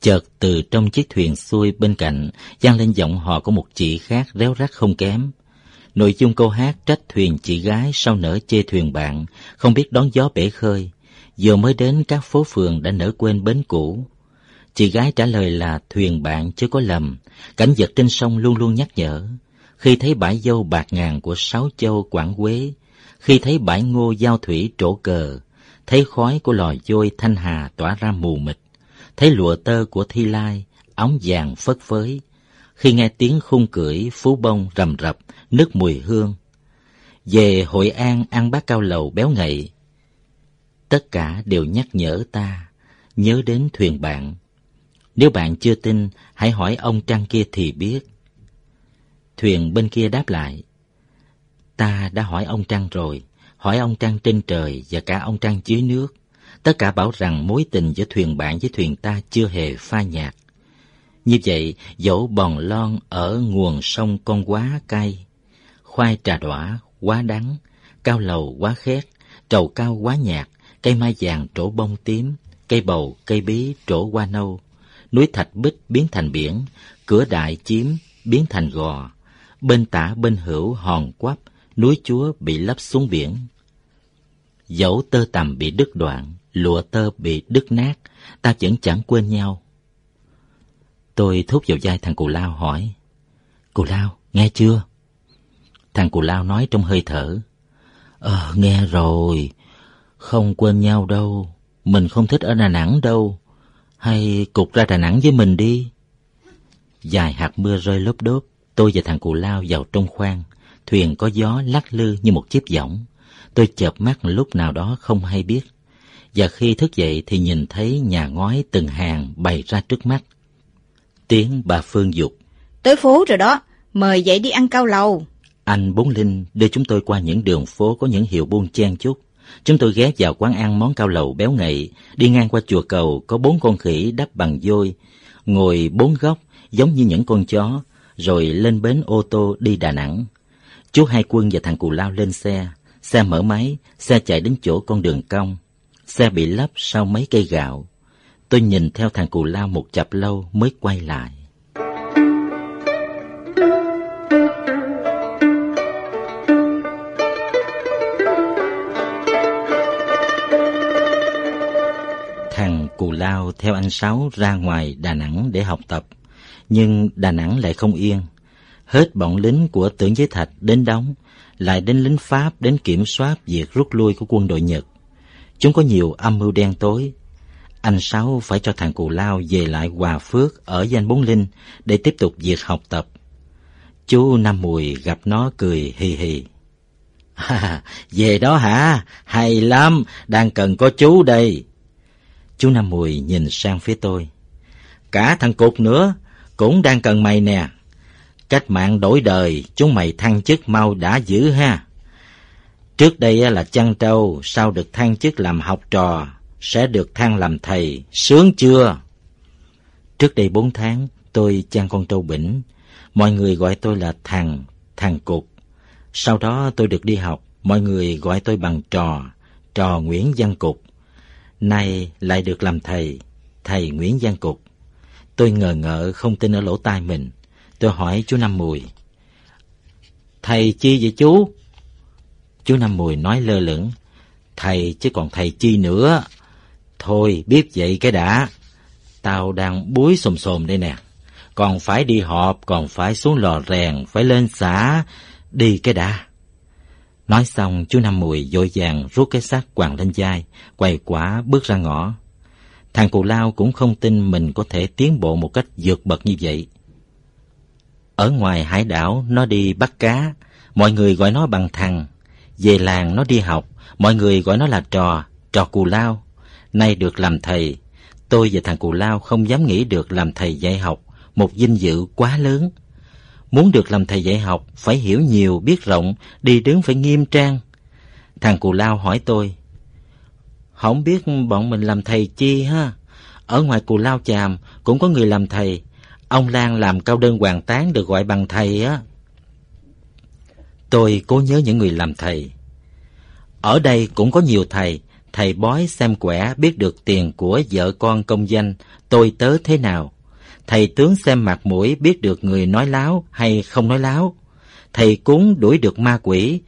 Chợt từ trong chiếc thuyền xuôi bên cạnh, vang lên giọng hò của một chị khác réo rắt không kém. Nội dung câu hát trách thuyền chị gái sau nở chê thuyền bạn, không biết đón gió bể khơi. Vừa mới đến các phố phường đã nỡ quên bến cũ. Chị gái trả lời là thuyền bạn chưa có lầm, cảnh vật trên sông luôn luôn nhắc nhở. Khi thấy bãi dâu bạc ngàn của Sáu Châu Quảng Quế, khi thấy bãi ngô giao thủy trổ cờ, thấy khói của lò dôi thanh hà tỏa ra mù mịt, thấy lụa tơ của Thi Lai, ống vàng phất phới, khi nghe tiếng khung cưỡi phú bông rầm rập, nước mùi hương. Về Hội An ăn bát cao lầu béo ngậy, tất cả đều nhắc nhở ta, nhớ đến thuyền bạn. Nếu bạn chưa tin, hãy hỏi ông Trăng kia thì biết. Thuyền bên kia đáp lại, ta đã hỏi ông Trăng rồi, hỏi ông Trăng trên trời và cả ông Trăng dưới nước. Tất cả bảo rằng mối tình giữa thuyền bạn với thuyền ta chưa hề pha nhạt. Như vậy, dẫu bòn lon ở nguồn sông con quá cay, khoai trà đọa quá đắng, cao lầu quá khét, trầu cao quá nhạt, cây mai vàng trổ bông tím, cây bầu, cây bí trổ hoa nâu, núi thạch bích biến thành biển, cửa đại chiếm biến thành gò, bên tả bên hữu hòn quắp, núi chúa bị lấp xuống biển. Dẫu tơ tầm bị đứt đoạn, lụa tơ bị đứt nát, ta vẫn chẳng quên nhau. Tôi thúc vào vai thằng Cù Lao hỏi, Cù Lao, nghe chưa? Thằng Cù Lao nói trong hơi thở, Ờ, nghe rồi, không quên nhau đâu, mình không thích ở Đà Nẵng đâu, hay cục ra Đà Nẵng với mình đi. Dài hạt mưa rơi lốp đốp, tôi và thằng Cù Lao vào trong khoang, thuyền có gió lắc lư như một chiếc võng. Tôi chợp mắt lúc nào đó không hay biết. Và khi thức dậy thì nhìn thấy nhà ngói từng hàng bày ra trước mắt. Tiếng bà Phương dục. Tới phố rồi đó, mời dậy đi ăn cao lầu. Anh Bốn Linh đưa chúng tôi qua những đường phố có những hiệu buôn chen chúc. Chúng tôi ghé vào quán ăn món cao lầu béo ngậy, đi ngang qua chùa cầu có bốn con khỉ đắp bằng vôi, ngồi bốn góc giống như những con chó, rồi lên bến ô tô đi Đà Nẵng. Chú Hai Quân và thằng Cù Lao lên xe, xe mở máy, xe chạy đến chỗ con đường cong. Xe bị lấp sau mấy cây gạo. Tôi nhìn theo thằng Cù Lao một chập lâu mới quay lại. Thằng Cù Lao theo anh Sáu ra ngoài Đà Nẵng để học tập, nhưng Đà Nẵng lại không yên. Hết bọn lính của tưởng giới thạch đến đóng, lại đến lính Pháp đến kiểm soát việc rút lui của quân đội Nhật. Chúng có nhiều âm mưu đen tối. Anh Sáu phải cho thằng Cù Lao về lại Hòa Phước ở danh Bốn Linh để tiếp tục việc học tập. Chú Năm Mùi gặp nó cười hì hì. À, về đó hả? Hay lắm, đang cần có chú đây. Chú Năm Mùi nhìn sang phía tôi. Cả thằng Cục nữa, cũng đang cần mày nè. Cách mạng đổi đời, chúng mày thăng chức mau đã giữ ha. Trước đây là chăn trâu, sau được thăng chức làm học trò, sẽ được thăng làm thầy, sướng chưa? Trước đây bốn tháng, tôi chăn con trâu bỉnh. Mọi người gọi tôi là thằng, thằng cục. Sau đó tôi được đi học, mọi người gọi tôi bằng trò, trò Nguyễn Văn Cục. Nay lại được làm thầy, thầy Nguyễn Văn Cục. Tôi ngờ ngợ không tin ở lỗ tai mình. Tôi hỏi chú Năm Mùi. Thầy chi vậy chú? Chú Năm Mùi nói lơ lửng. Thầy chứ còn thầy chi nữa. Thôi biết vậy cái đã. Tao đang búi xồm xồm đây nè. Còn phải đi họp, còn phải xuống lò rèn, phải lên xã. Đi cái đã. Nói xong, chú Năm Mùi dội vàng rút cái xác quàng lên vai, quầy quả bước ra ngõ. Thằng cụ lao cũng không tin mình có thể tiến bộ một cách vượt bậc như vậy. Ở ngoài hải đảo, nó đi bắt cá, mọi người gọi nó bằng thằng. Về làng nó đi học, mọi người gọi nó là trò, trò cù lao. Nay được làm thầy, tôi và thằng cù lao không dám nghĩ được làm thầy dạy học, một vinh dự quá lớn. Muốn được làm thầy dạy học, phải hiểu nhiều, biết rộng, đi đứng phải nghiêm trang. Thằng cù lao hỏi tôi, không biết bọn mình làm thầy chi ha? Ở ngoài cù lao chàm cũng có người làm thầy. Ông Lan làm cao đơn hoàng tán được gọi bằng thầy á. Tôi cố nhớ những người làm thầy. Ở đây cũng có nhiều thầy, thầy bói xem quẻ biết được tiền của vợ con công danh, tôi tớ thế nào. Thầy tướng xem mặt mũi biết được người nói láo hay không nói láo. Thầy cúng đuổi được ma quỷ.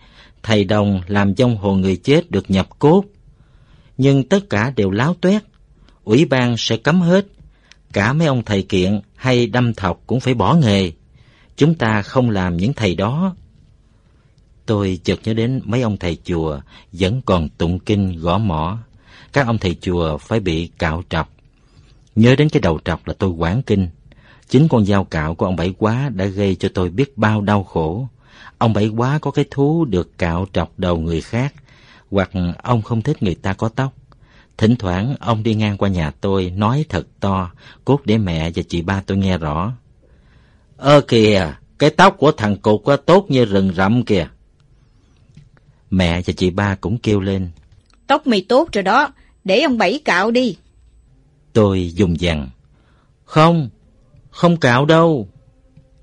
Thầy đồng làm dông hồn người chết được nhập cốt. Nhưng tất cả đều láo tuét. Ủy ban sẽ cấm hết. Cả mấy ông thầy kiện hay đâm thọc cũng phải bỏ nghề. Chúng ta không làm những thầy đó. Tôi chợt nhớ đến mấy ông thầy chùa vẫn còn tụng kinh gõ mỏ. Các ông thầy chùa phải bị cạo trọc. Nhớ đến cái đầu trọc là tôi quán kinh. Chính con dao cạo của ông Bảy Quá đã gây cho tôi biết bao đau khổ. Ông Bảy Quá có cái thú được cạo trọc đầu người khác, hoặc ông không thích người ta có tóc. Thỉnh thoảng ông đi ngang qua nhà tôi nói thật to, cốt để mẹ và chị ba tôi nghe rõ. Ơ kìa, cái tóc của thằng Cục tốt như rừng rậm kìa. Mẹ và chị ba cũng kêu lên. Tóc mày tốt rồi đó, để ông Bảy cạo đi. Tôi dùng dằn. Không, không cạo đâu.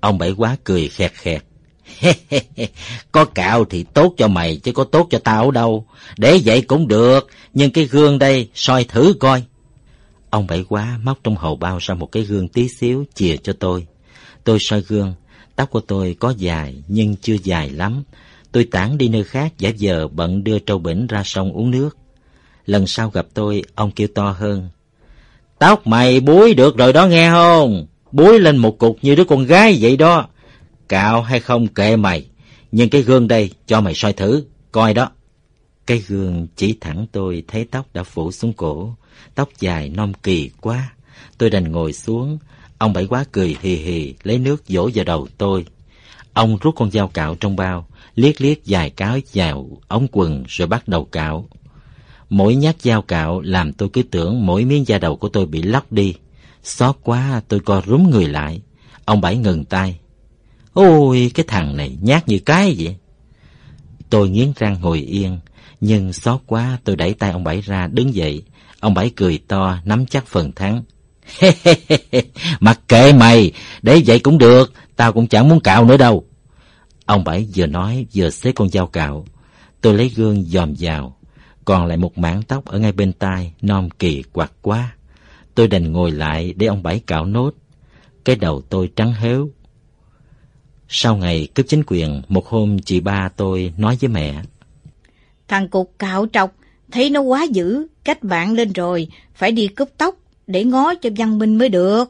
Ông Bảy quá cười khẹt khẹt. có cạo thì tốt cho mày chứ có tốt cho tao đâu. Để vậy cũng được, nhưng cái gương đây soi thử coi. Ông Bảy quá móc trong hầu bao ra một cái gương tí xíu chìa cho tôi. Tôi soi gương, tóc của tôi có dài nhưng chưa dài lắm. Tôi tản đi nơi khác giả giờ bận đưa trâu bỉnh ra sông uống nước. Lần sau gặp tôi, ông kêu to hơn. Tóc mày búi được rồi đó nghe không? Búi lên một cục như đứa con gái vậy đó. Cạo hay không kệ mày. Nhưng cái gương đây cho mày soi thử, coi đó. Cái gương chỉ thẳng tôi thấy tóc đã phủ xuống cổ. Tóc dài non kỳ quá. Tôi đành ngồi xuống. Ông bảy quá cười hì hì lấy nước dỗ vào đầu tôi. Ông rút con dao cạo trong bao, liếc liếc dài cáo vào ống quần rồi bắt đầu cạo. Mỗi nhát dao cạo làm tôi cứ tưởng mỗi miếng da đầu của tôi bị lóc đi. Xót quá tôi co rúm người lại. Ông Bảy ngừng tay. Ôi cái thằng này nhát như cái vậy. Tôi nghiến răng ngồi yên. Nhưng xót quá tôi đẩy tay ông Bảy ra đứng dậy. Ông Bảy cười to nắm chắc phần thắng. Mặc kệ mày, để vậy cũng được, tao cũng chẳng muốn cạo nữa đâu. Ông Bảy vừa nói vừa xế con dao cạo. Tôi lấy gương dòm vào, còn lại một mảng tóc ở ngay bên tai, non kỳ quặc quá. Tôi đành ngồi lại để ông Bảy cạo nốt. Cái đầu tôi trắng héo. Sau ngày cướp chính quyền, một hôm chị ba tôi nói với mẹ. Thằng cục cạo trọc, thấy nó quá dữ, cách bạn lên rồi, phải đi cướp tóc để ngó cho văn minh mới được.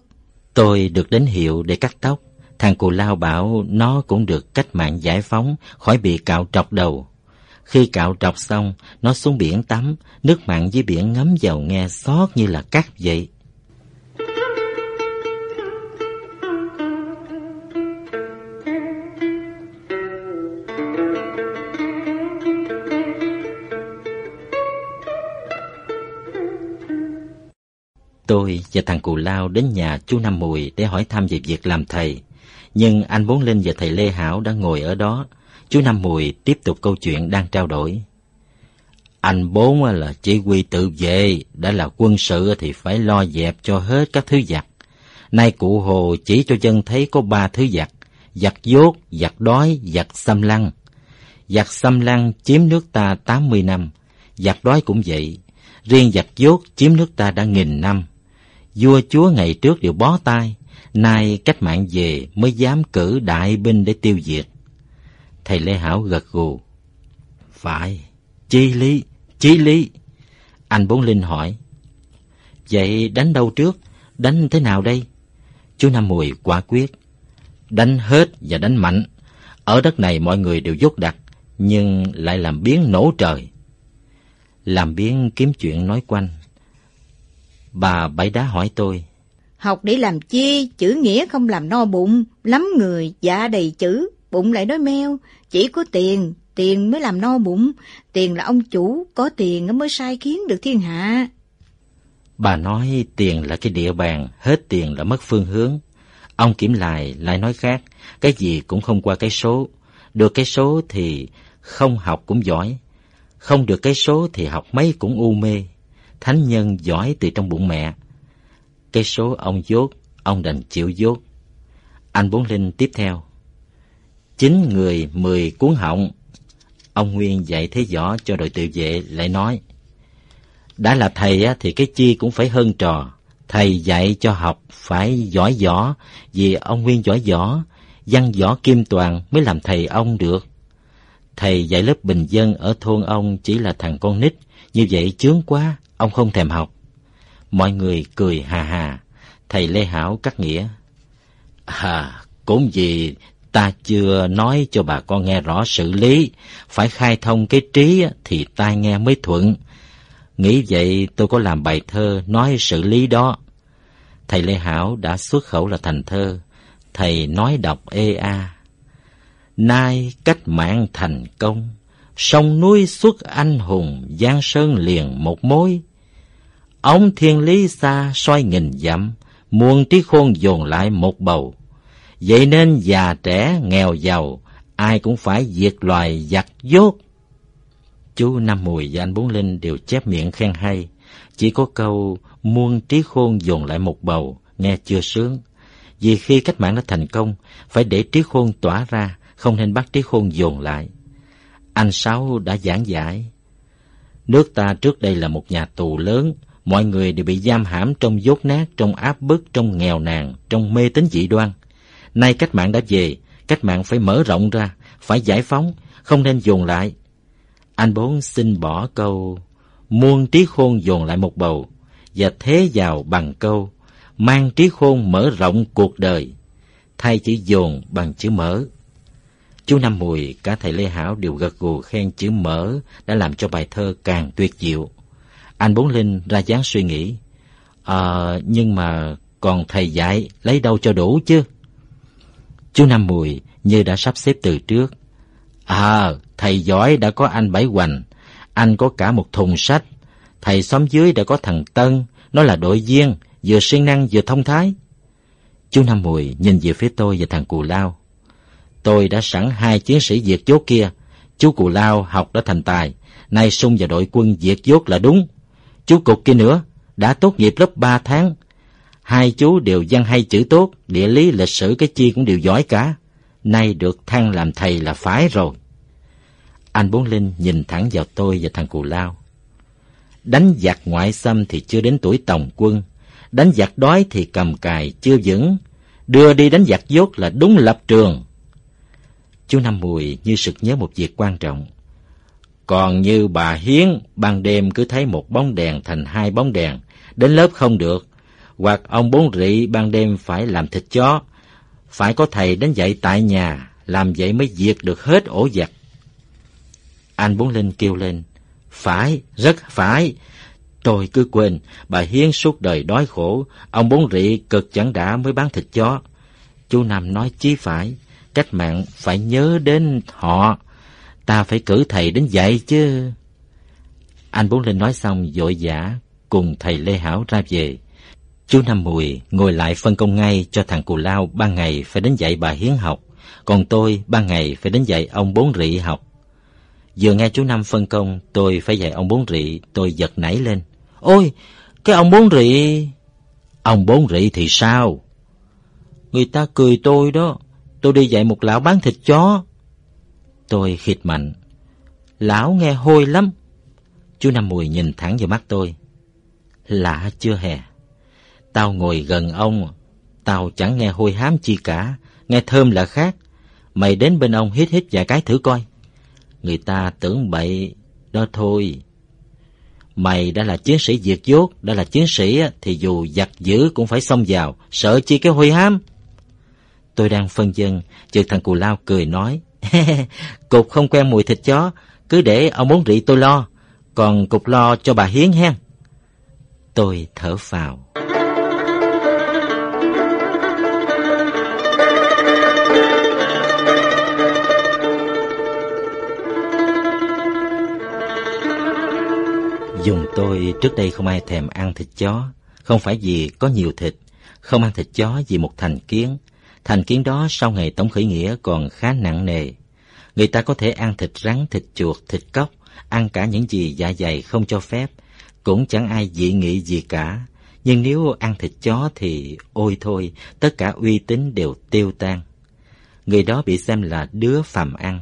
Tôi được đến hiệu để cắt tóc. Thằng cù lao bảo nó cũng được cách mạng giải phóng khỏi bị cạo trọc đầu. Khi cạo trọc xong, nó xuống biển tắm, nước mặn dưới biển ngấm vào nghe xót như là cắt vậy. Tôi và thằng Cù Lao đến nhà chú Năm Mùi để hỏi thăm về việc làm thầy. Nhưng anh muốn Linh và thầy Lê Hảo đã ngồi ở đó. Chú Năm Mùi tiếp tục câu chuyện đang trao đổi. Anh Bốn là chỉ huy tự vệ, đã là quân sự thì phải lo dẹp cho hết các thứ giặc. Nay cụ Hồ chỉ cho dân thấy có ba thứ giặc, giặc dốt, giặc đói, giặc xâm lăng. Giặc xâm lăng chiếm nước ta 80 năm, giặc đói cũng vậy. Riêng giặc dốt chiếm nước ta đã nghìn năm vua chúa ngày trước đều bó tay, nay cách mạng về mới dám cử đại binh để tiêu diệt. Thầy Lê Hảo gật gù. Phải, chi lý, chi lý. Anh Bốn Linh hỏi. Vậy đánh đâu trước, đánh thế nào đây? Chú Năm Mùi quả quyết. Đánh hết và đánh mạnh. Ở đất này mọi người đều dốt đặc nhưng lại làm biến nổ trời. Làm biến kiếm chuyện nói quanh, Bà Bảy Đá hỏi tôi. Học để làm chi, chữ nghĩa không làm no bụng, lắm người dạ đầy chữ, bụng lại đói meo, chỉ có tiền, tiền mới làm no bụng, tiền là ông chủ, có tiền mới sai khiến được thiên hạ. Bà nói tiền là cái địa bàn, hết tiền là mất phương hướng. Ông kiểm lại lại nói khác, cái gì cũng không qua cái số. Được cái số thì không học cũng giỏi, không được cái số thì học mấy cũng u mê thánh nhân giỏi từ trong bụng mẹ. Cái số ông dốt, ông đành chịu dốt. Anh Bốn Linh tiếp theo. Chín người, mười cuốn họng. Ông Nguyên dạy thế võ cho đội tự vệ lại nói. Đã là thầy thì cái chi cũng phải hơn trò. Thầy dạy cho học phải giỏi võ, vì ông Nguyên giỏi võ, văn võ kim toàn mới làm thầy ông được. Thầy dạy lớp bình dân ở thôn ông chỉ là thằng con nít, như vậy chướng quá, Ông không thèm học. Mọi người cười hà hà. Thầy Lê Hảo cắt nghĩa. À, cũng vì ta chưa nói cho bà con nghe rõ sự lý. Phải khai thông cái trí thì tai nghe mới thuận. Nghĩ vậy tôi có làm bài thơ nói sự lý đó. Thầy Lê Hảo đã xuất khẩu là thành thơ. Thầy nói đọc ê a. Nay cách mạng thành công, sông núi xuất anh hùng, giang sơn liền một mối. Ông thiên lý xa xoay nghìn dặm, muôn trí khôn dồn lại một bầu. Vậy nên già trẻ, nghèo giàu, ai cũng phải diệt loài giặc dốt. Chú Năm Mùi và anh Bốn Linh đều chép miệng khen hay. Chỉ có câu muôn trí khôn dồn lại một bầu, nghe chưa sướng. Vì khi cách mạng đã thành công, phải để trí khôn tỏa ra, không nên bắt trí khôn dồn lại. Anh Sáu đã giảng giải. Nước ta trước đây là một nhà tù lớn, mọi người đều bị giam hãm trong dốt nát, trong áp bức, trong nghèo nàn, trong mê tín dị đoan. Nay cách mạng đã về, cách mạng phải mở rộng ra, phải giải phóng, không nên dồn lại. Anh bốn xin bỏ câu muôn trí khôn dồn lại một bầu và thế vào bằng câu mang trí khôn mở rộng cuộc đời thay chữ dồn bằng chữ mở chú năm mùi cả thầy lê hảo đều gật gù khen chữ mở đã làm cho bài thơ càng tuyệt diệu anh Bốn Linh ra dáng suy nghĩ. À, nhưng mà còn thầy dạy lấy đâu cho đủ chứ? Chú Năm Mùi như đã sắp xếp từ trước. À, thầy giỏi đã có anh Bảy Hoành, anh có cả một thùng sách. Thầy xóm dưới đã có thằng Tân, nó là đội viên, vừa siêng năng vừa thông thái. Chú Năm Mùi nhìn về phía tôi và thằng Cù Lao. Tôi đã sẵn hai chiến sĩ diệt chốt kia. Chú Cù Lao học đã thành tài, nay sung vào đội quân diệt chốt là đúng. Chú Cục kia nữa, đã tốt nghiệp lớp 3 tháng. Hai chú đều văn hay chữ tốt, địa lý lịch sử cái chi cũng đều giỏi cả. Nay được thăng làm thầy là phái rồi. Anh Bốn Linh nhìn thẳng vào tôi và thằng Cù Lao. Đánh giặc ngoại xâm thì chưa đến tuổi tổng quân. Đánh giặc đói thì cầm cài chưa vững. Đưa đi đánh giặc dốt là đúng lập trường. Chú Năm Mùi như sực nhớ một việc quan trọng. Còn như bà Hiến, ban đêm cứ thấy một bóng đèn thành hai bóng đèn, đến lớp không được. Hoặc ông bốn rị ban đêm phải làm thịt chó, Phải có thầy đến dạy tại nhà, làm vậy mới diệt được hết ổ giặc. Anh Bốn Linh kêu lên, phải, rất phải. Tôi cứ quên, bà Hiến suốt đời đói khổ, ông Bốn Rị cực chẳng đã mới bán thịt chó. Chú nam nói chí phải, cách mạng phải nhớ đến họ. Ta phải cử thầy đến dạy chứ. Anh Bốn Linh nói xong dội dã cùng thầy Lê Hảo ra về. Chú Năm Mùi ngồi lại phân công ngay cho thằng Cù Lao ba ngày phải đến dạy bà Hiến học, còn tôi ba ngày phải đến dạy ông Bốn Rị học. Vừa nghe chú Năm phân công tôi phải dạy ông Bốn Rị, tôi giật nảy lên. Ôi, cái ông Bốn Rị... Ông Bốn Rị thì sao? Người ta cười tôi đó, tôi đi dạy một lão bán thịt chó. Tôi khịt mạnh. Lão nghe hôi lắm. Chú Năm Mùi nhìn thẳng vào mắt tôi. Lạ chưa hè? Tao ngồi gần ông, tao chẳng nghe hôi hám chi cả, nghe thơm là khác. Mày đến bên ông hít hít vài cái thử coi. Người ta tưởng bậy, đó thôi. Mày đã là chiến sĩ diệt dốt, đã là chiến sĩ thì dù giặc dữ cũng phải xông vào, sợ chi cái hôi hám. Tôi đang phân dân, chợt thằng cù lao cười nói, Cục không quen mùi thịt chó, cứ để ông muốn rị tôi lo, còn cục lo cho bà Hiến hen. Tôi thở phào. Dùng tôi trước đây không ai thèm ăn thịt chó, không phải vì có nhiều thịt, không ăn thịt chó vì một thành kiến. Thành kiến đó sau ngày tổng khởi nghĩa còn khá nặng nề. Người ta có thể ăn thịt rắn, thịt chuột, thịt cóc, ăn cả những gì dạ dày không cho phép, cũng chẳng ai dị nghị gì cả. Nhưng nếu ăn thịt chó thì ôi thôi, tất cả uy tín đều tiêu tan. Người đó bị xem là đứa phàm ăn.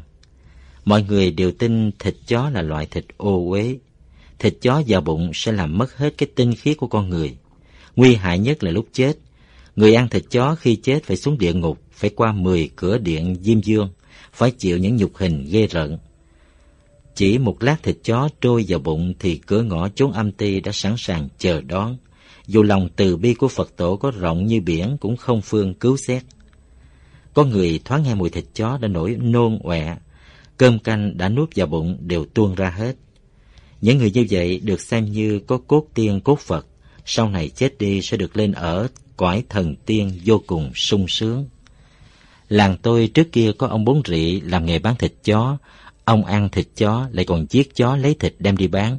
Mọi người đều tin thịt chó là loại thịt ô uế, thịt chó vào bụng sẽ làm mất hết cái tinh khiết của con người. Nguy hại nhất là lúc chết. Người ăn thịt chó khi chết phải xuống địa ngục, phải qua 10 cửa điện diêm dương, phải chịu những nhục hình ghê rợn. Chỉ một lát thịt chó trôi vào bụng thì cửa ngõ chốn âm ti đã sẵn sàng chờ đón. Dù lòng từ bi của Phật tổ có rộng như biển cũng không phương cứu xét. Có người thoáng nghe mùi thịt chó đã nổi nôn ọe, cơm canh đã nuốt vào bụng đều tuôn ra hết. Những người như vậy được xem như có cốt tiên cốt Phật, sau này chết đi sẽ được lên ở cõi thần tiên vô cùng sung sướng. Làng tôi trước kia có ông bốn rị làm nghề bán thịt chó, ông ăn thịt chó lại còn giết chó lấy thịt đem đi bán.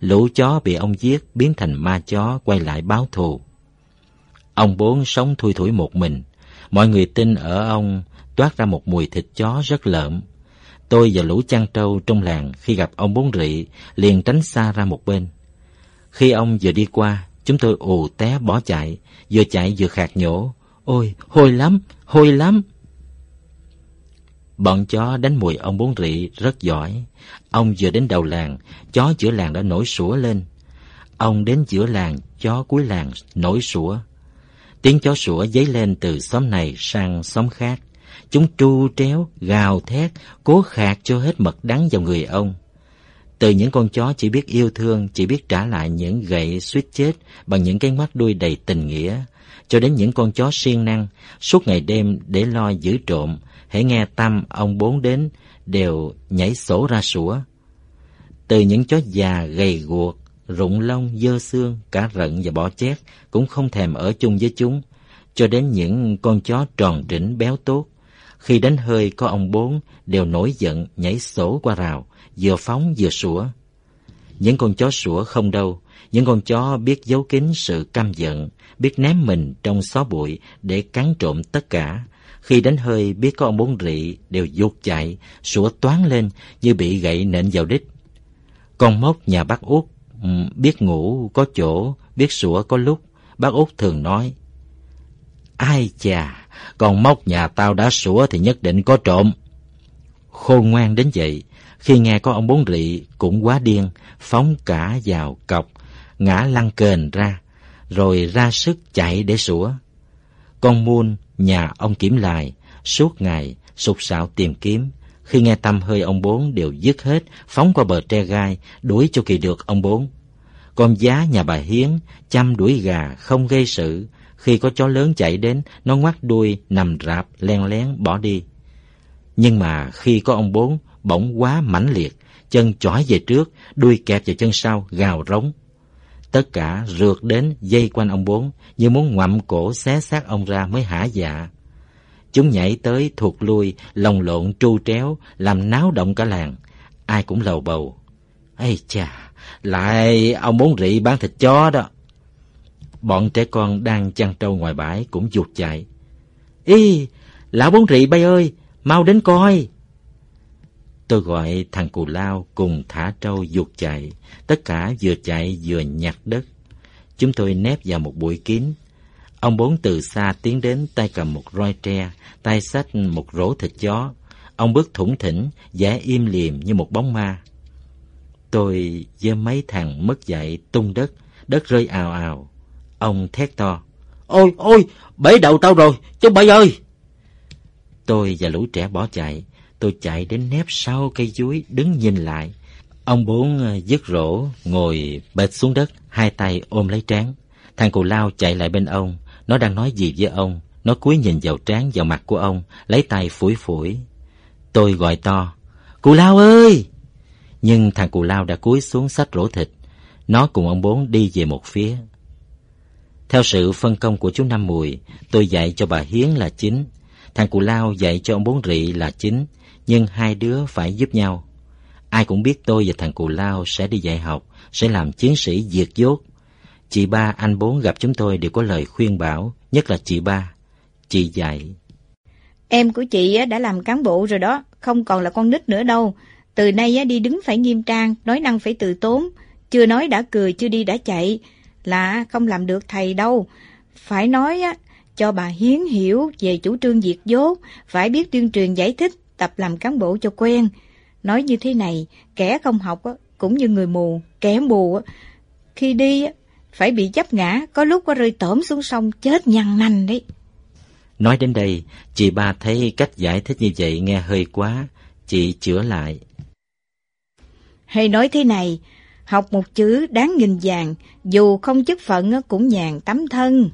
Lũ chó bị ông giết biến thành ma chó quay lại báo thù. Ông bốn sống thui thủi một mình, mọi người tin ở ông toát ra một mùi thịt chó rất lợm, Tôi và lũ chăn trâu trong làng khi gặp ông bốn rị liền tránh xa ra một bên. Khi ông vừa đi qua, chúng tôi ù té bỏ chạy, vừa chạy vừa khạc nhổ. Ôi, hôi lắm, hôi lắm. Bọn chó đánh mùi ông bốn rị rất giỏi. Ông vừa đến đầu làng, chó giữa làng đã nổi sủa lên. Ông đến giữa làng, chó cuối làng nổi sủa. Tiếng chó sủa dấy lên từ xóm này sang xóm khác. Chúng tru tréo, gào thét, cố khạc cho hết mật đắng vào người ông. Từ những con chó chỉ biết yêu thương, chỉ biết trả lại những gậy suýt chết bằng những cái mắt đuôi đầy tình nghĩa, cho đến những con chó siêng năng, suốt ngày đêm để lo giữ trộm, hãy nghe tâm ông bốn đến, đều nhảy sổ ra sủa. Từ những chó già gầy guộc, rụng lông, dơ xương, cả rận và bỏ chét cũng không thèm ở chung với chúng, cho đến những con chó tròn trĩnh béo tốt, khi đánh hơi có ông bốn đều nổi giận nhảy sổ qua rào, vừa phóng vừa sủa. Những con chó sủa không đâu, những con chó biết giấu kín sự căm giận, biết ném mình trong xó bụi để cắn trộm tất cả. Khi đánh hơi biết có ông bốn rị đều vụt chạy, sủa toán lên như bị gậy nện vào đích. Con mốc nhà bác út ừ, biết ngủ có chỗ, biết sủa có lúc, bác út thường nói. Ai chà, con mốc nhà tao đã sủa thì nhất định có trộm. Khôn ngoan đến vậy, khi nghe có ông bốn rị cũng quá điên, phóng cả vào cọc, ngã lăn kền ra, rồi ra sức chạy để sủa. Con muôn nhà ông kiểm lại, suốt ngày sục sạo tìm kiếm, khi nghe tâm hơi ông bốn đều dứt hết, phóng qua bờ tre gai, đuổi cho kỳ được ông bốn. Con giá nhà bà Hiến, chăm đuổi gà không gây sự, Khi có chó lớn chạy đến, nó ngoắt đuôi, nằm rạp, len lén, bỏ đi. Nhưng mà khi có ông bốn, bỗng quá mãnh liệt, chân chỏi về trước, đuôi kẹp vào chân sau, gào rống. Tất cả rượt đến dây quanh ông bốn, như muốn ngoạm cổ xé xác ông ra mới hả dạ. Chúng nhảy tới thuộc lui, lồng lộn tru tréo, làm náo động cả làng. Ai cũng lầu bầu. Ây chà, lại ông bốn rị bán thịt chó đó. Bọn trẻ con đang chăn trâu ngoài bãi cũng giục chạy. Ý, lão bốn rị bay ơi, mau đến coi. Tôi gọi thằng cù lao cùng thả trâu dục chạy, tất cả vừa chạy vừa nhặt đất. Chúng tôi nép vào một bụi kín. Ông bốn từ xa tiến đến tay cầm một roi tre, tay xách một rổ thịt chó. Ông bước thủng thỉnh, vẻ im liềm như một bóng ma. Tôi với mấy thằng mất dạy tung đất, đất rơi ào ào. Ông thét to. Ôi, ôi, bể đầu tao rồi, chú bảy ơi! Tôi và lũ trẻ bỏ chạy. Tôi chạy đến nép sau cây chuối, đứng nhìn lại. Ông bốn ờ, dứt rổ, ngồi bệt xuống đất, hai tay ôm lấy trán. Thằng cù lao chạy lại bên ông, nó đang nói gì với ông. Nó cúi nhìn vào trán vào mặt của ông, lấy tay phủi phủi. Tôi gọi to, Cù lao ơi! Nhưng thằng cù lao đã cúi xuống xách rổ thịt. Nó cùng ông bốn đi về một phía. Theo sự phân công của chú Năm Mùi, tôi dạy cho bà Hiến là chính. Thằng cù lao dạy cho ông bốn rị là chính, nhưng hai đứa phải giúp nhau. Ai cũng biết tôi và thằng cù lao sẽ đi dạy học, sẽ làm chiến sĩ diệt dốt. Chị ba, anh bốn gặp chúng tôi đều có lời khuyên bảo, nhất là chị ba. Chị dạy. Em của chị đã làm cán bộ rồi đó, không còn là con nít nữa đâu. Từ nay đi đứng phải nghiêm trang, nói năng phải từ tốn. Chưa nói đã cười, chưa đi đã chạy. Là không làm được thầy đâu. Phải nói cho bà Hiến hiểu về chủ trương diệt dốt, phải biết tuyên truyền giải thích, tập làm cán bộ cho quen. Nói như thế này, kẻ không học cũng như người mù, kẻ mù khi đi phải bị chấp ngã, có lúc có rơi tổm xuống sông chết nhăn nanh đấy. Nói đến đây, chị ba thấy cách giải thích như vậy nghe hơi quá, chị chữa lại. Hay nói thế này, học một chữ đáng nghìn vàng, dù không chức phận cũng nhàn tấm thân.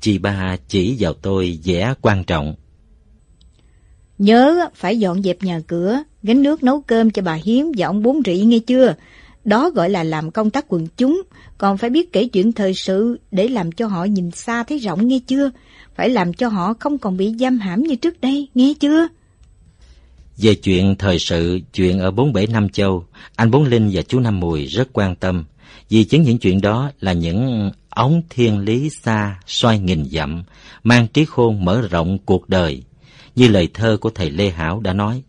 Chị ba chỉ vào tôi vẻ quan trọng. Nhớ phải dọn dẹp nhà cửa, gánh nước nấu cơm cho bà Hiếm và ông Bốn Rị nghe chưa? Đó gọi là làm công tác quần chúng, còn phải biết kể chuyện thời sự để làm cho họ nhìn xa thấy rộng nghe chưa? Phải làm cho họ không còn bị giam hãm như trước đây, nghe chưa? Về chuyện thời sự, chuyện ở bốn bể Nam Châu, anh Bốn Linh và chú Năm Mùi rất quan tâm, vì chính những chuyện đó là những ống thiên lý xa xoay nghìn dặm, mang trí khôn mở rộng cuộc đời, như lời thơ của thầy Lê Hảo đã nói.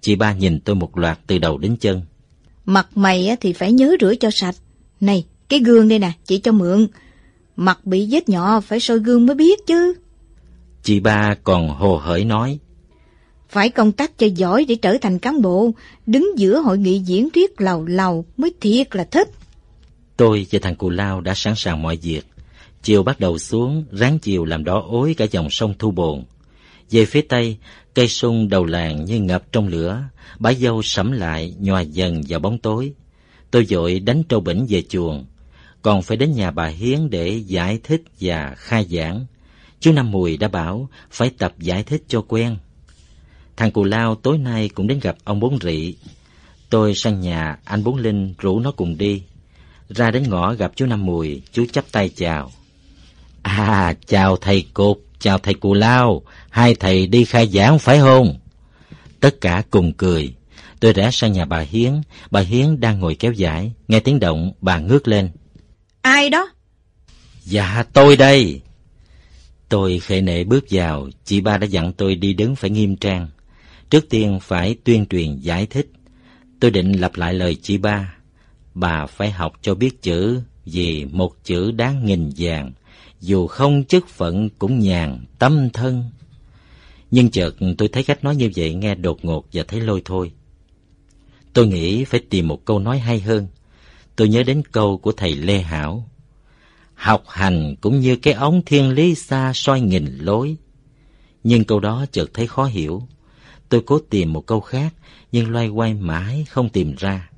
Chị ba nhìn tôi một loạt từ đầu đến chân. Mặt mày thì phải nhớ rửa cho sạch. Này, cái gương đây nè, chị cho mượn. Mặt bị vết nhỏ phải soi gương mới biết chứ. Chị ba còn hồ hởi nói. Phải công tác cho giỏi để trở thành cán bộ, đứng giữa hội nghị diễn thuyết lầu lầu mới thiệt là thích. Tôi và thằng Cù Lao đã sẵn sàng mọi việc. Chiều bắt đầu xuống, ráng chiều làm đỏ ối cả dòng sông Thu Bồn. Về phía tây, cây sung đầu làng như ngập trong lửa, bãi dâu sẫm lại, nhòa dần vào bóng tối. Tôi vội đánh trâu bỉnh về chuồng, còn phải đến nhà bà Hiến để giải thích và khai giảng. Chú Năm Mùi đã bảo phải tập giải thích cho quen. Thằng Cù Lao tối nay cũng đến gặp ông Bốn Rị. Tôi sang nhà, anh Bốn Linh rủ nó cùng đi. Ra đến ngõ gặp chú Năm Mùi, chú chắp tay chào. À, chào thầy Cục, chào thầy Cù Lao, hai thầy đi khai giảng phải không? Tất cả cùng cười. Tôi rẽ sang nhà bà Hiến, bà Hiến đang ngồi kéo giải, nghe tiếng động bà ngước lên. Ai đó? Dạ, tôi đây. Tôi khệ nệ bước vào, chị ba đã dặn tôi đi đứng phải nghiêm trang. Trước tiên phải tuyên truyền giải thích. Tôi định lặp lại lời chị ba. Bà phải học cho biết chữ, vì một chữ đáng nghìn vàng, dù không chức phận cũng nhàn, tâm thân. Nhưng chợt tôi thấy cách nói như vậy nghe đột ngột và thấy lôi thôi. Tôi nghĩ phải tìm một câu nói hay hơn. Tôi nhớ đến câu của thầy Lê Hảo. Học hành cũng như cái ống thiên lý xa soi nghìn lối. Nhưng câu đó chợt thấy khó hiểu. Tôi cố tìm một câu khác, nhưng loay quay mãi không tìm ra.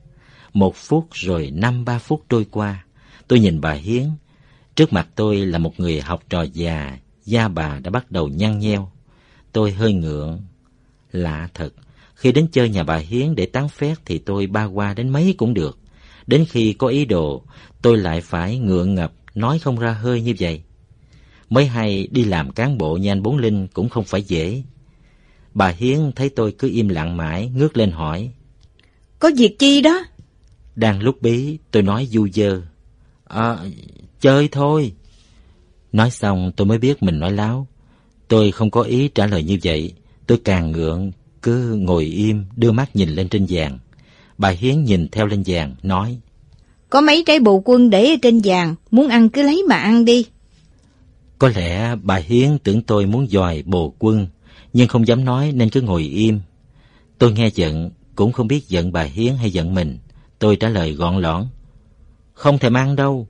Một phút rồi năm ba phút trôi qua, tôi nhìn bà Hiến. Trước mặt tôi là một người học trò già, da bà đã bắt đầu nhăn nheo. Tôi hơi ngượng. Lạ thật, khi đến chơi nhà bà Hiến để tán phét thì tôi ba qua đến mấy cũng được. Đến khi có ý đồ, tôi lại phải ngượng ngập, nói không ra hơi như vậy. Mới hay đi làm cán bộ như anh Bốn Linh cũng không phải dễ. Bà Hiến thấy tôi cứ im lặng mãi, ngước lên hỏi. Có việc chi đó? Đang lúc bí, tôi nói du dơ. À, chơi thôi. Nói xong tôi mới biết mình nói láo. Tôi không có ý trả lời như vậy. Tôi càng ngượng, cứ ngồi im, đưa mắt nhìn lên trên vàng. Bà Hiến nhìn theo lên vàng, nói. Có mấy trái bồ quân để ở trên vàng, muốn ăn cứ lấy mà ăn đi. Có lẽ bà Hiến tưởng tôi muốn dòi bồ quân, nhưng không dám nói nên cứ ngồi im. Tôi nghe giận, cũng không biết giận bà Hiến hay giận mình. Tôi trả lời gọn lõn. Không thèm ăn đâu.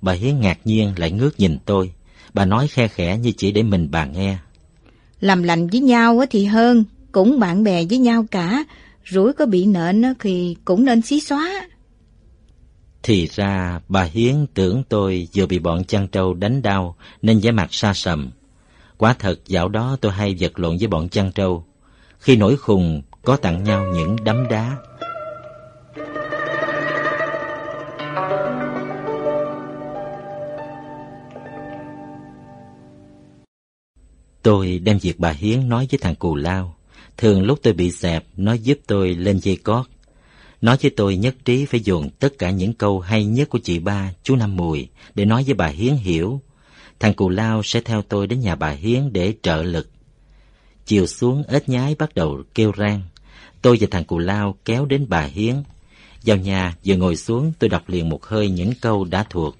Bà Hiến ngạc nhiên lại ngước nhìn tôi. Bà nói khe khẽ như chỉ để mình bà nghe. Làm lành với nhau thì hơn, cũng bạn bè với nhau cả. Rủi có bị nện thì cũng nên xí xóa. Thì ra bà Hiến tưởng tôi vừa bị bọn chăn trâu đánh đau nên vẻ mặt xa sầm. Quả thật dạo đó tôi hay vật lộn với bọn chăn trâu. Khi nổi khùng có tặng nhau những đấm đá. Tôi đem việc bà Hiến nói với thằng Cù Lao. Thường lúc tôi bị dẹp, nó giúp tôi lên dây cót. nó với tôi nhất trí phải dùng tất cả những câu hay nhất của chị ba, chú Năm Mùi, để nói với bà Hiến hiểu. Thằng Cù Lao sẽ theo tôi đến nhà bà Hiến để trợ lực. Chiều xuống ếch nhái bắt đầu kêu rang. Tôi và thằng Cù Lao kéo đến bà Hiến. Vào nhà, vừa ngồi xuống tôi đọc liền một hơi những câu đã thuộc.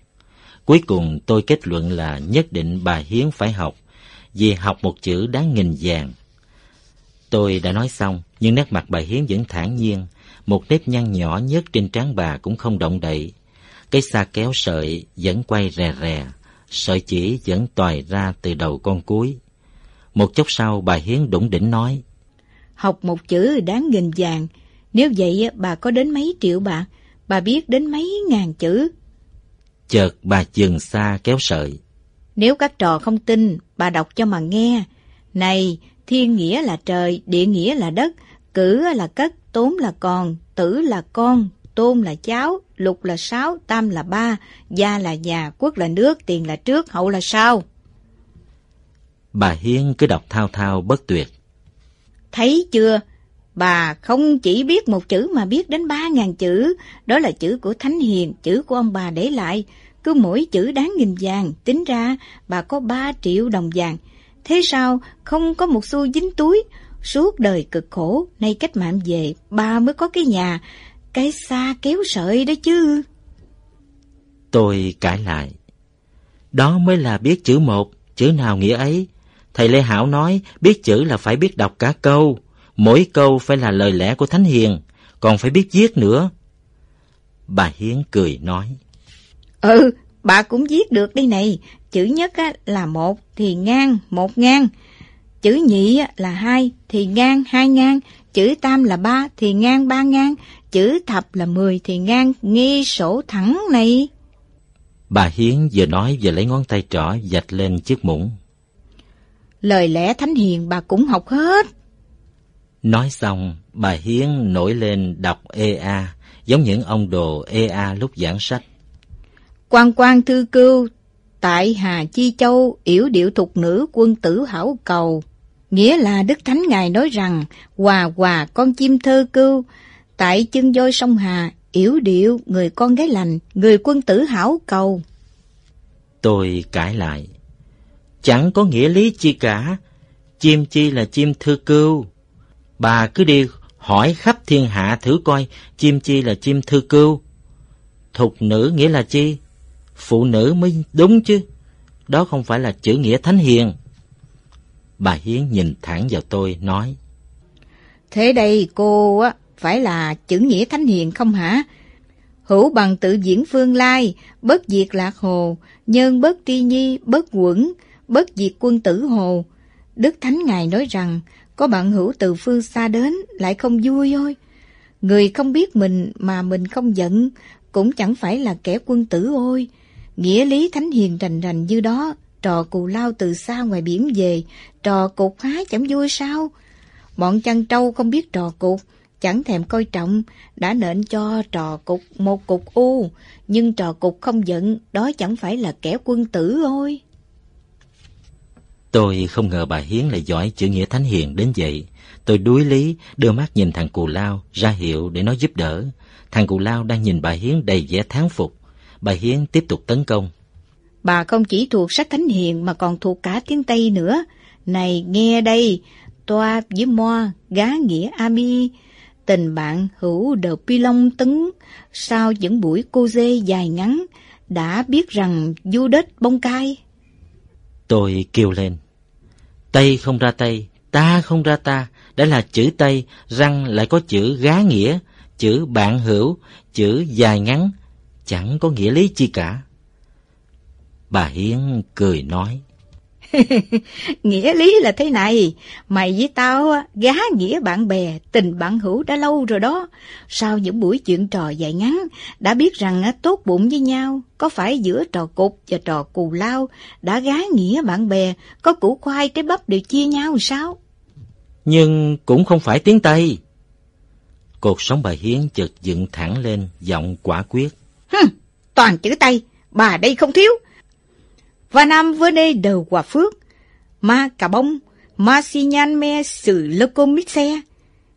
Cuối cùng tôi kết luận là nhất định bà Hiến phải học, vì học một chữ đáng nghìn vàng. Tôi đã nói xong, nhưng nét mặt bà Hiến vẫn thản nhiên, một nếp nhăn nhỏ nhất trên trán bà cũng không động đậy. Cái xa kéo sợi vẫn quay rè rè, sợi chỉ vẫn toài ra từ đầu con cuối. Một chốc sau bà Hiến đủng đỉnh nói. Học một chữ đáng nghìn vàng, nếu vậy bà có đến mấy triệu bạc, bà biết đến mấy ngàn chữ. Chợt bà dừng xa kéo sợi. Nếu các trò không tin, bà đọc cho mà nghe. Này, thiên nghĩa là trời, địa nghĩa là đất, cử là cất, tốn là còn, tử là con, tôn là cháu, lục là sáu, tam là ba, gia là nhà, quốc là nước, tiền là trước, hậu là sau. Bà Hiến cứ đọc thao thao bất tuyệt. Thấy chưa? Bà không chỉ biết một chữ mà biết đến ba ngàn chữ. Đó là chữ của Thánh Hiền, chữ của ông bà để lại. Cứ mỗi chữ đáng nghìn vàng, tính ra bà có ba triệu đồng vàng. Thế sao không có một xu dính túi? Suốt đời cực khổ, nay cách mạng về, bà mới có cái nhà, cái xa kéo sợi đó chứ. Tôi cãi lại. Đó mới là biết chữ một, chữ nào nghĩa ấy. Thầy Lê Hảo nói biết chữ là phải biết đọc cả câu, mỗi câu phải là lời lẽ của Thánh Hiền, còn phải biết viết nữa. Bà Hiến cười nói. Ừ, bà cũng viết được đây này, chữ nhất là một thì ngang, một ngang. Chữ nhị là hai thì ngang, hai ngang. Chữ tam là ba thì ngang, ba ngang. Chữ thập là mười thì ngang, nghe sổ thẳng này. Bà Hiến vừa nói vừa lấy ngón tay trỏ dạch lên chiếc muỗng. Lời lẽ thánh hiền bà cũng học hết. Nói xong, bà Hiến nổi lên đọc EA, giống những ông đồ EA lúc giảng sách. Quan quan thư cưu, tại Hà Chi Châu, yểu điệu thục nữ quân tử hảo cầu. Nghĩa là Đức Thánh Ngài nói rằng, hòa hòa con chim thơ cưu, tại chân voi sông Hà, yểu điệu người con gái lành, người quân tử hảo cầu. Tôi cãi lại. Chẳng có nghĩa lý chi cả, chim chi là chim thư cưu. Bà cứ đi hỏi khắp thiên hạ thử coi chim chi là chim thư cưu. Thục nữ nghĩa là chi? Phụ nữ mới đúng chứ. Đó không phải là chữ nghĩa thánh hiền. Bà Hiến nhìn thẳng vào tôi, nói. Thế đây cô á, phải là chữ nghĩa thánh hiền không hả? Hữu bằng tự diễn phương lai, bất diệt lạc hồ, nhân bất tri nhi, bất quẩn, bất diệt quân tử hồ. Đức Thánh Ngài nói rằng, có bạn hữu từ phương xa đến, lại không vui thôi. Người không biết mình mà mình không giận, cũng chẳng phải là kẻ quân tử ôi. Nghĩa lý thánh hiền rành rành như đó, trò cù lao từ xa ngoài biển về, trò cục há chẳng vui sao? Bọn chăn trâu không biết trò cục, chẳng thèm coi trọng, đã nện cho trò cục một cục u, nhưng trò cục không giận, đó chẳng phải là kẻ quân tử thôi. Tôi không ngờ bà Hiến lại giỏi chữ nghĩa thánh hiền đến vậy. Tôi đuối lý, đưa mắt nhìn thằng cù lao, ra hiệu để nó giúp đỡ. Thằng cù lao đang nhìn bà Hiến đầy vẻ tháng phục. Bà Hiến tiếp tục tấn công. Bà không chỉ thuộc sách thánh hiền mà còn thuộc cả tiếng Tây nữa. Này nghe đây, toa với moa, gá nghĩa ami, tình bạn hữu đờ pi long tấn, sau những buổi cô dê dài ngắn, đã biết rằng du đất bông cai. Tôi kêu lên. Tây không ra Tây, ta không ra ta, đã là chữ Tây, răng lại có chữ gá nghĩa, chữ bạn hữu, chữ dài ngắn, chẳng có nghĩa lý chi cả. Bà Hiến cười nói. nghĩa lý là thế này, mày với tao gá nghĩa bạn bè, tình bạn hữu đã lâu rồi đó. Sau những buổi chuyện trò dài ngắn, đã biết rằng tốt bụng với nhau, có phải giữa trò cục và trò cù lao, đã gá nghĩa bạn bè, có củ khoai trái bắp đều chia nhau sao? Nhưng cũng không phải tiếng Tây. Cột sống bà Hiến chợt dựng thẳng lên, giọng quả quyết. Hừm, toàn chữ Tây, bà đây không thiếu và Nam vươn đây đầu quả Phước, Ma Cà Bông, Ma Si Nhan Me Sự Lơ Côm Mít Xe,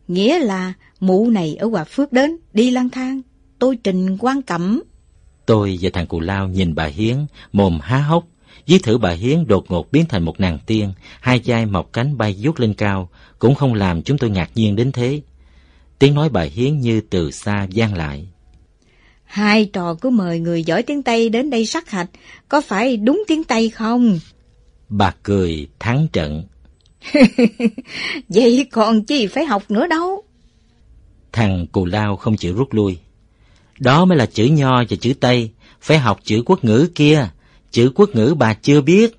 nghĩa là mụ này ở quả Phước đến, đi lang thang, tôi trình quan cẩm. Tôi và thằng Cù Lao nhìn bà Hiến, mồm há hốc, Dí thử bà Hiến đột ngột biến thành một nàng tiên, hai vai mọc cánh bay vút lên cao, cũng không làm chúng tôi ngạc nhiên đến thế. Tiếng nói bà Hiến như từ xa gian lại. Hai trò cứ mời người giỏi tiếng Tây đến đây sắc hạch, có phải đúng tiếng Tây không? Bà cười thắng trận. Vậy còn chi phải học nữa đâu. Thằng cù lao không chịu rút lui. Đó mới là chữ nho và chữ Tây, phải học chữ quốc ngữ kia. Chữ quốc ngữ bà chưa biết.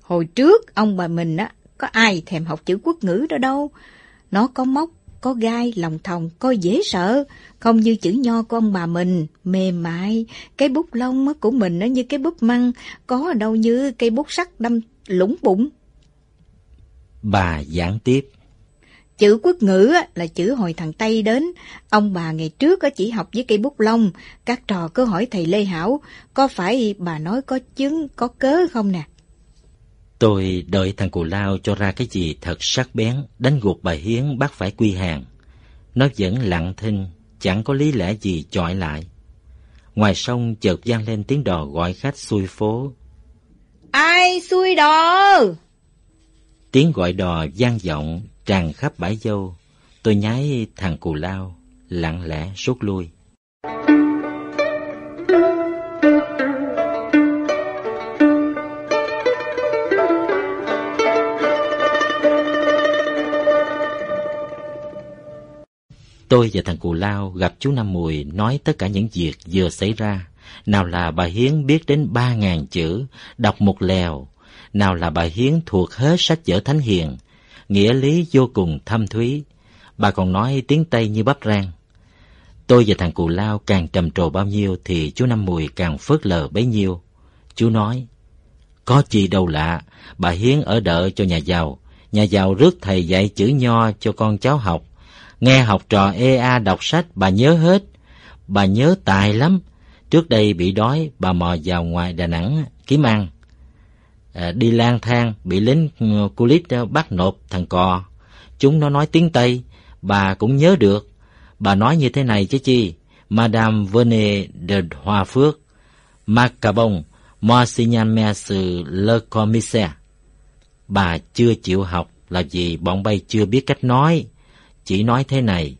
Hồi trước ông bà mình á, có ai thèm học chữ quốc ngữ đó đâu. Nó có móc có gai, lòng thòng, coi dễ sợ, không như chữ nho của ông bà mình, mềm mại, cái bút lông của mình nó như cái bút măng, có đâu như cây bút sắt đâm lũng bụng. Bà giảng tiếp. Chữ quốc ngữ là chữ hồi thằng Tây đến. Ông bà ngày trước chỉ học với cây bút lông. Các trò cứ hỏi thầy Lê Hảo, có phải bà nói có chứng, có cớ không nè? Tôi đợi thằng cù lao cho ra cái gì thật sắc bén, đánh gục bà Hiến bắt phải quy hàng. Nó vẫn lặng thinh, chẳng có lý lẽ gì chọi lại. Ngoài sông chợt vang lên tiếng đò gọi khách xuôi phố. Ai xuôi đò? Tiếng gọi đò vang vọng, tràn khắp bãi dâu. Tôi nhái thằng cù lao, lặng lẽ rút lui. Tôi và thằng Cù Lao gặp chú Năm Mùi nói tất cả những việc vừa xảy ra. Nào là bà Hiến biết đến ba ngàn chữ, đọc một lèo. Nào là bà Hiến thuộc hết sách vở Thánh Hiền, nghĩa lý vô cùng thâm thúy. Bà còn nói tiếng Tây như bắp rang. Tôi và thằng Cù Lao càng trầm trồ bao nhiêu thì chú Năm Mùi càng phớt lờ bấy nhiêu. Chú nói, có gì đâu lạ, bà Hiến ở đợi cho nhà giàu. Nhà giàu rước thầy dạy chữ nho cho con cháu học Nghe học trò EA đọc sách bà nhớ hết. Bà nhớ tài lắm. Trước đây bị đói, bà mò vào ngoài Đà Nẵng kiếm ăn. À, đi lang thang, bị lính ừ, culit bắt nộp thằng cò. Chúng nó nói tiếng Tây, bà cũng nhớ được. Bà nói như thế này chứ chi. Madame Vene de Hoa Phước, Macabon, Moi le commissaire. Bà chưa chịu học là vì bọn bay chưa biết cách nói chỉ nói thế này,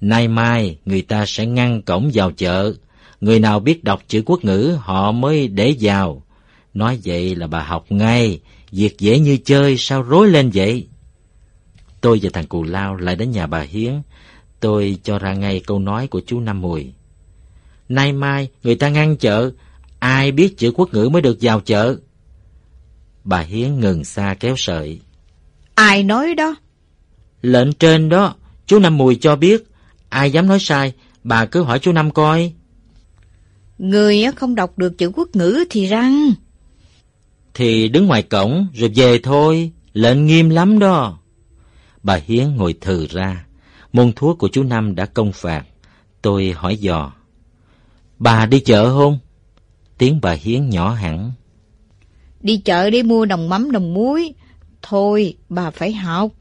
nay mai người ta sẽ ngăn cổng vào chợ, người nào biết đọc chữ quốc ngữ họ mới để vào. Nói vậy là bà học ngay, việc dễ như chơi sao rối lên vậy? Tôi và thằng Cù Lao lại đến nhà bà Hiến, tôi cho ra ngay câu nói của chú Năm Mùi. Nay mai người ta ngăn chợ, ai biết chữ quốc ngữ mới được vào chợ. Bà Hiến ngừng xa kéo sợi. Ai nói đó? Lệnh trên đó, chú Năm Mùi cho biết, ai dám nói sai, bà cứ hỏi chú Năm coi. Người không đọc được chữ quốc ngữ thì răng. Thì đứng ngoài cổng rồi về thôi, lệnh nghiêm lắm đó. Bà Hiến ngồi thừ ra, môn thuốc của chú Năm đã công phạt. Tôi hỏi dò, bà đi chợ không? Tiếng bà Hiến nhỏ hẳn. Đi chợ để mua đồng mắm đồng muối. Thôi, bà phải học.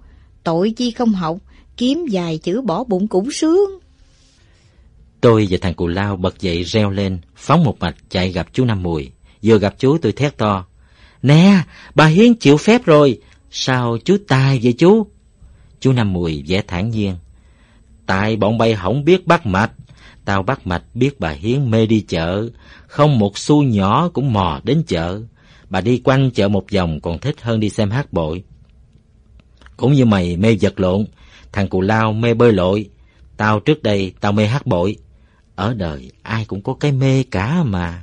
Tội chi không học, kiếm vài chữ bỏ bụng cũng sướng. Tôi và thằng cụ lao bật dậy reo lên, phóng một mạch chạy gặp chú Năm Mùi. Vừa gặp chú tôi thét to. Nè, bà Hiến chịu phép rồi. Sao chú tài vậy chú? Chú Năm Mùi vẻ thản nhiên. Tại bọn bay không biết bắt mạch. Tao bắt mạch biết bà Hiến mê đi chợ. Không một xu nhỏ cũng mò đến chợ. Bà đi quanh chợ một vòng còn thích hơn đi xem hát bội. Cũng như mày mê vật lộn, thằng cụ lao mê bơi lội. Tao trước đây tao mê hát bội. Ở đời ai cũng có cái mê cả mà.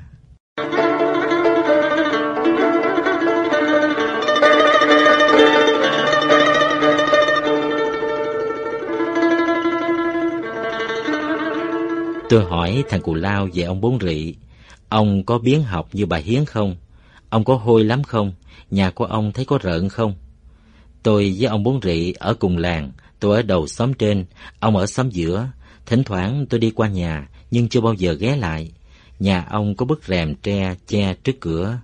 Tôi hỏi thằng cụ lao về ông bốn rị. Ông có biến học như bà Hiến không? Ông có hôi lắm không? Nhà của ông thấy có rợn không? Tôi với ông bốn rị ở cùng làng, tôi ở đầu xóm trên, ông ở xóm giữa. Thỉnh thoảng tôi đi qua nhà, nhưng chưa bao giờ ghé lại. Nhà ông có bức rèm tre che trước cửa.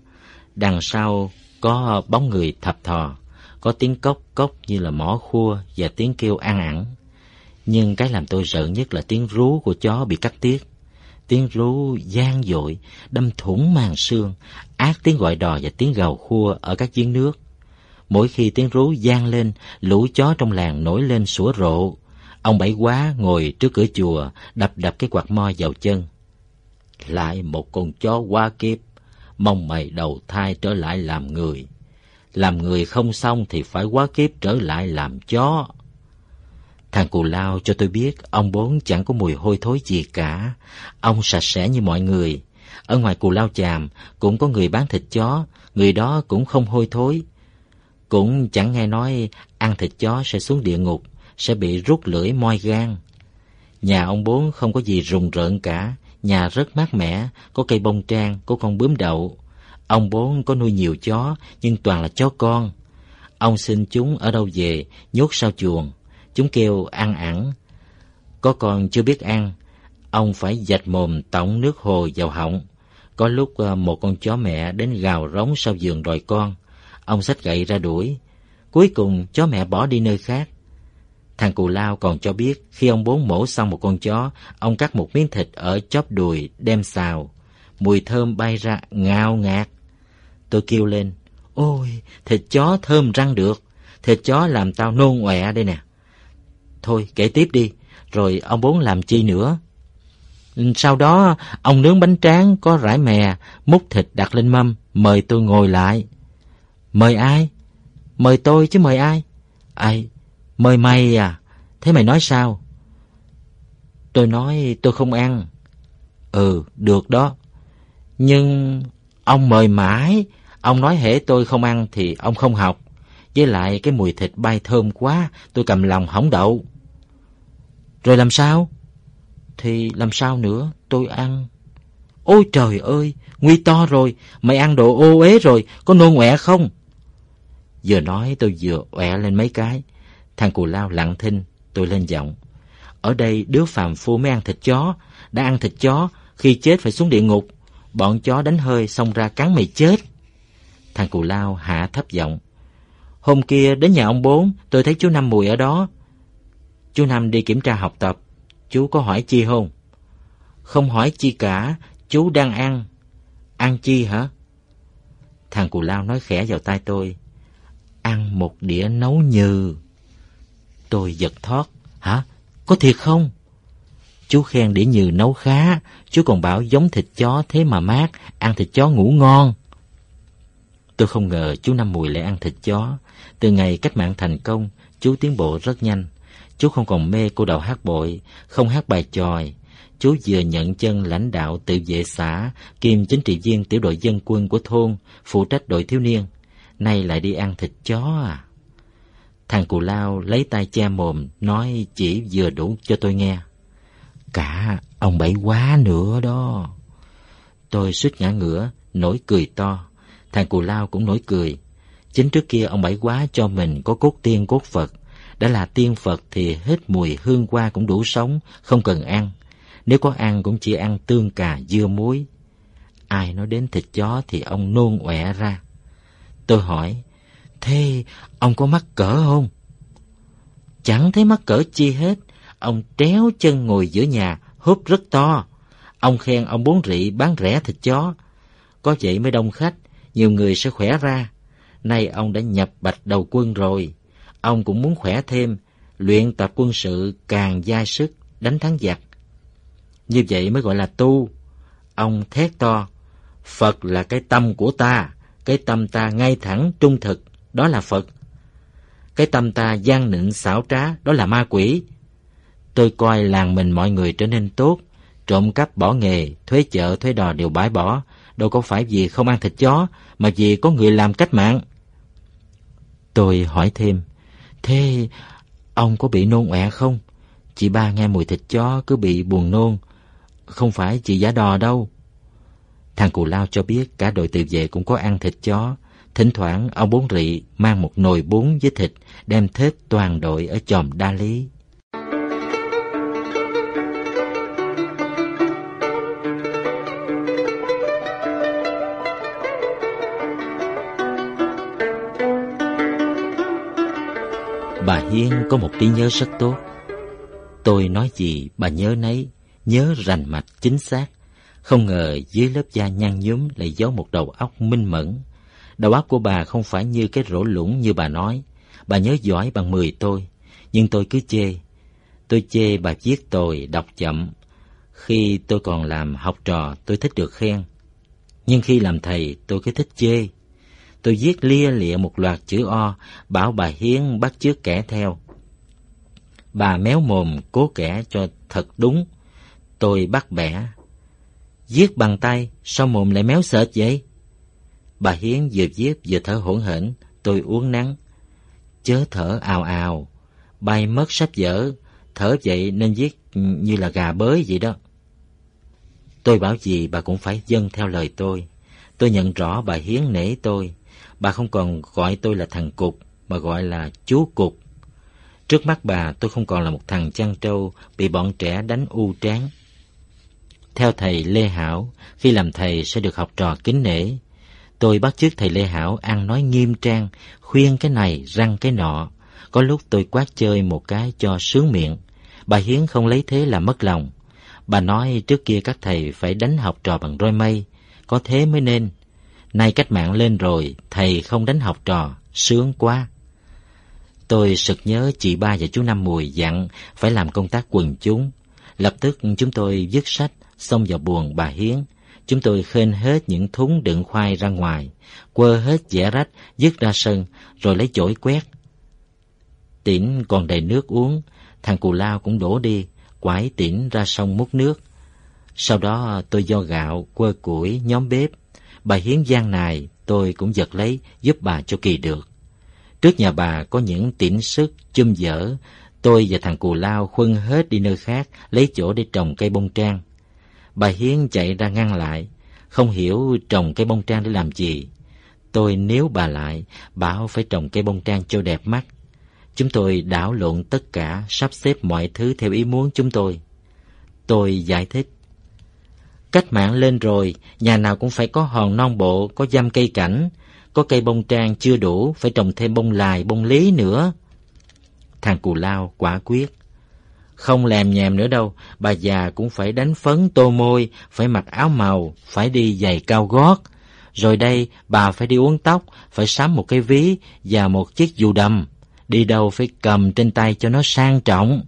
Đằng sau có bóng người thập thò, có tiếng cốc cốc như là mỏ khua và tiếng kêu ăn ẳng. Nhưng cái làm tôi sợ nhất là tiếng rú của chó bị cắt tiết. Tiếng rú gian dội, đâm thủng màng xương, ác tiếng gọi đò và tiếng gào khua ở các giếng nước. Mỗi khi tiếng rú gian lên, lũ chó trong làng nổi lên sủa rộ. Ông Bảy Quá ngồi trước cửa chùa, đập đập cái quạt mo vào chân. Lại một con chó quá kiếp, mong mày đầu thai trở lại làm người. Làm người không xong thì phải quá kiếp trở lại làm chó. Thằng cù lao cho tôi biết ông bốn chẳng có mùi hôi thối gì cả. Ông sạch sẽ như mọi người. Ở ngoài cù lao chàm cũng có người bán thịt chó, người đó cũng không hôi thối. Cũng chẳng nghe nói ăn thịt chó sẽ xuống địa ngục, sẽ bị rút lưỡi moi gan. Nhà ông bốn không có gì rùng rợn cả, nhà rất mát mẻ, có cây bông trang, có con bướm đậu. Ông bốn có nuôi nhiều chó, nhưng toàn là chó con. Ông xin chúng ở đâu về, nhốt sau chuồng. Chúng kêu ăn ẳng. Có con chưa biết ăn, ông phải dạch mồm tổng nước hồ vào họng. Có lúc ờ, một con chó mẹ đến gào rống sau giường đòi con. Ông xách gậy ra đuổi. Cuối cùng chó mẹ bỏ đi nơi khác. Thằng cù lao còn cho biết khi ông bốn mổ xong một con chó, ông cắt một miếng thịt ở chóp đùi đem xào. Mùi thơm bay ra ngào ngạt. Tôi kêu lên, ôi, thịt chó thơm răng được. Thịt chó làm tao nôn ọe đây nè. Thôi kể tiếp đi, rồi ông bốn làm chi nữa? Sau đó, ông nướng bánh tráng có rải mè, múc thịt đặt lên mâm, mời tôi ngồi lại. Mời ai? Mời tôi chứ mời ai? Ai? Mời mày à? Thế mày nói sao? Tôi nói tôi không ăn. Ừ, được đó. Nhưng ông mời mãi, ông nói hễ tôi không ăn thì ông không học. Với lại cái mùi thịt bay thơm quá, tôi cầm lòng hỏng đậu. Rồi làm sao? Thì làm sao nữa, tôi ăn. Ôi trời ơi, nguy to rồi, mày ăn đồ ô uế rồi, có nôn ọe không? Vừa nói tôi vừa ọe lên mấy cái. Thằng cù lao lặng thinh, tôi lên giọng. Ở đây đứa phàm phu mới ăn thịt chó, đã ăn thịt chó, khi chết phải xuống địa ngục. Bọn chó đánh hơi xong ra cắn mày chết. Thằng cù lao hạ thấp giọng. Hôm kia đến nhà ông bốn, tôi thấy chú Năm Mùi ở đó. Chú Năm đi kiểm tra học tập. Chú có hỏi chi không? Không hỏi chi cả, chú đang ăn. Ăn chi hả? Thằng cù lao nói khẽ vào tai tôi. Ăn một đĩa nấu nhừ. Tôi giật thoát. Hả? Có thiệt không? Chú khen đĩa nhừ nấu khá. Chú còn bảo giống thịt chó thế mà mát. Ăn thịt chó ngủ ngon. Tôi không ngờ chú Năm Mùi lại ăn thịt chó. Từ ngày cách mạng thành công, chú tiến bộ rất nhanh. Chú không còn mê cô đầu hát bội, không hát bài tròi. Chú vừa nhận chân lãnh đạo tự vệ xã, kiêm chính trị viên tiểu đội dân quân của thôn, phụ trách đội thiếu niên. Nay lại đi ăn thịt chó à? Thằng cù lao lấy tay che mồm, nói chỉ vừa đủ cho tôi nghe. Cả ông bảy quá nữa đó. Tôi suýt ngã ngửa, nổi cười to. Thằng cù lao cũng nổi cười. Chính trước kia ông bảy quá cho mình có cốt tiên cốt Phật. Đã là tiên Phật thì hết mùi hương hoa cũng đủ sống, không cần ăn. Nếu có ăn cũng chỉ ăn tương cà dưa muối. Ai nói đến thịt chó thì ông nôn ọe ra. Tôi hỏi, thế ông có mắc cỡ không? Chẳng thấy mắc cỡ chi hết. Ông tréo chân ngồi giữa nhà, húp rất to. Ông khen ông bốn rị bán rẻ thịt chó. Có vậy mới đông khách, nhiều người sẽ khỏe ra. Nay ông đã nhập bạch đầu quân rồi. Ông cũng muốn khỏe thêm, luyện tập quân sự càng dai sức, đánh thắng giặc. Như vậy mới gọi là tu. Ông thét to, Phật là cái tâm của ta, cái tâm ta ngay thẳng trung thực, đó là Phật. Cái tâm ta gian nịnh xảo trá, đó là ma quỷ. Tôi coi làng mình mọi người trở nên tốt, trộm cắp bỏ nghề, thuế chợ, thuế đò đều bãi bỏ, đâu có phải vì không ăn thịt chó, mà vì có người làm cách mạng. Tôi hỏi thêm, thế ông có bị nôn ọe không? Chị ba nghe mùi thịt chó cứ bị buồn nôn, không phải chị giả đò đâu. Thằng cù lao cho biết cả đội tự vệ cũng có ăn thịt chó. Thỉnh thoảng ông bốn rị mang một nồi bún với thịt đem thết toàn đội ở chòm đa lý. Bà Hiên có một trí nhớ rất tốt. Tôi nói gì bà nhớ nấy, nhớ rành mạch chính xác. Không ngờ dưới lớp da nhăn nhúm lại giấu một đầu óc minh mẫn. Đầu óc của bà không phải như cái rổ lũng như bà nói. Bà nhớ giỏi bằng mười tôi, nhưng tôi cứ chê. Tôi chê bà viết tồi, đọc chậm. Khi tôi còn làm học trò, tôi thích được khen. Nhưng khi làm thầy, tôi cứ thích chê. Tôi viết lia lịa một loạt chữ O, bảo bà Hiến bắt chước kẻ theo. Bà méo mồm cố kẻ cho thật đúng. Tôi bắt bẻ. Viết bằng tay, sao mồm lại méo sệt vậy? Bà Hiến vừa viết vừa thở hổn hển, tôi uống nắng. Chớ thở ào ào, bay mất sách vở, thở vậy nên viết như là gà bới vậy đó. Tôi bảo gì bà cũng phải dâng theo lời tôi. Tôi nhận rõ bà Hiến nể tôi. Bà không còn gọi tôi là thằng Cục, mà gọi là chú Cục. Trước mắt bà, tôi không còn là một thằng chăn trâu bị bọn trẻ đánh u tráng. Theo thầy Lê Hảo, khi làm thầy sẽ được học trò kính nể. Tôi bắt chước thầy Lê Hảo ăn nói nghiêm trang, khuyên cái này, răng cái nọ. Có lúc tôi quát chơi một cái cho sướng miệng. Bà Hiến không lấy thế là mất lòng. Bà nói trước kia các thầy phải đánh học trò bằng roi mây, có thế mới nên. Nay cách mạng lên rồi, thầy không đánh học trò, sướng quá. Tôi sực nhớ chị ba và chú Năm Mùi dặn phải làm công tác quần chúng. Lập tức chúng tôi dứt sách, xông vào buồng bà Hiến. Chúng tôi khên hết những thúng đựng khoai ra ngoài, quơ hết dẻ rách, dứt ra sân, rồi lấy chổi quét. Tỉn còn đầy nước uống, thằng cù lao cũng đổ đi, quải tỉn ra sông múc nước. Sau đó tôi do gạo, quơ củi, nhóm bếp. Bà Hiến gian nài, tôi cũng giật lấy, giúp bà cho kỳ được. Trước nhà bà có những tỉn sức, chum dở, tôi và thằng cù lao khuân hết đi nơi khác, lấy chỗ để trồng cây bông trang. Bà Hiến chạy ra ngăn lại, không hiểu trồng cây bông trang để làm gì. Tôi nếu bà lại, bảo phải trồng cây bông trang cho đẹp mắt. Chúng tôi đảo lộn tất cả, sắp xếp mọi thứ theo ý muốn chúng tôi. Tôi giải thích. Cách mạng lên rồi, nhà nào cũng phải có hòn non bộ, có dăm cây cảnh. Có cây bông trang chưa đủ, phải trồng thêm bông lài, bông lý nữa. Thằng cù lao quả quyết. Không làm nhèm nữa đâu, bà già cũng phải đánh phấn tô môi, phải mặc áo màu, phải đi giày cao gót. Rồi đây, bà phải đi uống tóc, phải sắm một cái ví và một chiếc dù đầm. Đi đâu phải cầm trên tay cho nó sang trọng.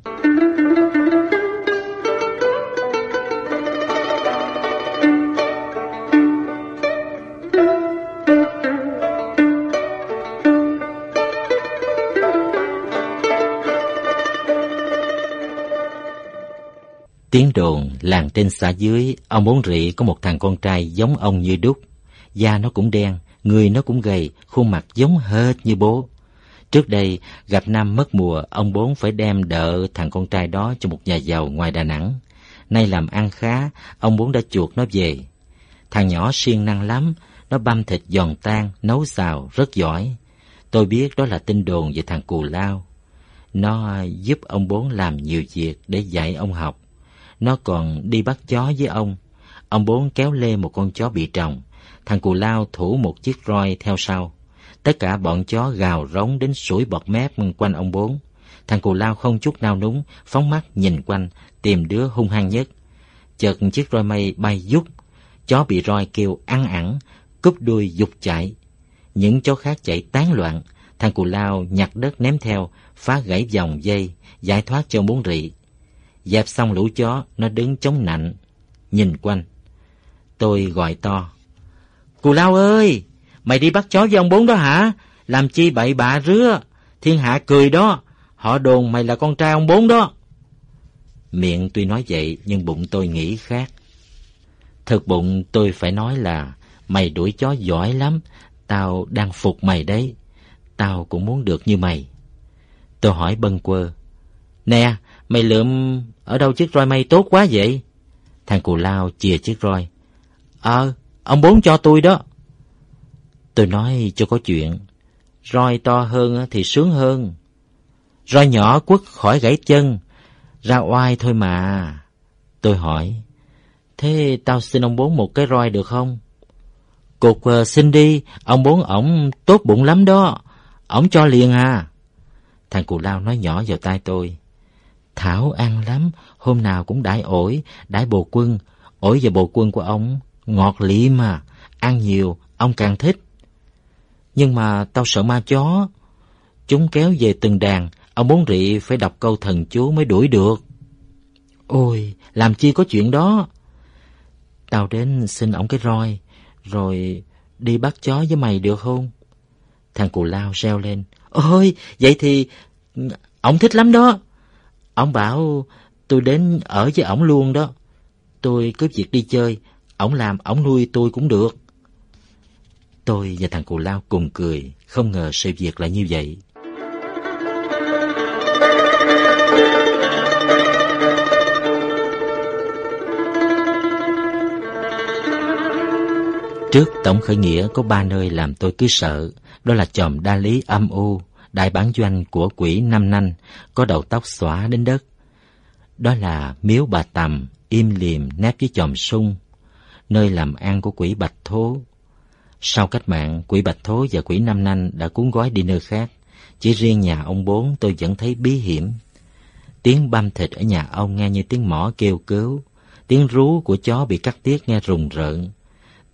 Tiếng đồn, làng trên xã dưới, ông bốn rị có một thằng con trai giống ông như đúc. Da nó cũng đen, người nó cũng gầy, khuôn mặt giống hệt như bố. Trước đây, gặp năm mất mùa, ông bốn phải đem đỡ thằng con trai đó cho một nhà giàu ngoài Đà Nẵng. Nay làm ăn khá, ông bốn đã chuộc nó về. Thằng nhỏ siêng năng lắm, nó băm thịt giòn tan, nấu xào, rất giỏi. Tôi biết đó là tin đồn về thằng cù lao. Nó giúp ông bốn làm nhiều việc để dạy ông học. Nó còn đi bắt chó với ông. Ông bốn kéo lê một con chó bị trồng. Thằng cù lao thủ một chiếc roi theo sau. Tất cả bọn chó gào rống đến sủi bọt mép quanh ông bốn. Thằng cù lao không chút nao núng, phóng mắt nhìn quanh, tìm đứa hung hăng nhất. Chợt chiếc roi mây bay dút, chó bị roi kêu ăn ẳng, cúp đuôi dục chạy. Những chó khác chạy tán loạn, thằng cù lao nhặt đất ném theo, phá gãy vòng dây, giải thoát cho bốn rị. Dẹp xong lũ chó, nó đứng chống nạnh, nhìn quanh. Tôi gọi to. Cù lao ơi, mày đi bắt chó với ông bốn đó hả? Làm chi bậy bạ rứa, thiên hạ cười đó, họ đồn mày là con trai ông bốn đó. Miệng tuy nói vậy nhưng bụng tôi nghĩ khác. Thực bụng tôi phải nói là mày đuổi chó giỏi lắm, tao đang phục mày đấy. Tao cũng muốn được như mày. Tôi hỏi bâng quơ. Nè, mày lượm ở đâu chiếc roi mây tốt quá vậy? Thằng cù lao chìa chiếc roi. Ờ, ông bốn cho tôi đó. Tôi nói cho có chuyện. Roi to hơn thì sướng hơn. Roi nhỏ quất khỏi gãy chân, ra oai thôi mà. Tôi hỏi, thế tao xin ông bốn một cái roi được không? Cục uh, xin đi, ông bốn ổng tốt bụng lắm đó, ổng cho liền à. Thằng cù lao nói nhỏ vào tai tôi. Thảo ăn lắm, hôm nào cũng đãi ổi, đãi bồ quân. Ổi và bồ quân của ông ngọt lị mà, ăn nhiều, ông càng thích. Nhưng mà tao sợ ma chó. Chúng kéo về từng đàn, ông bốn rị phải đọc câu thần chú mới đuổi được. Ôi, làm chi có chuyện đó. Tao đến xin ổng cái roi, rồi đi bắt chó với mày được không? Thằng cù lao reo lên. Ôi, vậy thì ổng thích lắm đó. Ổng bảo tôi đến ở với ổng luôn đó. Tôi cứ việc đi chơi, ổng làm ổng nuôi tôi cũng được. Tôi và thằng cù lao cùng cười, không ngờ sự việc lại như vậy. Trước tổng khởi nghĩa có ba nơi làm tôi cứ sợ, đó là chòm đa lý âm u, đại bản doanh của quỷ Năm Nanh, có đầu tóc xõa đến đất. Đó là miếu bà Tầm, im liềm nép với chòm sung, nơi làm ăn của quỷ Bạch Thố. Sau cách mạng, quỷ Bạch Thố và quỷ Năm Nanh đã cuốn gói đi nơi khác. Chỉ riêng nhà ông bốn tôi vẫn thấy bí hiểm. Tiếng băm thịt ở nhà ông nghe như tiếng mỏ kêu cứu, tiếng rú của chó bị cắt tiết nghe rùng rợn.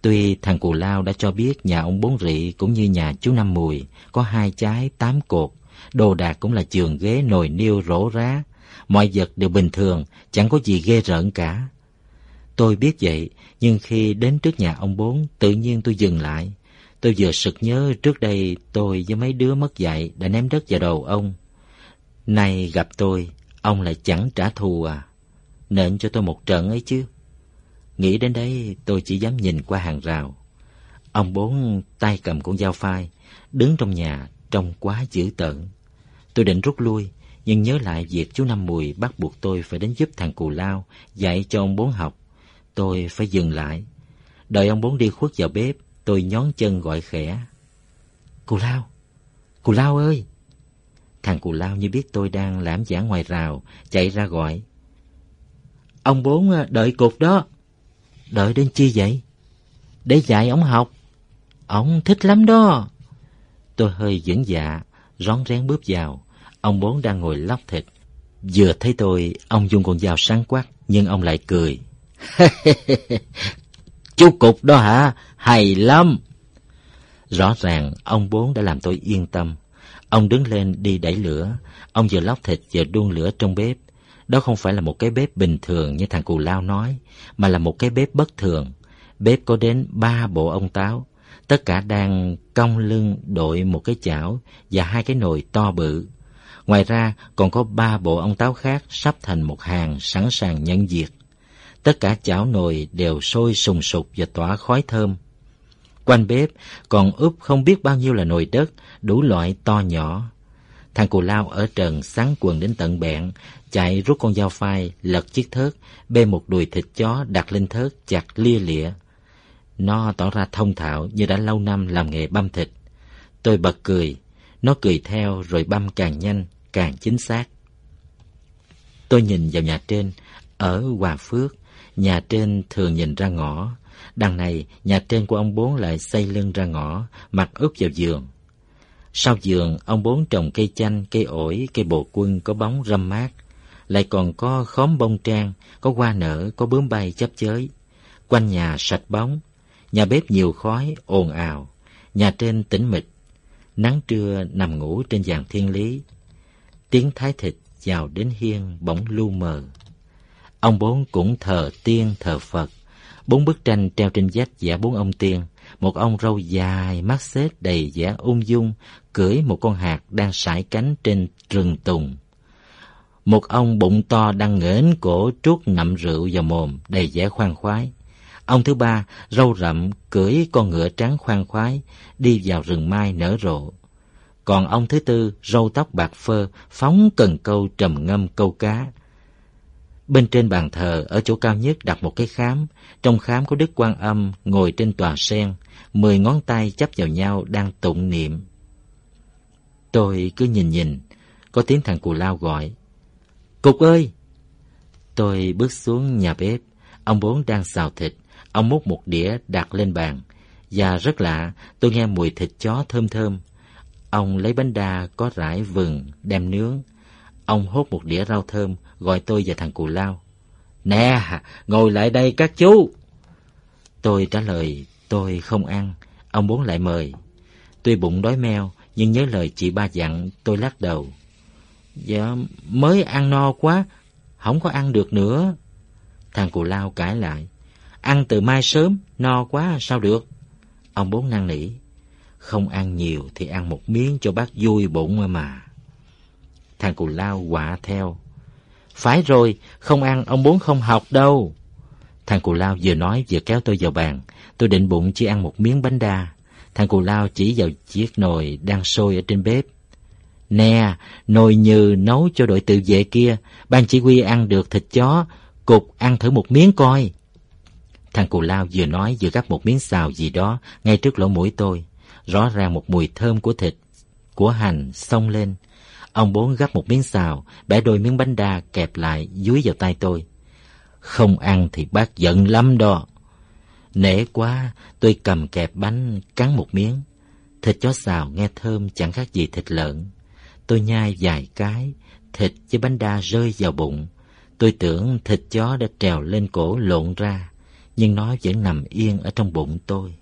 Tuy thằng cù lao đã cho biết nhà ông bốn rị cũng như nhà chú Năm Mùi có hai trái tám cột, đồ đạc cũng là giường ghế nồi niêu rổ rá, mọi vật đều bình thường, chẳng có gì ghê rợn cả. Tôi biết vậy, nhưng khi đến trước nhà ông bốn, tự nhiên tôi dừng lại. Tôi vừa sực nhớ trước đây tôi với mấy đứa mất dạy đã ném đất vào đầu ông. Nay gặp tôi, ông lại chẳng trả thù à? Nện cho tôi một trận ấy chứ. Nghĩ đến đây tôi chỉ dám nhìn qua hàng rào. Ông bốn tay cầm con dao phai, đứng trong nhà trông quá dữ tợn. Tôi định rút lui, nhưng nhớ lại việc chú Năm Mùi bắt buộc tôi phải đến giúp thằng Cù Lao dạy cho ông bốn học. Tôi phải dừng lại. Đợi ông bốn đi khuất vào bếp, tôi nhón chân gọi khẽ. Cù Lao! Cù Lao ơi! Thằng Cù Lao như biết tôi đang lãm giả ngoài rào, chạy ra gọi. Ông bốn à, đợi cục đó. Đợi đến chi vậy? Để dạy ông học. Ông thích lắm đó. Tôi hơi dững dạ, rón rén bước vào. Ông bốn đang ngồi lóc thịt. Vừa thấy tôi, ông dùng con dao sáng quát, nhưng ông lại cười. Chú Cục đó hả? Hay lắm. Rõ ràng ông bốn đã làm tôi yên tâm. Ông đứng lên đi đẩy lửa. Ông vừa lóc thịt vừa đun lửa trong bếp. Đó không phải là một cái bếp bình thường như thằng Cù Lao nói, mà là một cái bếp bất thường. Bếp có đến ba bộ ông táo, tất cả đang cong lưng đội một cái chảo và hai cái nồi to bự. Ngoài ra còn có ba bộ ông táo khác sắp thành một hàng sẵn sàng nhận diệt. Tất cả chảo nồi đều sôi sùng sục và tỏa khói thơm. Quanh bếp còn úp không biết bao nhiêu là nồi đất, đủ loại to nhỏ. Thằng cù lao ở trần sáng quần đến tận bẹn, chạy rút con dao phai, lật chiếc thớt, bê một đùi thịt chó đặt lên thớt chặt lia lịa. Nó tỏ ra thông thạo như đã lâu năm làm nghề băm thịt. Tôi bật cười, nó cười theo rồi băm càng nhanh, càng chính xác. Tôi nhìn vào nhà trên, ở Hòa Phước, nhà trên thường nhìn ra ngõ. Đằng này, nhà trên của ông bốn lại xây lưng ra ngõ, mặt úp vào giường. Sau giường, ông bốn trồng cây chanh, cây ổi, cây bồ quân có bóng râm mát. Lại còn có khóm bông trang, có hoa nở, có bướm bay chấp chới. Quanh nhà sạch bóng, nhà bếp nhiều khói, ồn ào. Nhà trên tĩnh mịch, nắng trưa nằm ngủ trên giàn thiên lý. Tiếng thái thịt vào đến hiên bỗng lu mờ. Ông bốn cũng thờ tiên thờ Phật. Bốn bức tranh treo trên vách vẽ bốn ông tiên. Một ông râu dài, mắt xếp đầy vẻ ung dung, cưỡi một con hạt đang sải cánh trên rừng tùng. Một ông bụng to đang nghển cổ trút nậm rượu vào mồm, đầy vẻ khoan khoái. Ông thứ ba, râu rậm, cưỡi con ngựa trắng khoan khoái, đi vào rừng mai nở rộ. Còn ông thứ tư, râu tóc bạc phơ, phóng cần câu trầm ngâm câu cá. Bên trên bàn thờ, ở chỗ cao nhất đặt một cái khám. Trong khám có Đức Quan Âm ngồi trên tòa sen, mười ngón tay chắp vào nhau đang tụng niệm. Tôi cứ nhìn nhìn, có tiếng thằng cù lao gọi. Cục ơi! Tôi bước xuống nhà bếp, ông bốn đang xào thịt, ông múc một đĩa đặt lên bàn. Và rất lạ, tôi nghe mùi thịt chó thơm thơm. Ông lấy bánh đa có rải vừng, đem nướng. Ông hốt một đĩa rau thơm, gọi tôi và thằng cù lao. Nè, ngồi lại đây các chú. Tôi trả lời, tôi không ăn. Ông bốn lại mời. Tuy bụng đói meo, nhưng nhớ lời chị ba dặn, tôi lắc đầu. Dạ, mới ăn no quá, không có ăn được nữa. Thằng cù lao cãi lại. Ăn từ mai sớm, no quá sao được? Ông bốn năn nỉ. Không ăn nhiều thì ăn một miếng cho bác vui bụng mà. Thằng cù lao quạ theo. Phải rồi, không ăn ông bốn không học đâu. Thằng cù lao vừa nói vừa kéo tôi vào bàn. Tôi định bụng chỉ ăn một miếng bánh đa. Thằng cù lao chỉ vào chiếc nồi đang sôi ở trên bếp. Nè, nồi nhừ nấu cho đội tự vệ kia, ban chỉ huy ăn được thịt chó, cục ăn thử một miếng coi. Thằng cù lao vừa nói vừa gắp một miếng xào gì đó ngay trước lỗ mũi tôi. Rõ ràng một mùi thơm của thịt, của hành xông lên. Ông bốn gắp một miếng xào, bẻ đôi miếng bánh đa kẹp lại dúi vào tay tôi. Không ăn thì bác giận lắm đó. Nể quá, tôi cầm kẹp bánh, cắn một miếng. Thịt chó xào nghe thơm chẳng khác gì thịt lợn. Tôi nhai vài cái, thịt với bánh đa rơi vào bụng. Tôi tưởng thịt chó đã trèo lên cổ lộn ra, nhưng nó vẫn nằm yên ở trong bụng tôi.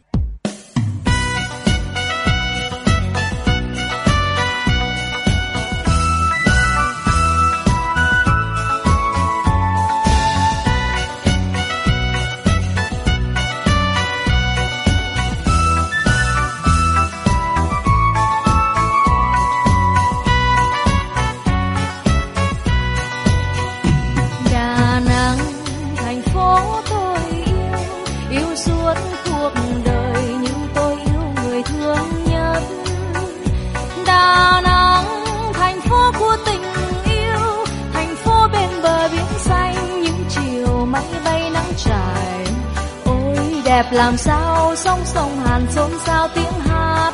Đẹp làm sao sông sông hàn xôn xao tiếng hát.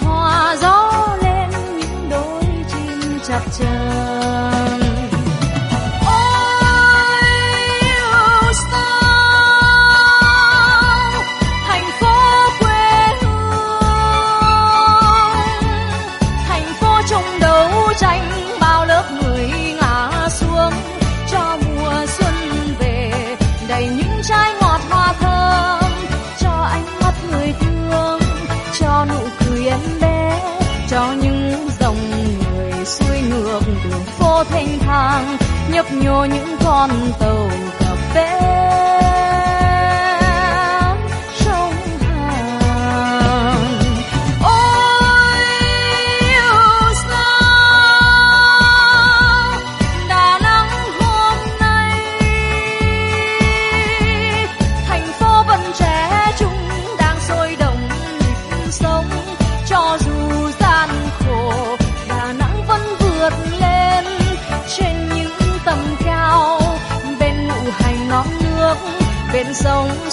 Hòa gió lên những đôi chim chập chờn. Thênh thang nhấp nhô những con tàu cao